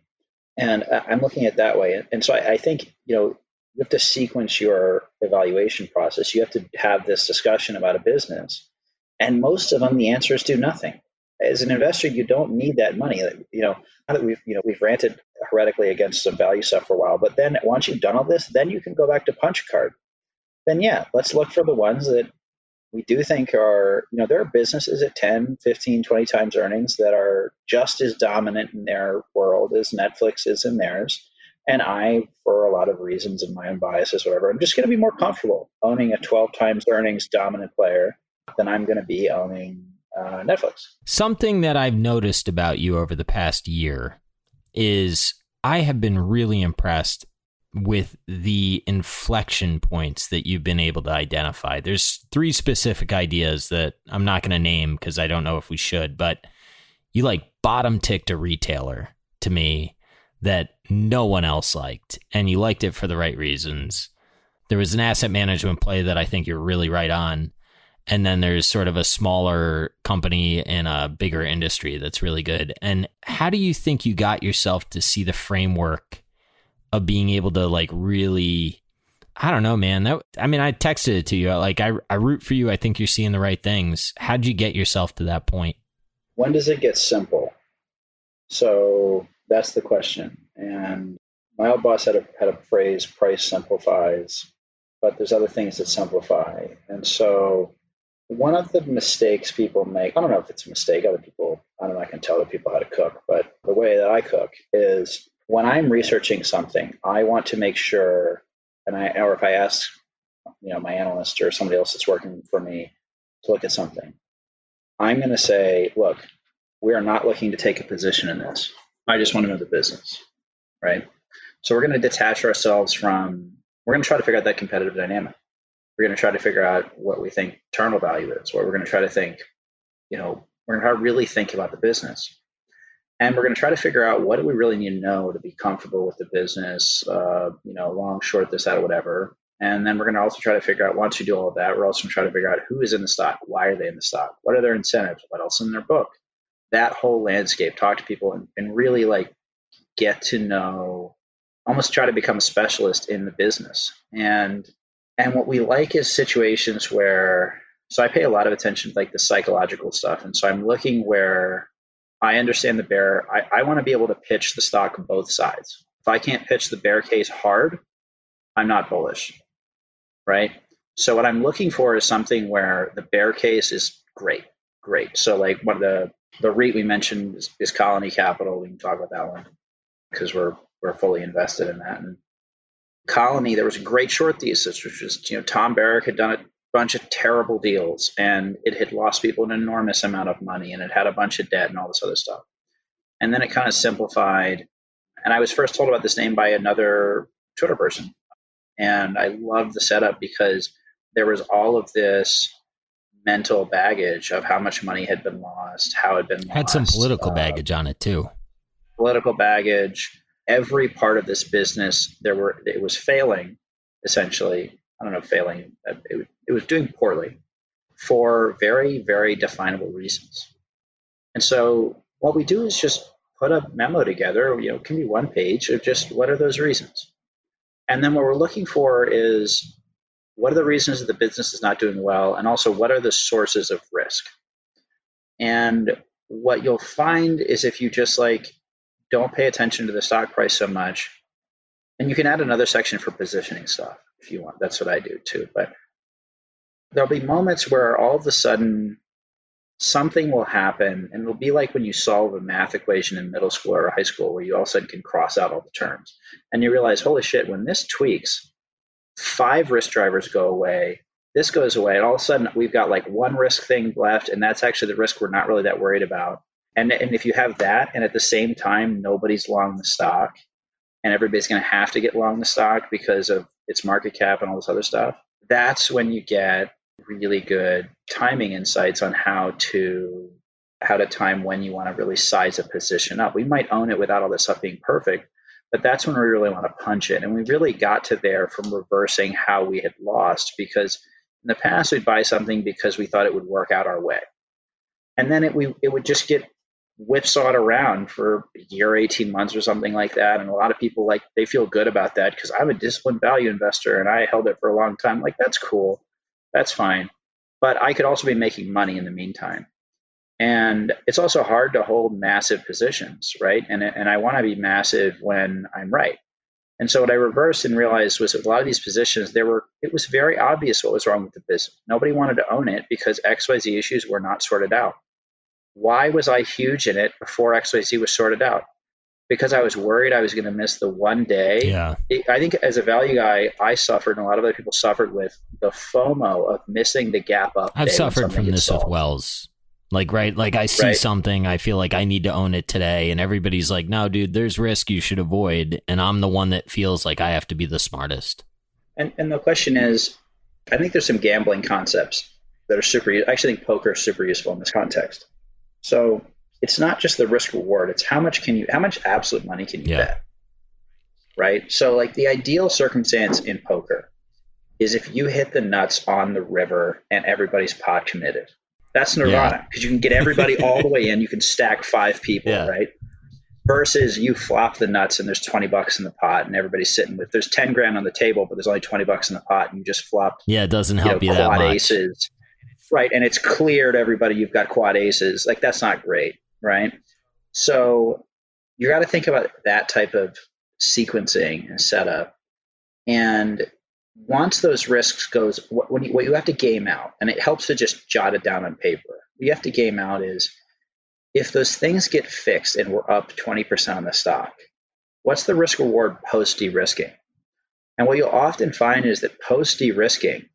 And i'm looking at that way. And so I think you know you have to sequence your evaluation process. You have to have this discussion about a business and most of them the answer is do nothing. As an investor you don't need that money. You know now that we've you know we've ranted heretically against some value stuff for a while but then once you've done all this then you can go back to punch card. Then yeah let's look for the ones that we do think are you know there are businesses at 10 15 20 times earnings that are just as dominant in their world as netflix is in theirs. And i for a lot of reasons and my own biases whatever i'm just going to be more comfortable owning a 12 times earnings dominant player than i'm going to be owning uh, netflix Something that I've noticed about you over the past year is I have been really impressed with the inflection points that you've been able to identify. There's three specific ideas that I'm not going to name because I don't know if we should, but you like bottom ticked a retailer to me that no one else liked, and you liked it for the right reasons. There was an asset management play that I think you're really right on and then there's sort of a smaller company in a bigger industry that's really good. And how do you think you got yourself to see the framework of being able to like really I don't know, man. That I mean, I texted it to you. Like I I root for you. I think you're seeing the right things. How'd you get yourself to that point? when does it get simple? So that's the question. And my old boss had a had a phrase: "Price simplifies," but there's other things that simplify. And so one of the mistakes people make, I don't know if it's a mistake, other people, I don't know, I can tell other people how to cook, but the way that I cook is when I'm researching something, I want to make sure, and I, or if I ask, you know, my analyst or somebody else that's working for me to look at something, I'm going to say, look, we are not looking to take a position in this. I just want to know the business, right? So we're going to detach ourselves from, we're going to try to figure out that competitive dynamic. We're going to try to figure out what we think terminal value is, what we're going to try to think, you know, we're going to really think about the business. And we're going to try to figure out what do we really need to know to be comfortable with the business, uh, you know, long, short, this, that, or whatever. And then we're going to also try to figure out, once we do all of that, we're also going to try to figure out who is in the stock, why are they in the stock, what are their incentives, what else is in their book. That whole landscape, talk to people and, and really like get to know, almost try to become a specialist in the business. And and what we like is situations where so I pay a lot of attention to like the psychological stuff. And so I'm looking where I understand the bear. I, I want to be able to pitch the stock both sides. If I can't pitch the bear case hard, I'm not bullish. Right. So what I'm looking for is something where the bear case is great. Great. So like one of the the REIT we mentioned is, is Colony Capital. We can talk about that one because we're we're fully invested in that. And Colony, there was a great short thesis, which was you know Tom Barrack had done a bunch of terrible deals, and it had lost people an enormous amount of money, and it had a bunch of debt and all this other stuff. And then it kind of simplified. And I was first told about this name by another Twitter person, and I loved the setup because there was all of this mental baggage of how much money had been lost, how it had been had lost. some political uh, baggage on it too. Political baggage every part of this business there were it was failing essentially. I don't know failing uh, it, it was doing poorly for very very definable reasons. And so what we do is just put a memo together you know it can be one page of just what are those reasons. And then what we're looking for is what are the reasons that the business is not doing well and also what are the sources of risk. And what you'll find is if you just like don't pay attention to the stock price so much. And you can add another section for positioning stuff if you want. That's what I do too. But there'll be moments where all of a sudden something will happen and it'll be like when you solve a math equation in middle school or high school where you all of a sudden can cross out all the terms and you realize holy shit when this tweaks five risk drivers go away this goes away and all of a sudden we've got like one risk thing left and that's actually the risk we're not really that worried about and, and if you have that, and at the same time, nobody's long the stock, and everybody's going to have to get long the stock because of its market cap and all this other stuff, that's when you get really good timing insights on how to how to time when you want to really size a position up. We might own it without all this stuff being perfect, but that's when we really want to punch it. And we really got to there from reversing how we had lost because in the past we'd buy something because we thought it would work out our way. And then it we it would just get whipsawed around for a year, 18 months or something like that. And a lot of people like they feel good about that because I'm a disciplined value investor and I held it for a long time. Like that's cool. That's fine. But I could also be making money in the meantime. And it's also hard to hold massive positions, right? And, and I want to be massive when I'm right. And so what I reversed and realized was that a lot of these positions, there were it was very obvious what was wrong with the business. Nobody wanted to own it because XYZ issues were not sorted out why was I huge in it before XYZ was sorted out? Because I was worried I was going to miss the one day. Yeah. I think as a value guy, I suffered, and a lot of other people suffered with the FOMO of missing the gap up. I've suffered from this solved. with Wells. Like right, like I see right. something, I feel like I need to own it today, and everybody's like, "No, dude, there's risk you should avoid," and I'm the one that feels like I have to be the smartest. And and the question is, I think there's some gambling concepts that are super. I actually think poker is super useful in this context. So it's not just the risk reward, it's how much can you how much absolute money can you yeah. bet? Right? So like the ideal circumstance in poker is if you hit the nuts on the river and everybody's pot committed. That's nirvana because yeah. you can get everybody all the way in. You can stack five people, yeah. right? Versus you flop the nuts and there's 20 bucks in the pot and everybody's sitting with, there's 10 grand on the table, but there's only 20 bucks in the pot and you just flopped. Yeah, it doesn't help you, know, you that much. aces right and it's clear to everybody you've got quad aces like that's not great right so you got to think about that type of sequencing and setup and once those risks goes, what, you, what you have to game out, and it helps to just jot it down on paper. What you have to game out is if those things get fixed and we're up 20% on the stock, what's the risk reward post de-risking? And what you'll often find is that post de-risking,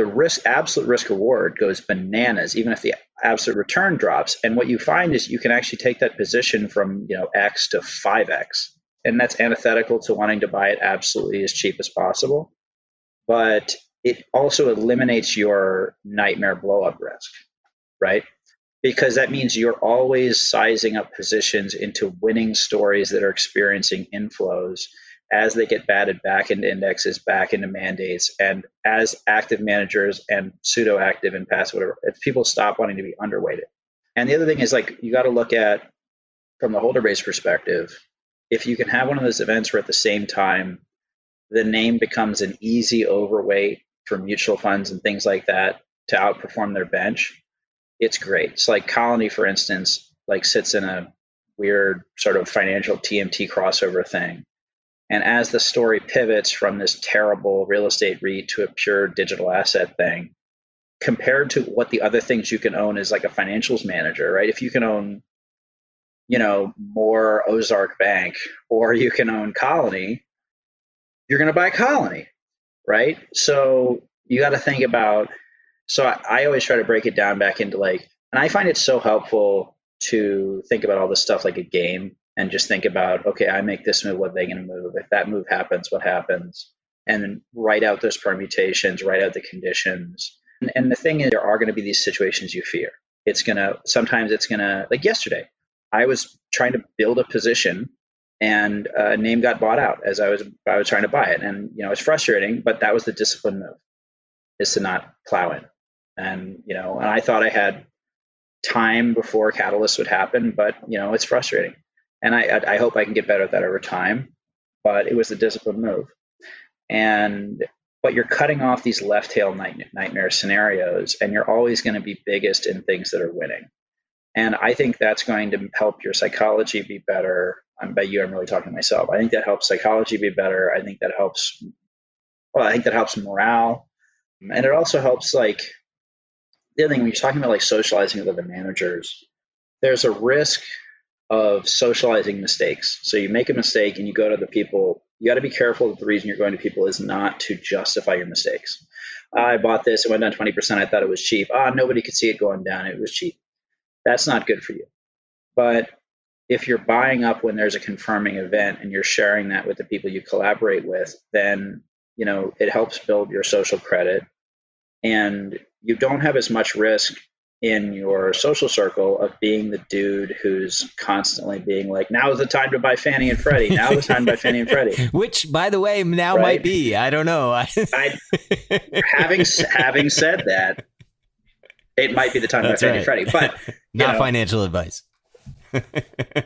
the risk absolute risk reward goes bananas, even if the absolute return drops. And what you find is you can actually take that position from you know X to 5X. And that's antithetical to wanting to buy it absolutely as cheap as possible. But it also eliminates your nightmare blow up risk, right? because that means you're always sizing up positions into winning stories that are experiencing inflows as they get batted back into indexes, back into mandates, and as active managers and pseudo active and passive, whatever, if people stop wanting to be underweighted. And the other thing is like you got to look at from the holder base perspective, if you can have one of those events where at the same time the name becomes an easy overweight for mutual funds and things like that to outperform their bench, it's great. It's like Colony, for instance, like sits in a weird sort of financial TMT crossover thing. And as the story pivots from this terrible real estate REIT to a pure digital asset thing, compared to what the other things you can own is like a financials manager, right? If you can own, you know, more Ozark Bank or you can own Colony, you're going to buy Colony, right? So you got to think about so I, I always try to break it down back into like, and I find it so helpful to think about all this stuff like a game and just think about, okay, I make this move, what are they going to move? If that move happens, what happens? And write out those permutations, write out the conditions. And, and the thing is, there are going to be these situations you fear. It's going to, sometimes it's going to, like yesterday, I was trying to build a position and a name got bought out as I was, I was trying to buy it. And, you know, it's frustrating, but that was the discipline move is to not plow in and you know and i thought i had time before catalyst would happen but you know it's frustrating and i i hope i can get better at that over time but it was a disciplined move. And but you're cutting off these left tail night, nightmare scenarios and you're always going to be biggest in things that are winning. And i think that's going to help your psychology be better. I'm by you i'm really talking to myself. I think that helps psychology be better. I think that helps well i think that helps morale. And it also helps like the other thing when you're talking about like socializing with other managers, there's a risk of socializing mistakes. So you make a mistake and you go to the people. You got to be careful that the reason you're going to people is not to justify your mistakes. I bought this, it went down 20%. I thought it was cheap. Ah, nobody could see it going down. It was cheap. That's not good for you. But if you're buying up when there's a confirming event and you're sharing that with the people you collaborate with, then you know it helps build your social credit and you don't have as much risk in your social circle of being the dude who's constantly being like, now is the time to buy Fannie and Freddie. Now is the time to buy Fannie and Freddie. Which, by the way, now right? might be. I don't know. I, having having said that, it might be the time That's to buy right. Fannie and Freddie, but not know, financial advice.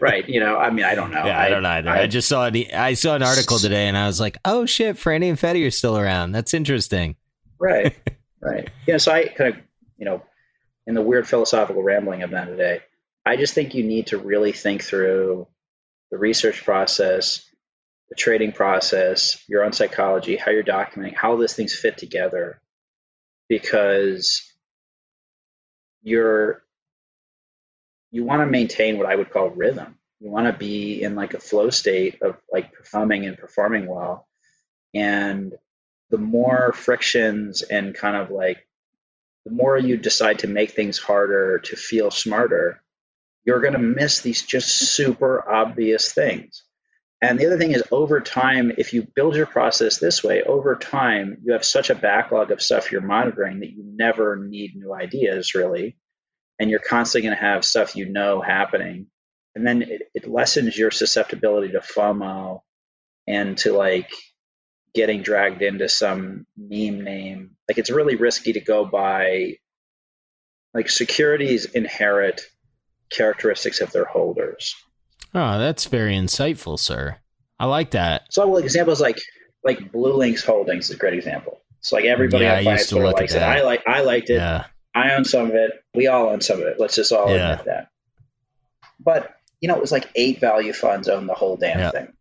right. You know, I mean, I don't know. Yeah, I, I don't either. I, I, just saw an, I saw an article today and I was like, oh shit, Fannie and Freddie are still around. That's interesting. Right. Right. Yeah. So I kind of, you know, in the weird philosophical rambling of that today, I just think you need to really think through the research process, the trading process, your own psychology, how you're documenting, how these things fit together, because you're you want to maintain what I would call rhythm. You want to be in like a flow state of like performing and performing well. And the more frictions and kind of like the more you decide to make things harder to feel smarter, you're going to miss these just super obvious things. And the other thing is, over time, if you build your process this way, over time, you have such a backlog of stuff you're monitoring that you never need new ideas really. And you're constantly going to have stuff you know happening. And then it, it lessens your susceptibility to FOMO and to like getting dragged into some meme name. Like it's really risky to go by like securities inherit characteristics of their holders. Oh, that's very insightful, sir. I like that. So well, examples like like BlueLinx Holdings is a great example. It's like everybody yeah, on Twitter likes it. I like I liked it. Yeah. I own some of it. We all own some of it. Let's just all yeah. admit that. But you know, it was like eight value funds own the whole damn thing.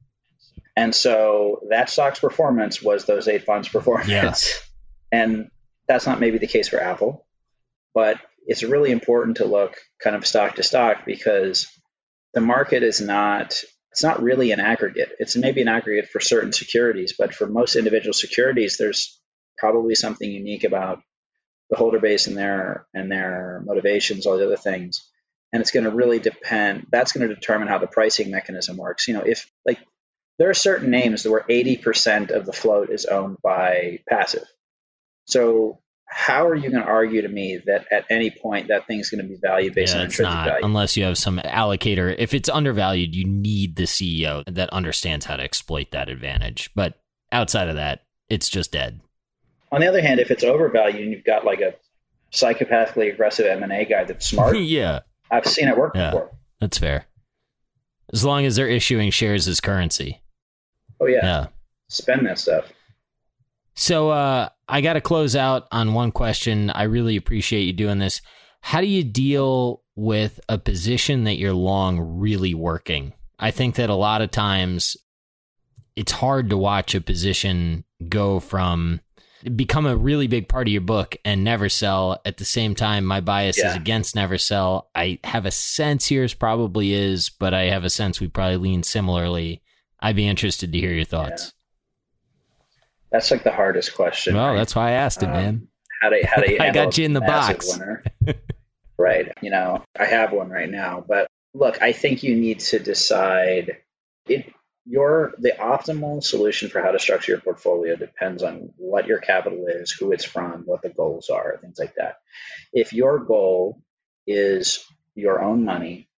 And so that stock's performance was those eight funds' performance. Yeah. And that's not maybe the case for Apple, but it's really important to look kind of stock to stock because the market is not it's not really an aggregate. It's maybe an aggregate for certain securities, but for most individual securities, there's probably something unique about the holder base and their and their motivations, all the other things. And it's going to really depend. That's going to determine how the pricing mechanism works. You know, if like there are certain names where 80% of the float is owned by passive. So how are you going to argue to me that at any point that thing's going to be valued based yeah, on it's intrinsic not value? unless you have some allocator. If it's undervalued, you need the CEO that understands how to exploit that advantage. But outside of that, it's just dead. On the other hand, if it's overvalued and you've got like a psychopathically aggressive M&A guy that's smart, yeah, I've seen it work Yeah. before. that's fair. As long as they're issuing shares as currency. Oh yeah. Yeah. spend that stuff. So uh, I got to close out on one question. I really appreciate you doing this. How do you deal with a position that you're long really working? I think that a lot of times it's hard to watch a position go from become a really big part of your book and never sell. At the same time, my bias is against never sell. I have a sense yours probably is, but I have a sense we probably lean similarly. I'd be interested to hear your thoughts. That's like the hardest question. Well, right? that's why I asked it, Um, man. how to how to I got you in the box. right. You know, I have one right now, but look, I think you need to decide it your the optimal solution for how to structure your portfolio depends on what your capital is, who it's from, what the goals are, things like that. If your goal is your own money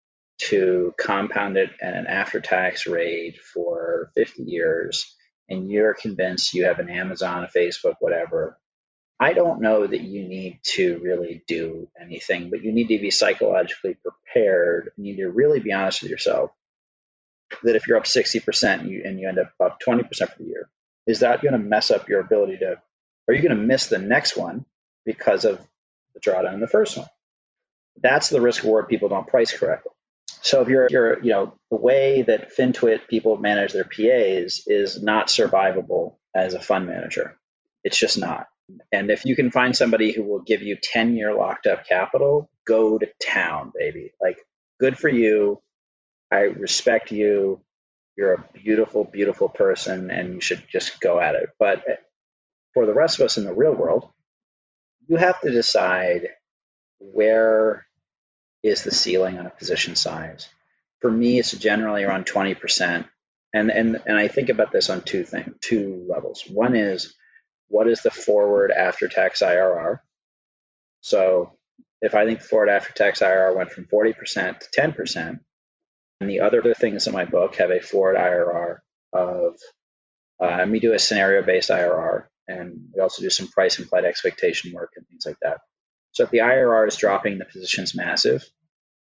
to compound it at an after tax rate for 50 years and you're convinced you have an Amazon, a Facebook, whatever, I don't know that you need to really do anything, but you need to be psychologically prepared. You need to really be honest with yourself that if you're up 60% and you, and you end up up 20% for the year, is that going to mess up your ability to, are you going to miss the next one because of the drawdown in the first one? That's the risk reward people don't price correctly. So if you're, you're, you know, the way that FinTwit people manage their PAs is not survivable as a fund manager. It's just not. And if you can find somebody who will give you 10 year locked up capital, go to town, baby. Like, good for you. I respect you. You're a beautiful, beautiful person, and you should just go at it. But eh, for the rest of us in the real world, you have to decide where is the ceiling on a position size. For me, it's generally around 20%. And, and, and I think about this on two things, two levels. One is what is the forward after tax IRR? So if I think the forward after tax IRR went from 40% to 10%, and the other things in my book have a forward IRR of, uh, and we do a scenario based IRR, and we also do some price implied expectation work and things like that. So if the IRR is dropping, the position's massive,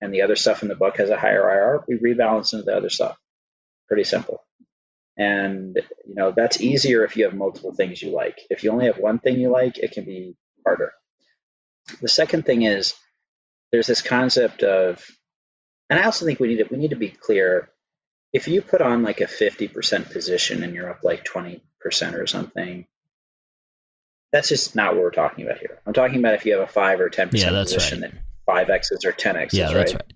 and the other stuff in the book has a higher IR, we rebalance into the other stuff. Pretty simple. And you know that's easier if you have multiple things you like. If you only have one thing you like, it can be harder. The second thing is there's this concept of, and I also think we need to we need to be clear. If you put on like a 50% position and you're up like 20% or something, that's just not what we're talking about here. I'm talking about if you have a five or 10% Yeah, that's position right. that five X's or 10 X's, Yeah, right? that's right.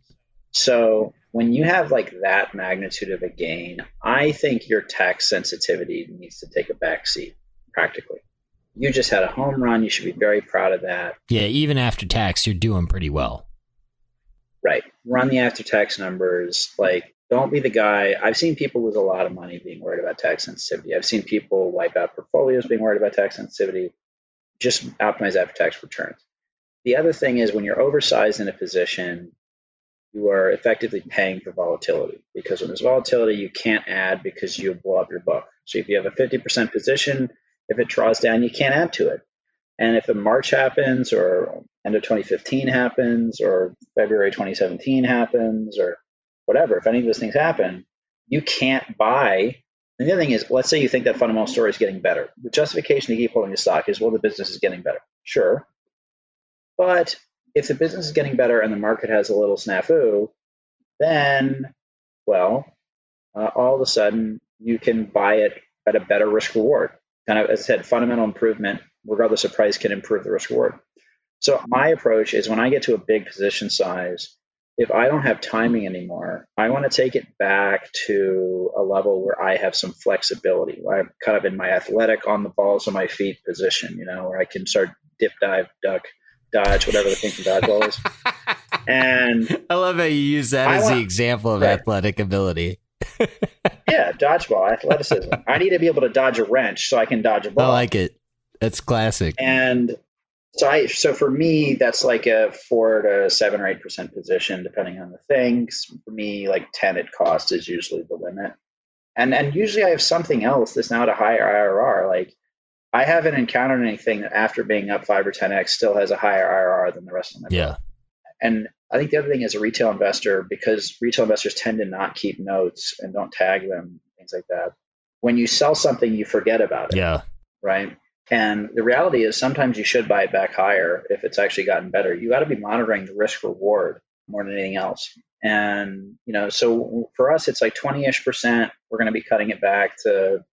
So when you have like that magnitude of a gain, I think your tax sensitivity needs to take a back seat practically. You just had a home run. You should be very proud of that. Yeah, even after tax, you're doing pretty well. Right. Run the after tax numbers. Like, don't be the guy. I've seen people lose a lot of money being worried about tax sensitivity. I've seen people wipe out portfolios being worried about tax sensitivity. Just optimize after tax returns. The other thing is when you're oversized in a position, you are effectively paying for volatility because when there's volatility, you can't add because you blow up your book. So if you have a 50% position, if it draws down, you can't add to it. And if a March happens or end of 2015 happens or February 2017 happens or whatever, if any of those things happen, you can't buy. And the other thing is, let's say you think that fundamental story is getting better. The justification to keep holding the stock is, well, the business is getting better. Sure. But if the business is getting better and the market has a little snafu, then, well, uh, all of a sudden you can buy it at a better risk reward. Kind of, as I said, fundamental improvement, regardless of price, can improve the risk reward. So my approach is when I get to a big position size, if I don't have timing anymore, I want to take it back to a level where I have some flexibility, where I'm kind of in my athletic on the balls of my feet position, you know, where I can start dip, dive, duck, dodge, whatever the thing from dodgeball is. And I love how you use that I as want- the example of Right. athletic ability. yeah, dodgeball, athleticism. I need to be able to dodge a wrench so I can dodge a ball. I like it. That's classic. and so I so for me that's like a four to seven or eight percent position depending on the things. For me, like ten at cost is usually the limit. And and usually I have something else that's now at a higher IRR. Like I haven't encountered anything that after being up five or ten X still has a higher IRR than the rest of my Yeah. and I think the other thing as a retail investor, because retail investors tend to not keep notes and don't tag them, things like that. When you sell something, you forget about it Yeah. right? And the reality is sometimes you should buy it back higher if it's actually gotten better. You got to be monitoring the risk reward more than anything else. And, you know, so for us, it's like 20 ish percent. We're going to be cutting it back to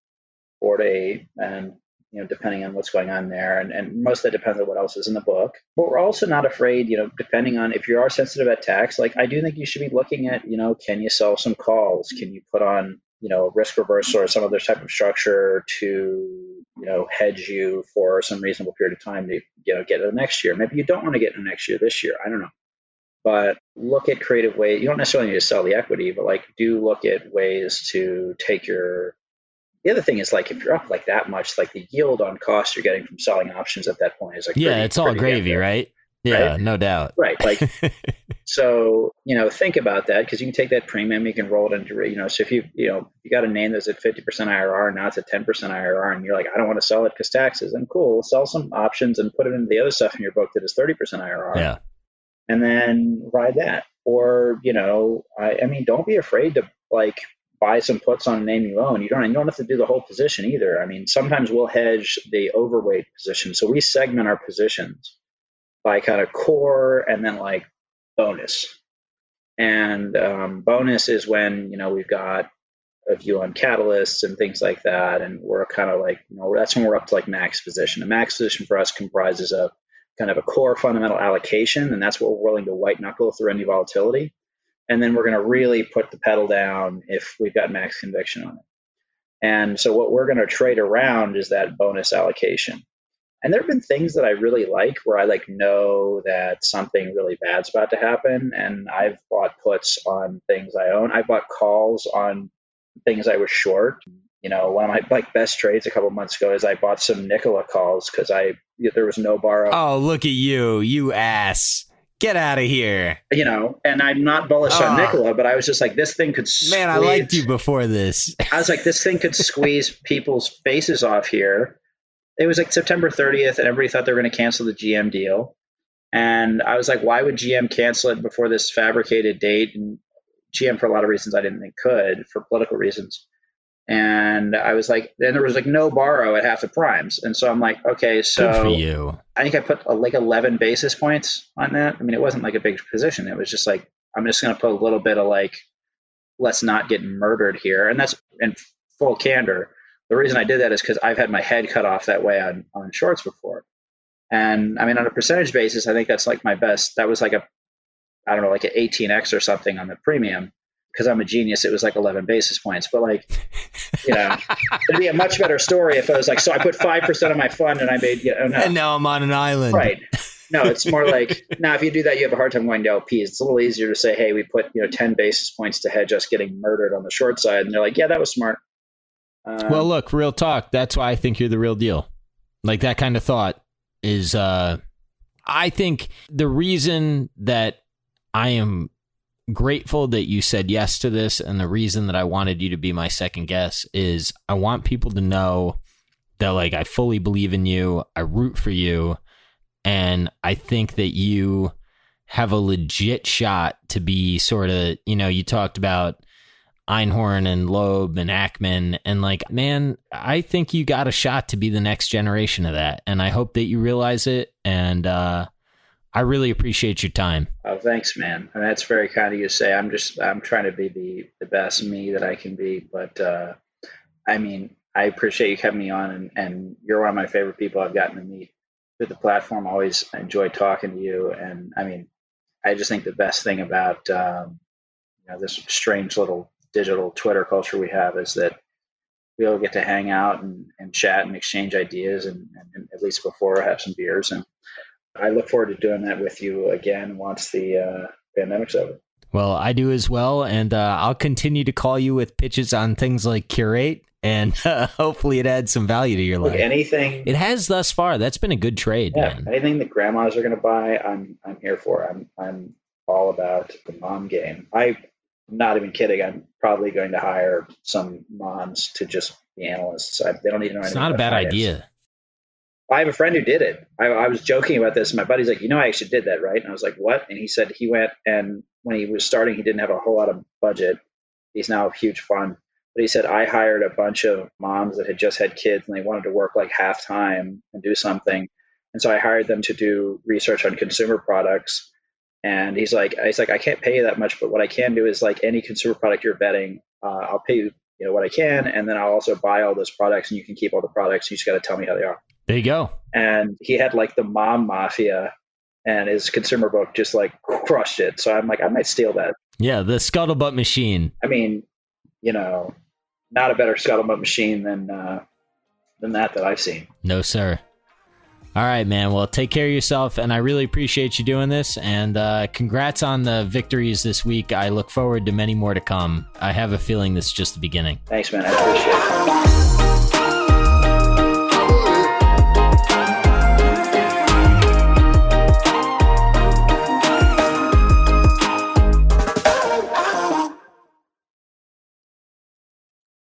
four to eight. And, you know, depending on what's going on there. And, and most of that depends on what else is in the book. But we're also not afraid, you know, depending on if you are sensitive at tax, like I do think you should be looking at, you know, can you sell some calls? Can you put on, you know, risk reversal or some other type of structure to, you know, hedge you for some reasonable period of time to, you know, get to the next year. Maybe you don't want to get to next year this year. I don't know. But look at creative ways. You don't necessarily need to sell the equity, but like do look at ways to take your the other thing is like if you're up like that much, like the yield on cost you're getting from selling options at that point is like Yeah, pretty- it's all gravy, right? Yeah, Right? no doubt. Right. Like so, you know, think about that because you can take that premium, you can roll it into, you know, so if you, you know, you got a name that's at 50% IRR, and now it's at 10% IRR, and you're like, I don't want to sell it because taxes, then cool, sell some options and put it into the other stuff in your book that is 30% IRR Yeah. and then ride that. Or, you know, I, I mean, don't be afraid to like buy some puts on a name you own. You don't, you don't have to do the whole position either. I mean, sometimes we'll hedge the overweight position. So we segment our positions by kind of core and then like bonus. And um, bonus is when, you know, we've got a view on catalysts and things like that. And we're kind of like, you know, that's when we're up to like max position. A max position for us comprises of kind of a core fundamental allocation, and that's what we're willing to white knuckle through any volatility. And then we're going to really put the pedal down if we've got max conviction on it. And so what we're going to trade around is that bonus allocation. And there have been things that I really like where I like know that something really bad's about to happen. And I've bought puts on things I own. I bought calls on things I was short. You know, one of my like best trades a couple months ago is I bought some Nikola calls because I there was no borrow Oh, look at you, you ass. Get out of here. you know, and I'm not bullish on Ah. Nikola, but I was just like, this thing could squeeze. Man, I liked you before this. I was like, this thing could squeeze people's faces off here. It was like September 30th, and everybody thought they were going to cancel the GM deal. And I was like, why would GM cancel it before this fabricated date? And GM, for a lot of reasons, I didn't think could, for political reasons. And I was like, then there was like no borrow at half the primes. And so I'm like, okay, so for you. I think I put uh, like 11 basis points on that. I mean, it wasn't like a big position. It was just like, I'm just going to put a little bit of like, let's not get murdered here. And that's in full candor. The reason I did that is because I've had my head cut off that way on, on shorts before. And I mean, on a percentage basis, I think that's like my best. That was like a, I don't know, like an 18x or something on the premium. Because I'm a genius, it was like 11 basis points. But like, you know, it'd be a much better story if I was like, so I put 5% of my fund and I made, you know, no. And now I'm on an island. Right. No, it's more like now if you do that, you have a hard time going to LPs. It's a little easier to say, hey, we put you know ten basis points to hedge us getting murdered on the short side, and they're like, yeah, that was smart. Um, Well, look, real talk. That's why I think you're the real deal. Like that kind of thought is uh I think the reason that I am grateful that you said yes to this and the reason that I wanted you to be my second guest is I want people to know that like I fully believe in you, I root for you, and I think that you have a legit shot to be sort of, you know, you talked about Einhorn and Loeb and Ackman. And like, man, I think you got a shot to be the next generation of that. And I hope that you realize it. And uh, I really appreciate your time. oh, thanks, man. I mean, that's very kind of you to say. I'm just I'm trying to be the the best me that I can be, but uh, I mean, I appreciate you having me on, and, and you're one of my favorite people I've gotten to meet through the platform. Always enjoy talking to you, and I mean, I just think the best thing about um, you know this strange little digital Twitter culture we have is that we all get to hang out and, and chat and exchange ideas, and, and, at least before have some beers. And I look forward to doing that with you again once the uh, pandemic's over. Well, I do as well, and uh, I'll continue to call you with pitches on things like Qurate, and uh, hopefully it adds some value to your life. anything it has thus far. That's been a good trade, yeah, man. anything that grandmas are going to buy, I'm I'm here for. I'm I'm all about the mom game. I'm not even kidding. I'm probably going to hire some moms to just be analysts. I, they don't even know. Anything. It's not a bad finance. idea. I have a friend who did it. I, I was joking about this. And my buddy's like, you know, I actually did that, right? And I was like, what? And he said he went and when he was starting, he didn't have a whole lot of budget. He's now a huge fund. But he said, I hired a bunch of moms that had just had kids and they wanted to work like half time and do something. And so I hired them to do research on consumer products. And he's like, he's like, I can't pay you that much, but what I can do is like any consumer product you're vetting, uh, I'll pay you, you know, what I can, and then I'll also buy all those products, and you can keep all the products. You just got to tell me how they are There you go. and he had like the mom mafia and his consumer book just like crushed it so i'm like i might steal that Yeah, the scuttlebutt machine. i mean you know not a better scuttlebutt machine than uh than that that i've seen No, sir. All right, man. Well, take care of yourself, and I really appreciate you doing this. And uh, congrats on the victories this week. I look forward to many more to come. I have a feeling this is just the beginning. thanks man i appreciate it